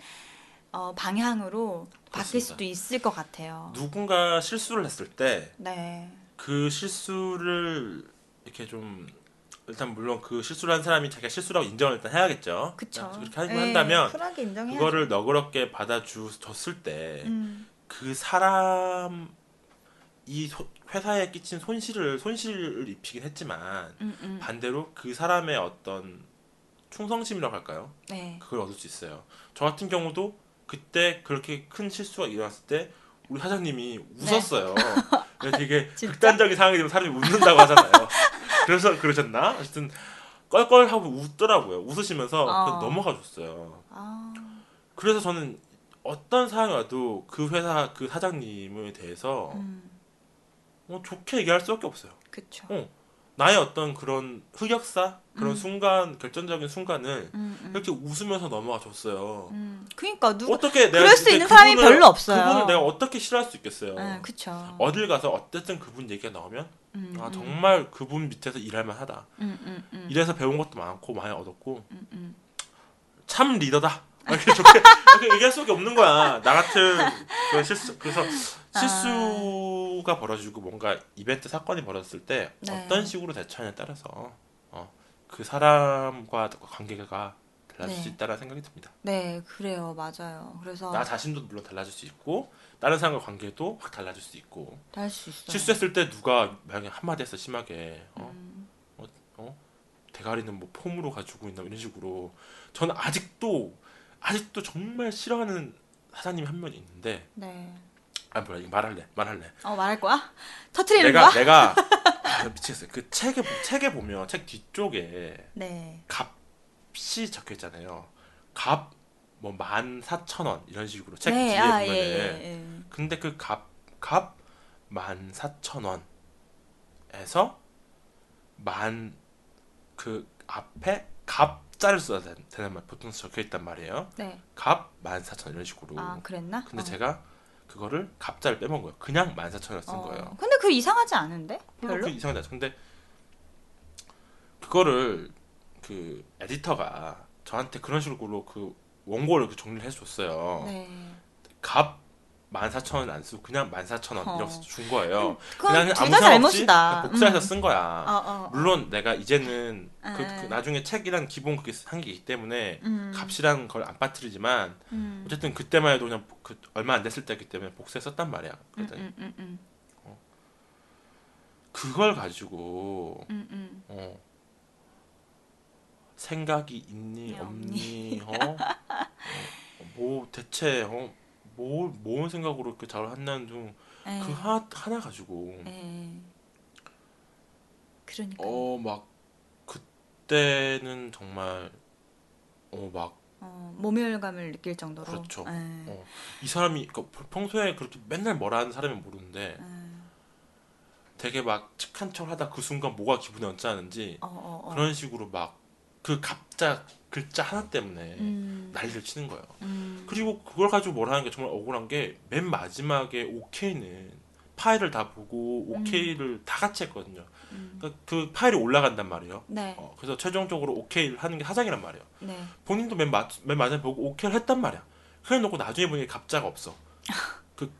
어, 방향으로 바뀔. 수도 있을 것 같아요. 누군가 실수를 했을 때 네. 그 실수를 이렇게 좀 일단 물론 그 실수를 한 사람이 자기가 실수라고 인정을 일단 해야겠죠. 그쵸. 그렇게 하고 예, 한다면. 그거를 너그럽게 받아줬을 때그 음, 사람 이 소- 회사에 끼친 손실을 손실을 입히긴 했지만 음, 음. 반대로 그 사람의 어떤 충성심이라고 할까요? 네. 그걸 얻을 수 있어요. 저 같은 경우도 그때 그렇게 큰 실수가 일어났을 때 우리 사장님이 웃었어요. [laughs] 그래서 되게 네. 진짜? 극단적인 상황이 되면 사람이 웃는다고 하잖아요. [laughs] 그래서 그러셨나? 어쨌든 껄껄하고 웃더라고요. 웃으시면서 어. 그냥 넘어가 줬어요. 아, 그래서 저는 어떤 상황이 와도 그 회사 그 사장님에 대해서 음, 어, 좋게 얘기할 수밖에 없어요. 그쵸. 어. 나의 어떤 그런 흑역사 그런 음. 순간 결정적인 순간을 음, 음, 이렇게 웃으면서 넘어가 줬어요. 음. 그러니까 누구 어떻게 내가 그럴 수 있는 사람이 그분을- 별로 없어요. 그분을 내가 어떻게 싫어할 수 있겠어요. 네, 그쵸. 어딜 가서 어쨌든 그분 얘기가 나오면 음, 아 음, 정말 그분 밑에서 일할 만하다. 음, 이래서 배운 것도 많고 많이 얻었고. 참 리더다. [laughs] 이렇게 좋게 이렇게 얘기할 수밖에 없는 거야. 나 같은 [laughs] 그런 실수 그래서 아. 실수가 벌어지고 뭔가 이벤트 사건이 벌어졌을 때 네. 어떤 식으로 대처하냐에 따라서 어, 그 사람과 관계가 달라질 네. 수 있다는 생각이 듭니다. 네, 그래요, 맞아요. 그래서 나 자신도 물론 달라질 수 있고 다른 사람과 관계도 확 달라질 수 있고 할수 있어요. 실수했을 때 누가 만약에 한마디 했어 심하게 어, 음, 대가리는 뭐 폼으로 가지고 있나 이런 식으로 저는 아직도 아직도 정말 싫어하는 사장님이 한명 있는데 네. 아 뭐야 이거 말할래 말할래 어, 말할 거야? 터트리는 내가 거야? 내가 [laughs] 아, 미치겠어요 그 책에 책에 보면 책 뒤쪽에 네. 값이 적혀 있잖아요 값 뭐 만 사천 원 이런 식으로 책 네, 뒤에 아, 보면은 예, 예, 예. 근데 그 그값값 만 사천 원에서 만 그 앞에 갑자를 써야 되- 되는 말 보통 적혀 있단 말이에요. 네. 갑만 사천 이런 식으로. 아, 그랬나? 근데 어. 제가 그거를 갑자를 빼먹은 거예요. 그냥 만 사천을 쓴 어. 거예요. 근데 그 이상하지 않은데? 별로 별로? 그 이상하지. 근데 그거를 그 에디터가 저한테 그런 식으로 그 원고를 그 정리를 해줬어요. 네. 갑 14,000원 안 쓰고 그냥 14,000원 어. 이렇게 준 거예요. 그건 그냥 둘 아무 생각 잘못이다. 복사해서 음. 쓴 거야. 어, 어. 물론 내가 이제는 그, 에. 그 나중에 책이란 기본 그게 한 게 있기 때문에 음. 값이라는 걸안 빠뜨리지만 음. 어쨌든 그때만 해도 그냥 그 얼마 안 됐을 때기 때문에 복사해 썼단 말이야. 음, 음, 음, 음. 그걸 가지고 음, 음. 어, 생각이 있니 네, 없니 어? [laughs] 어, 뭐 대체 어, 뭐, 뭔 생각으로 이렇게 잘 한다는 좀그 예. 하나, 하나 가지고 예. 그러니까 어 막 그때는 정말 어 막 어, 모멸감을 느낄 정도로. 그렇죠. 예. 어. 이 사람이 그러니까 평소에 그렇게 맨날 뭐라 하는 사람이 모르는데 예. 되게 막 착한 척 하다 그 순간 뭐가 기분이 언짢은지 어, 어, 어. 그런 식으로 막 그 갑자 글자 하나 때문에 음, 난리를 치는 거예요. 음. 그리고 그걸 가지고 뭐라 하는 게 정말 억울한 게 맨 마지막에 오케이는 파일을 다 보고 오케이를 다 같이 했거든요. 음. 그러니까 그 파일이 올라간단 말이에요. 네, 어, 그래서 최종적으로 오케이를 하는 게 사장이란 말이에요. 네. 본인도 맨, 마, 맨 마지막에 보고 오케이를 했단 말이야. 그래 놓고 나중에 보니 갑자가 없어. [laughs] 그,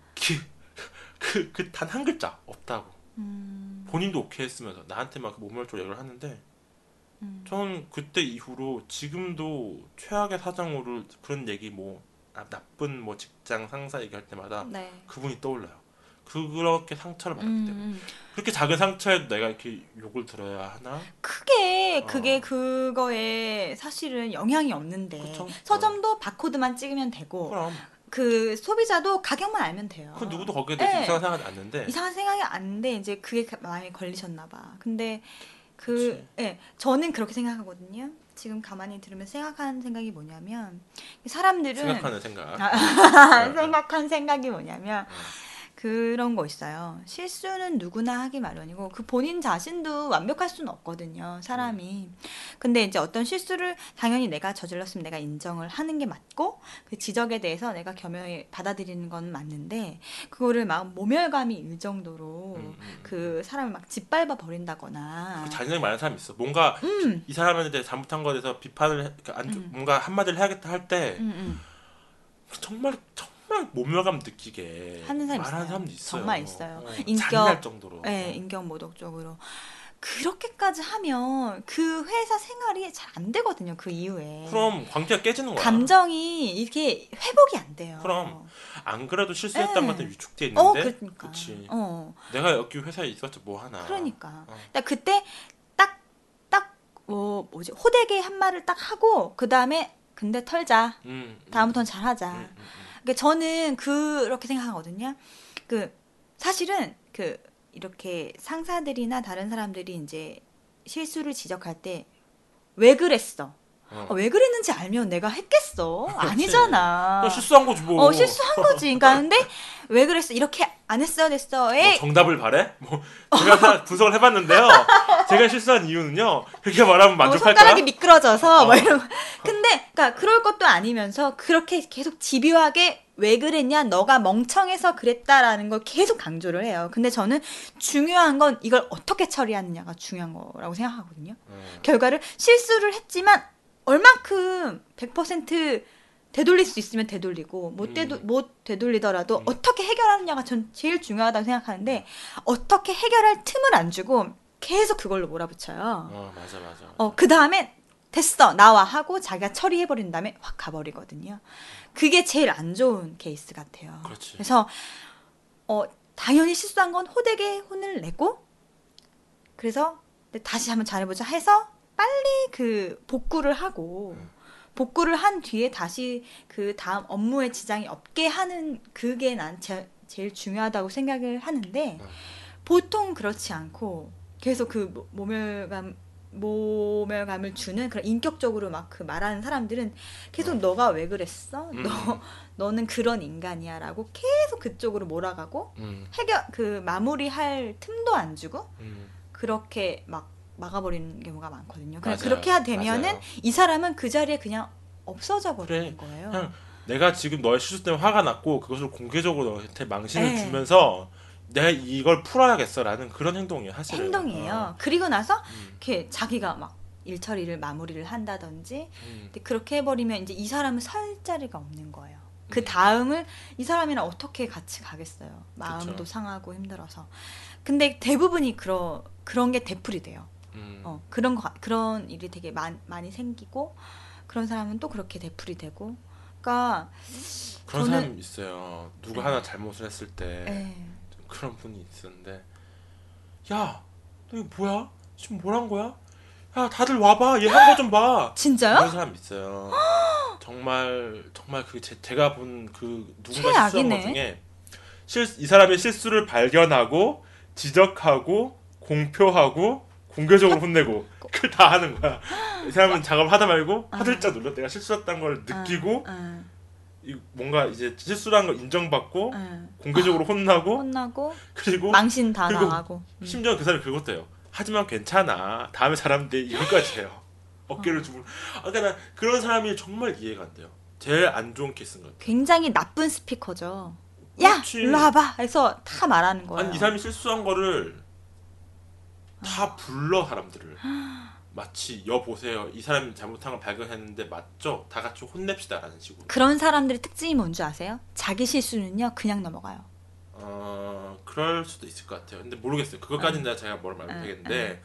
그, 그, 단 한 글자 없다고. 음, 본인도 오케이 했으면서 나한테 막 모멸적으로 얘기를 하는데 음. 저는 그때 이후로 지금도 최악의 사장으로 그런 얘기 뭐 아, 나쁜 뭐 직장 상사 얘기할 때마다 네. 그분이 떠올라요. 그렇게 상처를 받았기 음, 때문에 음. 그렇게 작은 상처에도 내가 이렇게 욕을 들어야 하나? 크게 그게 어. 그거에 사실은 영향이 없는데 그쵸? 서점도 바코드만 찍으면 되고 그럼 그 소비자도 가격만 알면 돼요. 그 누구도 거기에 대해서 네. 이상한 생각이 않는데 이상한 생각이 안는데 이제 그게 가- 마음에 걸리셨나 봐. 근데 그. 예, 저는 그렇게 생각하거든요. 지금 가만히 들으면 생각하는 생각이 뭐냐면 사람들은 생각하는 생각. 아, [laughs] 네. 생각한 생각이 뭐냐면 네. 그런 거 있어요. 실수는 누구나 하기 마련이고 그 본인 자신도 완벽할 수는 없거든요. 사람이. 근데 이제 어떤 실수를 당연히 내가 저질렀으면 내가 인정을 하는 게 맞고 그 지적에 대해서 내가 겸허히 받아들이는 건 맞는데 그거를 막 모멸감이 일 정도로 음, 음. 그 사람을 막 짓밟아 버린다거나 그 자신이 많은 사람이 있어. 뭔가 음, 이 대해 잘못한 거에 대해서 비판을 해- 그러니까 안 좋- 음. 뭔가 한마디를 해야겠다 할때 음, 음. 정말 정말 모멸감 느끼게 하는 사람 말하는 있어요. 사람도 있어요. 정말 있어요. 어, 인격- 정도로. 네, 인격 모독적으로. 그렇게까지 하면 그 회사 생활이 잘 안 되거든요. 그 이후에. 그럼 관계가 깨지는 거야. 감정이 이렇게 회복이 안 돼요. 그럼. 안 그래도 실수했던 네. 것 같은 위축돼 어, 있는데 그러니까. 그치. 어, 내가 여기 회사에 있었지 뭐 하나. 그러니까. 어. 나 그때 딱, 딱, 뭐, 뭐지, 호되게 한 말을 딱 하고, 그 다음에, 근데 털자. 음, 음, 다음부터는 잘하자. 음, 음, 음. 그러니까 저는 그렇게 생각하거든요. 그 사실은 그 이렇게 상사들이나 다른 사람들이 이제 실수를 지적할 때 왜 그랬어? 어. 아, 왜 그랬는지 알면 내가 했겠어? 아니잖아. 그냥 실수한 거지 뭐. 어 실수한 거지. 그러니까 근데 왜 그랬어? 이렇게 안 했어야 됐어. 뭐에 정답을 바래? 뭐 제가 다 분석을 해봤는데요. 제가 실수한 이유는요. 그렇게 말하면 뭐 만족할까? 손가락이 미끄러져서 뭐 어. 이런. 거. 근데 그러니까 그럴 것도 아니면서 그렇게 계속 집요하게 왜 그랬냐? 너가 멍청해서 그랬다라는 걸 계속 강조를 해요. 근데 저는 중요한 건 이걸 어떻게 처리하느냐가 중요한 거라고 생각하거든요. 어. 결과를 실수를 했지만 얼만큼 100% 되돌릴 수 있으면 되돌리고 못, 되도, 음. 못 되돌리더라도 음. 어떻게 해결하느냐가 전 제일 중요하다고 생각하는데 어떻게 해결할 틈을 안 주고 계속 그걸로 몰아붙여요. 어 맞아 맞아. 맞아. 어, 그 다음에 됐어 나와 하고 자기가 처리해 버린 다음에 확 가버리거든요. 그게 제일 안 좋은 케이스 같아요. 그렇지. 그래서 어, 당연히 실수한 건 호되게 혼을 내고 그래서 다시 한번 잘해보자 해서 빨리 그 복구를 하고 음. 복구를 한 뒤에 다시 그 다음 업무에 지장이 없게 하는 그게 난 제, 제일 중요하다고 생각을 하는데 음. 보통 그렇지 않고 계속 그 모- 모멸감 모멸감을 주는 그런 인격적으로 막 그 말하는 사람들은 계속 음. 너가 왜 그랬어? 음. 너 너는 그런 인간이야라고 계속 그쪽으로 몰아가고 음, 해결 그 마무리할 틈도 안 주고 음. 그렇게 막 막아버리는 경우가 많거든요. 그냥 맞아요. 그렇게 되면은 맞아요. 이 사람은 그 자리에 그냥 없어져 버리는 그래. 거예요. 내가 지금 너의 실수 때문에 화가 났고 그것을 공개적으로 너한테 망신을 네. 주면서 내가 이걸 풀어야겠어라는 그런 행동이에요 사실은. 행동이에요. 어. 그리고 나서 음, 이렇게 자기가 막 일처리를 마무리를 한다든지 음. 그렇게 해버리면 이제 이 사람은 설 자리가 없는 거예요. 그 음. 다음을 이 사람이랑 어떻게 같이 가겠어요. 마음도 그쵸. 상하고 힘들어서. 근데 대부분이 그러, 그런 게 되풀이 돼요. 음. 어, 그런 거, 그런 일이 되게 많, 많이 생기고 그런 사람은 또 그렇게 되풀이 되고. 그러니까 그런 저는- 사람이 있어요. 누가 네. 하나 잘못을 했을 때 예. 그런 분이 있었는데 야, 너 이거 뭐야? 지금 뭘 한 거야? 야, 다들 와봐. 얘 한 거 좀 봐. [gasps] 진짜요? 그런 사람 있어요. [gasps] 정말 정말 그 제, 제가 본 그 누군가 실수한. 것 중에 실, 이 사람의 실수를 발견하고 지적하고 공표하고 공개적으로 혼내고 그걸 다 하는 거야. 이 사람은 작업을 하다 말고 화들짝 놀라 내가 실수했다는 걸 느끼고 응, 이 뭔가 이제 실수란 걸 인정받고 응. 공개적으로 혼나고 혼나고 그리고 망신 다 그리고 나가고. 음. 심지어 그 사람이 그것도 해요. 하지만 괜찮아. 다음에 잘하면 돼. 이거까지 해요. 어깨를 주물. 아, 그러니까 난 그런 사람이 정말 이해가 안 돼요. 제일 안 좋은 케이스인 것 같아요. 굉장히 나쁜 스피커죠. 야. 일로 와봐. 해서 다 말하는 거예요. 아니 이 사람이 실수한 거를 다 불러 사람들을 [gasps] 마치 여보세요. 이 사람이 잘못한 걸 발견했는데 맞죠? 다 같이 혼냅시다라는 식으로. 그런 사람들의 특징이 뭔지 아세요? 자기 실수는요 그냥 넘어가요. 어 그럴 수도 있을 것 같아요. 근데 모르겠어요. 그것까지는 내가 제가 뭘 말을 응, 못하겠는데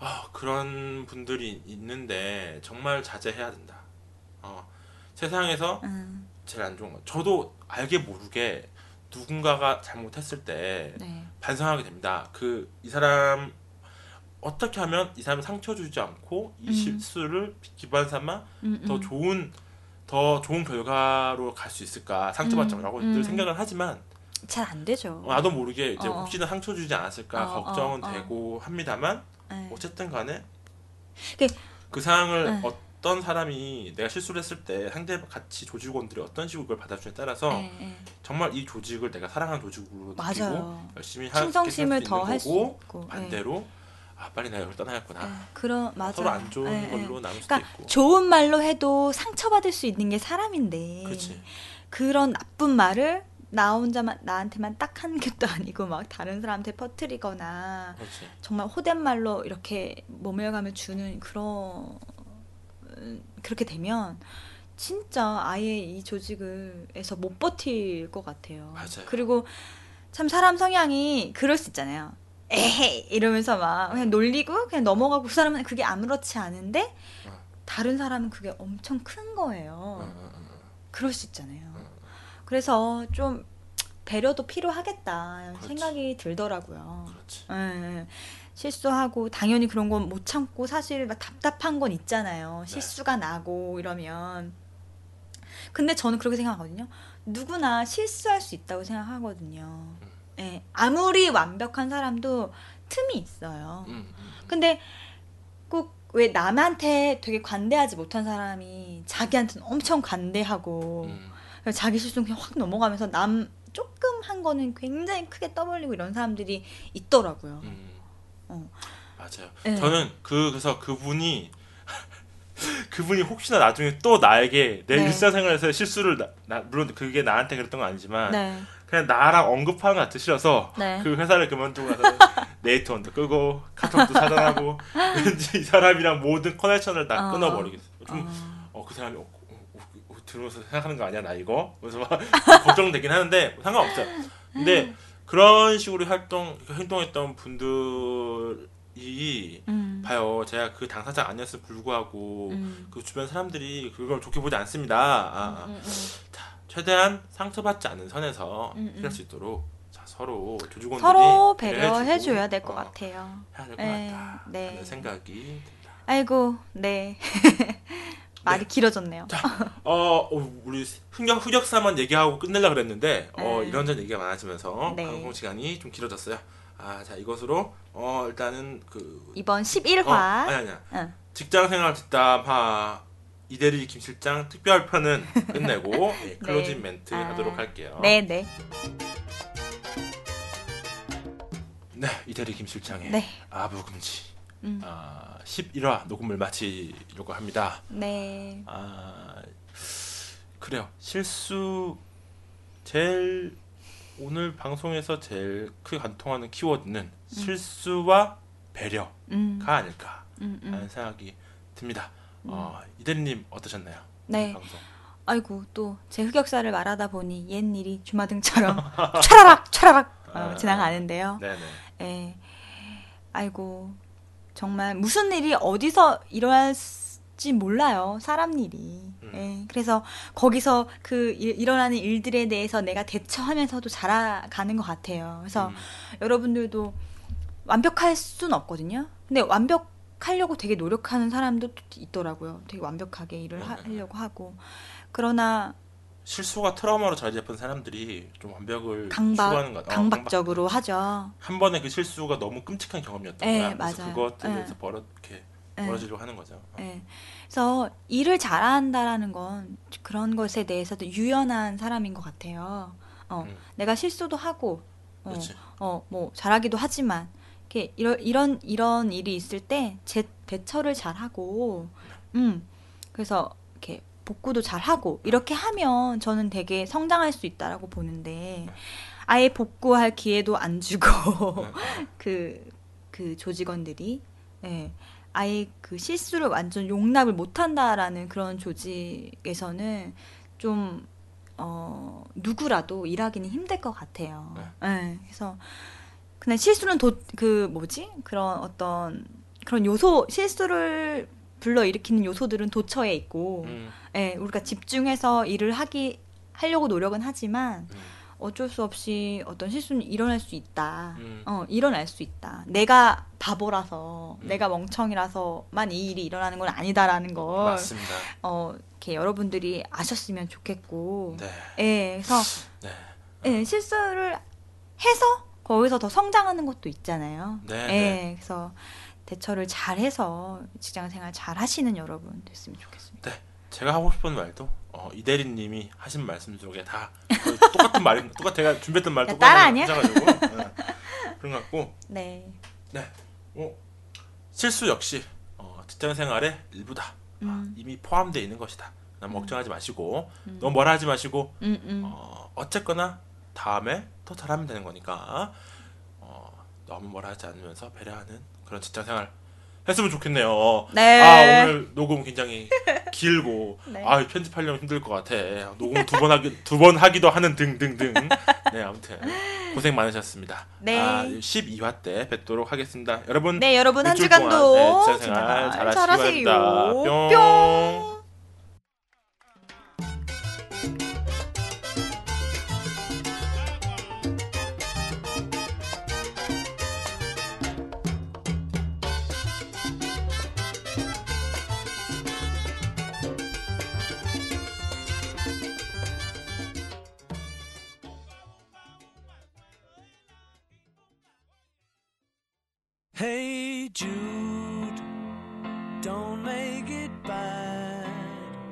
아 그런 분들이 있는데 정말 자제해야 된다. 어 세상에서 음, 제일 안 좋은 거. 저도 알게 모르게 누군가가 잘못했을 때 네. 반성하게 됩니다. 그 이 사람 어떻게 하면 이 사람 상처 주지 않고 이 음. 실수를 기반 삼아 음, 더 음. 좋은 더 좋은 결과로 갈 수 있을까 상처받지 음, 말라고 음. 늘 생각을 하지만 잘 안 되죠. 어, 나도 모르게 이제 어, 어. 혹시나 상처 주지 않았을까 어, 걱정은 어, 어. 되고 합니다만 네. 어쨌든 간에 그- 그 상황을 네. 어떤 사람이 내가 실수를 했을 때 상대 같이 조직원들이 어떤 식으로 그걸 받아주냐에 따라서 네, 네. 정말 이 조직을 내가 사랑하는 조직으로 느끼고 맞아요. 열심히 하- 충성심을 더 할 수 있고. 네. 반대로 아 빨리 내가 여기 떠나야겠구나 네. 그런 맞아요. 서로 안 좋은 네, 네. 걸로 나눌 수도 그러니까 있고 좋은 말로 해도 상처받을 수 있는 게 사람인데 그렇지 그런 나쁜 말을 나 혼자만 나한테만 딱 한 것도 아니고 막 다른 사람한테 퍼뜨리거나 그렇지 정말 호된 말로 이렇게 모멸감을 주는 그런 음, 그렇게 되면 진짜 아예 이 조직을에서 못 버틸 것 같아요. 맞아요. 그리고 참 사람 성향이 그럴 수 있잖아요. 에헤이 이러면서 막 그냥 놀리고 그냥 넘어가고 그 사람은 그게 아무렇지 않은데 어. 다른 사람은 그게 엄청 큰 어, 거예요. 그럴 수 있잖아요. 어. 그래서 좀 배려도 필요하겠다 그렇지. 생각이 들더라고요. 예, 실수하고 당연히 그런 건 못 참고 사실 막 답답한 건 있잖아요. 네. 실수가 나고 이러면. 근데 저는 그렇게 생각하거든요. 누구나 실수할 수 있다고 생각하거든요. 음. 예, 아무리 완벽한 사람도 틈이 있어요. 음, 음, 음. 근데 꼭 왜 남한테 되게 관대하지 못한 사람이 자기한테는 엄청 관대하고 음. 자기 실수는 그냥 확 넘어가면서 남 조금 한 거는 굉장히 크게 떠벌리고 이런 사람들이 있더라고요. 음. 어. 맞아요. 네. 저는 그 그래서 그분이 [laughs] 그분이 혹시나 나중에 또 나에게 내 네. 일상생활에서 실수를 나, 나- 물론 그게 나한테 그랬던 건 아니지만 네. 그냥 나랑 언급하는 것 같아 싫어서 네. 그 회사를 그만두고 나서 [laughs] 네이트원도 끄고 카톡도 차단하고 [laughs] 왠지 이 사람이랑 모든 커넥션을 다 어. 끊어버리겠어. 좀 어. 어그 사람이 어, 어, 어, 어, 들으면서 생각하는 거 아니야 나 이거 그래서 막 [laughs] 걱정되긴 하는데 상관없죠 근데 그런 식으로 활동 행동했던 분들이 음. 봐요 제가 그 당사자 아니었을 불구하고 음. 그 주변 사람들이 그걸 좋게 보지 않습니다 아, 아. 음, 음. 자, 최대한 상처받지 않는 선에서 음, 음. 해할 수 있도록 자, 서로 조직원들이 서로 배려해주고, 배려해줘야 될것 어, 같아요. 해야 될것 네, 같다 네. 하는 생각이 듭니다 아이고, 네. [laughs] 말이 길어졌네요. 어, 어, 우리 흑역 흑역사만 얘기하고 끝내려 그랬는데 어, 네. 이런저런 얘기가 많아지면서 네. 방송 시간이 좀 길어졌어요. 아, 자 이것으로 어 일단은 그 이번 11화. 어, 아니 아니야. 응. 직장 생활 뒷담화 이대리 김 실장 특별 편은 [laughs] 끝내고 예, 클로징 멘트 아, 하도록 할게요. 네, 네. 네, 이대리 김 실장의 네. 아부 금지. 음. 아, 11화 녹음을 마치려고 합니다. 네. 아 그래요 실수 제일 오늘 방송에서 제일 크게 관통하는 키워드는 실수와 배려가 음. 아닐까 음, 음. 하는 생각이 듭니다. 어, 이대리님 어떠셨나요? 네. 방송. 아이고 또 제 흑역사를 말하다 보니 옛 일이 주마등처럼 [laughs] 촤라락 촤라락 어, 아. 지나가는데요. 네네. 예. 아이고 정말 무슨 일이 어디서 일어날지 몰라요. 사람 일이. 음. 예. 그래서 거기서 그 일, 일어나는 일들에 대해서 내가 대처하면서도 자라가는 것 같아요. 그래서 음, 여러분들도 완벽할 수는 없거든요. 근데 완벽 하려고 되게 노력하는 사람도 또 있더라고요. 되게 완벽하게 일을 하, 네. 려고 하고 그러나 실수가 트라우마로 자리 잡은 사람들이 좀 완벽을 강박 추구하는 것 같- 어, 강박적으로 하죠. 강박. 한 번의 그 실수가 너무 끔찍한 경험이었던 네, 거야. 그래서 맞아요. 그것에 네. 대해서 벌어 이렇게 네. 벌어지려고 하는 거죠. 어. 예. 그래서 일을 잘한다라는 건 그런 것에 대해서도 유연한 사람인 것 같아요. 어, 음. 내가 실수도 하고, 어. 어, 뭐 잘하기도 하지만 이렇게 이런 이런 이런 일이 있을 때 제 대처를 잘 하고, 음, 그래서 이렇게 복구도 잘 하고 이렇게 하면 저는 되게 성장할 수 있다라고 보는데 아예 복구할 기회도 안 주고 네. [laughs] 그, 그 조직원들이, 예, 아예 그 실수를 완전 용납을 못 한다라는 그런 조직에서는 좀, 어, 누구라도 일하기는 힘들 것 같아요. 예, 그래서, 그냥 실수는 도, 그, 뭐지? 그런 어떤, 그런 요소, 실수를 불러 일으키는 요소들은 도처에 있고, 음, 예, 우리가 집중해서 일을 하기, 하려고 노력은 하지만, 음, 어쩔 수 없이 어떤 실수는 일어날 수 있다. 음. 어, 일어날 수 있다. 내가 바보라서, 음. 내가 멍청이라서만 이 일이 일어나는 건 아니다라는 걸, 맞습니다. 어, 이렇게 여러분들이 아셨으면 좋겠고, 네. 예, 그래서, 네. 예, 실수를 해서 거기서 더 성장하는 것도 있잖아요. 네, 예, 네. 그래서 대처를 잘 해서 직장 생활 잘 하시는 여러분 됐으면 좋겠습니다. 제가 하고 싶은 말도 어, 이대리님이 하신 말씀 속에 다 똑같은 말이 [laughs] 똑같 제가 준비했던 말 아니야? 하셔가지고 네. 그런 것 같고 네. 어, 실수 역시 어, 직장 생활의 일부다. 아, 음. 이미 포함되어 있는 것이다. 너무 걱정하지 마시고 음. 너무 뭐라 하지 마시고 음, 음. 어, 어쨌거나 다음에 더 잘하면 되는 거니까 어, 너무 뭐라 하지 않으면서 배려하는 그런 직장 생활 했으면 좋겠네요. 네. 아 오늘 녹음 굉장히 [laughs] 길고 네. 아 녹음 힘들 것 같아. 녹음 두 번 하기 두 번 하기도 하는 등등등. 네 아무튼 고생 많으셨습니다. 네. 아, 12화 때 뵙도록 하겠습니다. 여러분 네, 여러분 한 주간도 네, 직장 생활 잘하시기. 바랍니다. 뿅. 뿅.